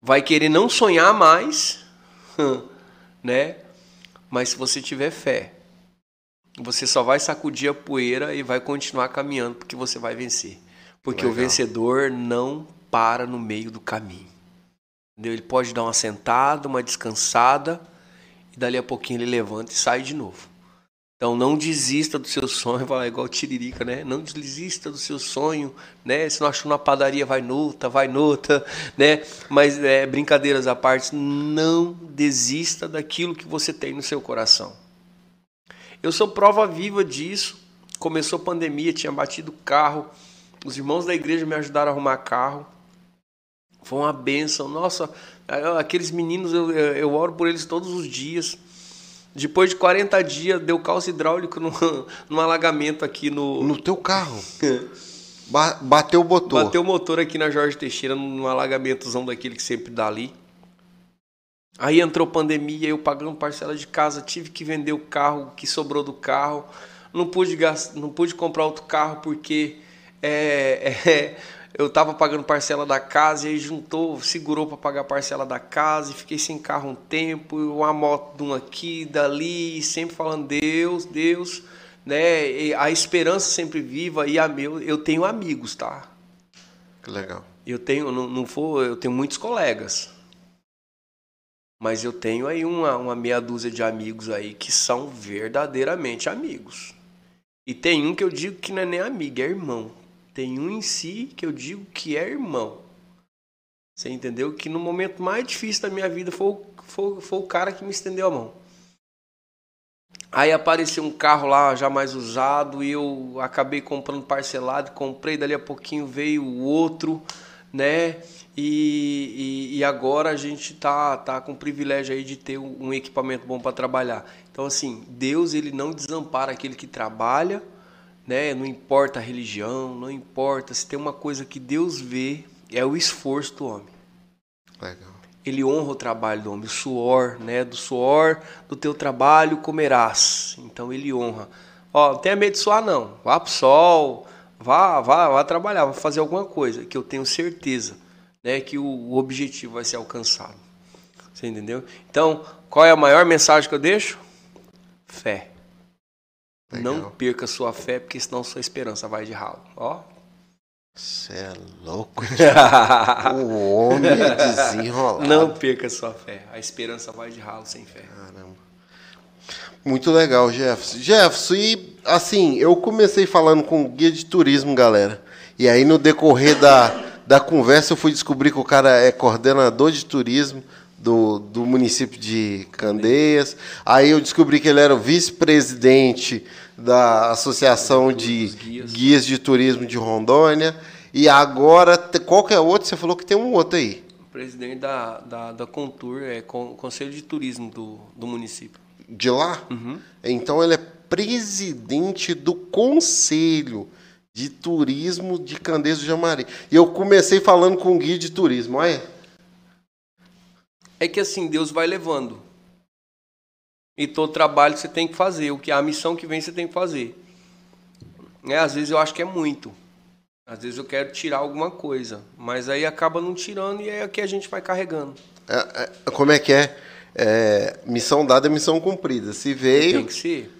S2: Vai querer não sonhar mais, né? Mas se você tiver fé, você só vai sacudir a poeira e vai continuar caminhando porque você vai vencer. Porque o
S1: Legal.
S2: vencedor não para no meio do caminho. Entendeu? Ele pode dar uma sentada, uma descansada, e dali a pouquinho ele levanta e sai de novo. Então não desista do seu sonho, vai igual tiririca, né? Não desista do seu sonho, né? Se não achou na padaria, vai noutra, vai noutra, né? Mas é, brincadeiras à parte, não desista daquilo que você tem no seu coração. Eu sou prova viva disso. Começou a pandemia, tinha batido carro. Os irmãos da igreja me ajudaram a arrumar carro. Foi uma benção. Nossa, aqueles meninos, eu, eu oro por eles todos os dias. Depois de 40 dias, deu calço hidráulico num, num alagamento aqui no.
S1: No teu carro. Ba- Bateu o motor.
S2: Bateu o motor aqui na Jorge Teixeira, num alagamentozão daquele que sempre dá ali. Aí entrou pandemia, eu pagando parcela de casa, tive que vender o carro que sobrou do carro. Não pude, gas- não pude comprar outro carro porque é, é, eu tava pagando parcela da casa e aí juntou, segurou para pagar a parcela da casa e fiquei sem carro um tempo, uma moto de um aqui, dali, e sempre falando Deus, Deus, né? E a esperança sempre viva e a meu, eu tenho amigos, tá?
S1: Que legal.
S2: Eu tenho, não, não for, eu tenho muitos colegas. Mas eu tenho aí uma, uma meia dúzia de amigos aí que são verdadeiramente amigos. E tem um que eu digo que não é nem amigo, é irmão. Tem um em si que eu digo que é irmão. Você entendeu? Que no momento mais difícil da minha vida foi, foi, foi o cara que me estendeu a mão. Aí apareceu um carro lá já mais usado e eu acabei comprando parcelado, comprei, dali a pouquinho veio o outro, né? E, e, e agora a gente tá, tá com o privilégio aí de ter um equipamento bom para trabalhar. Então, assim, Deus ele não desampara aquele que trabalha, né? Não importa a religião, não importa. Se tem uma coisa que Deus vê, é o esforço do homem
S1: Legal.
S2: ele honra o trabalho do homem, o suor, né? Do suor do teu trabalho comerás. Então ele honra. Ó, não tenha medo de suar não. Vá pro sol, vá, vá, vá trabalhar, vá fazer alguma coisa que eu tenho certeza, né, que o, o objetivo vai ser alcançado. Você entendeu? Então, qual é a maior mensagem que eu deixo? Fé.
S1: Legal.
S2: Não perca sua fé, porque senão sua esperança vai de ralo. Ó.
S1: Você é louco. o homem é desenrolado.
S2: Não perca sua fé. A esperança vai de ralo sem fé.
S1: Caramba. Muito legal, Jefferson. Jefferson, e assim, eu comecei falando com o guia de turismo, galera. E aí, no decorrer da, da conversa, eu fui descobrir que o cara é coordenador de turismo do, do município de Candeias. Aí eu descobri que ele era o vice-presidente da Associação de
S2: guias.
S1: Guias de Turismo de Rondônia. E agora, qual que é outro? Você falou que tem um outro aí.
S2: presidente da, da, da Contur, é Con- Conselho de Turismo do, do município.
S1: De lá? Então ele é presidente do Conselho de Turismo de Candeias do Jamari. E eu comecei falando com o guia de turismo, olha.
S2: É que assim, Deus vai levando. E todo trabalho você tem que fazer, o que a missão que vem você tem que fazer. É, às vezes eu acho que é muito. Às vezes eu quero tirar alguma coisa, mas aí acaba não tirando e é o que a gente vai carregando.
S1: É, é, como é que é? É, Missão dada é missão cumprida. Se
S2: Tem
S1: veio,
S2: que ser.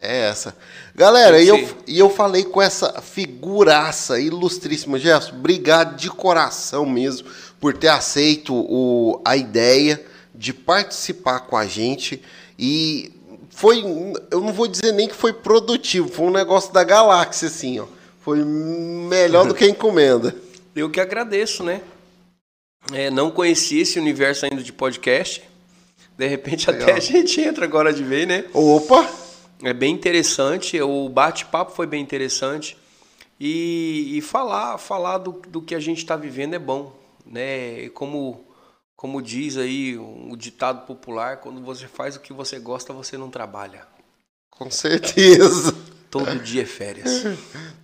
S1: é essa. Galera,
S2: Tem
S1: e
S2: que
S1: eu, e eu falei com essa figuraça ilustríssima. Jefferson, obrigado de coração mesmo por ter aceito o, a ideia de participar com a gente. E foi, eu não vou dizer nem que foi produtivo, foi um negócio da galáxia, assim, ó. Foi melhor do que a encomenda.
S2: Eu que agradeço, né? É, não conhecia esse universo ainda de podcast. De repente até
S1: Legal.
S2: a gente entra agora de vez, né?
S1: Opa!
S2: É bem interessante, o bate-papo foi bem interessante. E, e falar, falar do, do que a gente está vivendo é bom. Né? Como, como diz aí o ditado popular, quando você faz o que você gosta, você não trabalha.
S1: Com certeza.
S2: Todo dia é férias.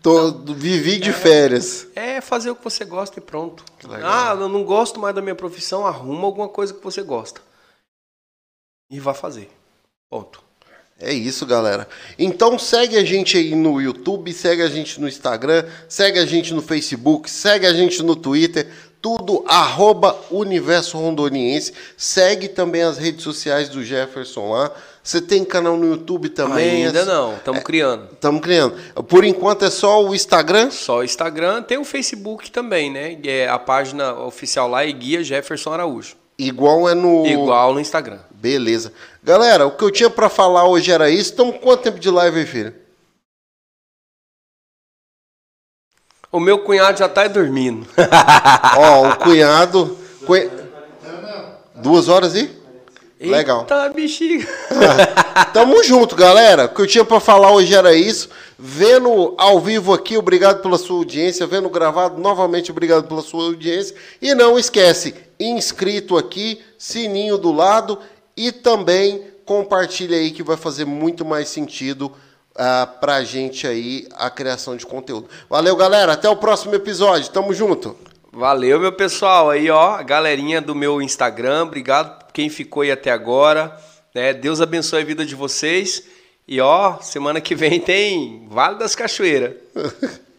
S1: Tô, vivi de férias.
S2: É fazer o que você gosta e pronto. Ah, eu não gosto mais da minha profissão, arruma alguma coisa que você gosta. E vá fazer. Ponto.
S1: É isso, galera. Então segue a gente aí no YouTube, segue a gente no Instagram, segue a gente no Facebook, segue a gente no Twitter, tudo arroba Universo Rondoniense. Segue também as redes sociais do Jefferson lá. Você tem canal no YouTube também?
S2: Ainda não, estamos criando.
S1: Estamos criando. Por enquanto é só o Instagram.
S2: Só o Instagram, tem o Facebook também, né? É a página oficial lá é Guia Jefferson Araújo.
S1: Igual é no.
S2: Igual no Instagram.
S1: Beleza. Galera, o que eu tinha pra falar hoje era isso. Então, quanto tempo de live aí, filho?
S2: O meu cunhado já tá dormindo.
S1: Ó, o cunhado. cunha- Duas horas e? Legal.
S2: Eita, bexiga.
S1: Tamo junto, galera. O que eu tinha pra falar hoje era isso. Vendo ao vivo aqui, obrigado pela sua audiência. Vendo gravado, novamente, obrigado pela sua audiência. E não esquece, inscrito aqui, sininho do lado e também compartilha aí que vai fazer muito mais sentido uh, pra gente aí a criação de conteúdo. Valeu, galera. Até o próximo episódio. Tamo junto.
S2: Valeu, meu pessoal. Aí, ó, galerinha do meu Instagram. Obrigado quem ficou aí até agora. Né? Deus abençoe a vida de vocês. E ó, semana que vem tem Vale das Cachoeiras.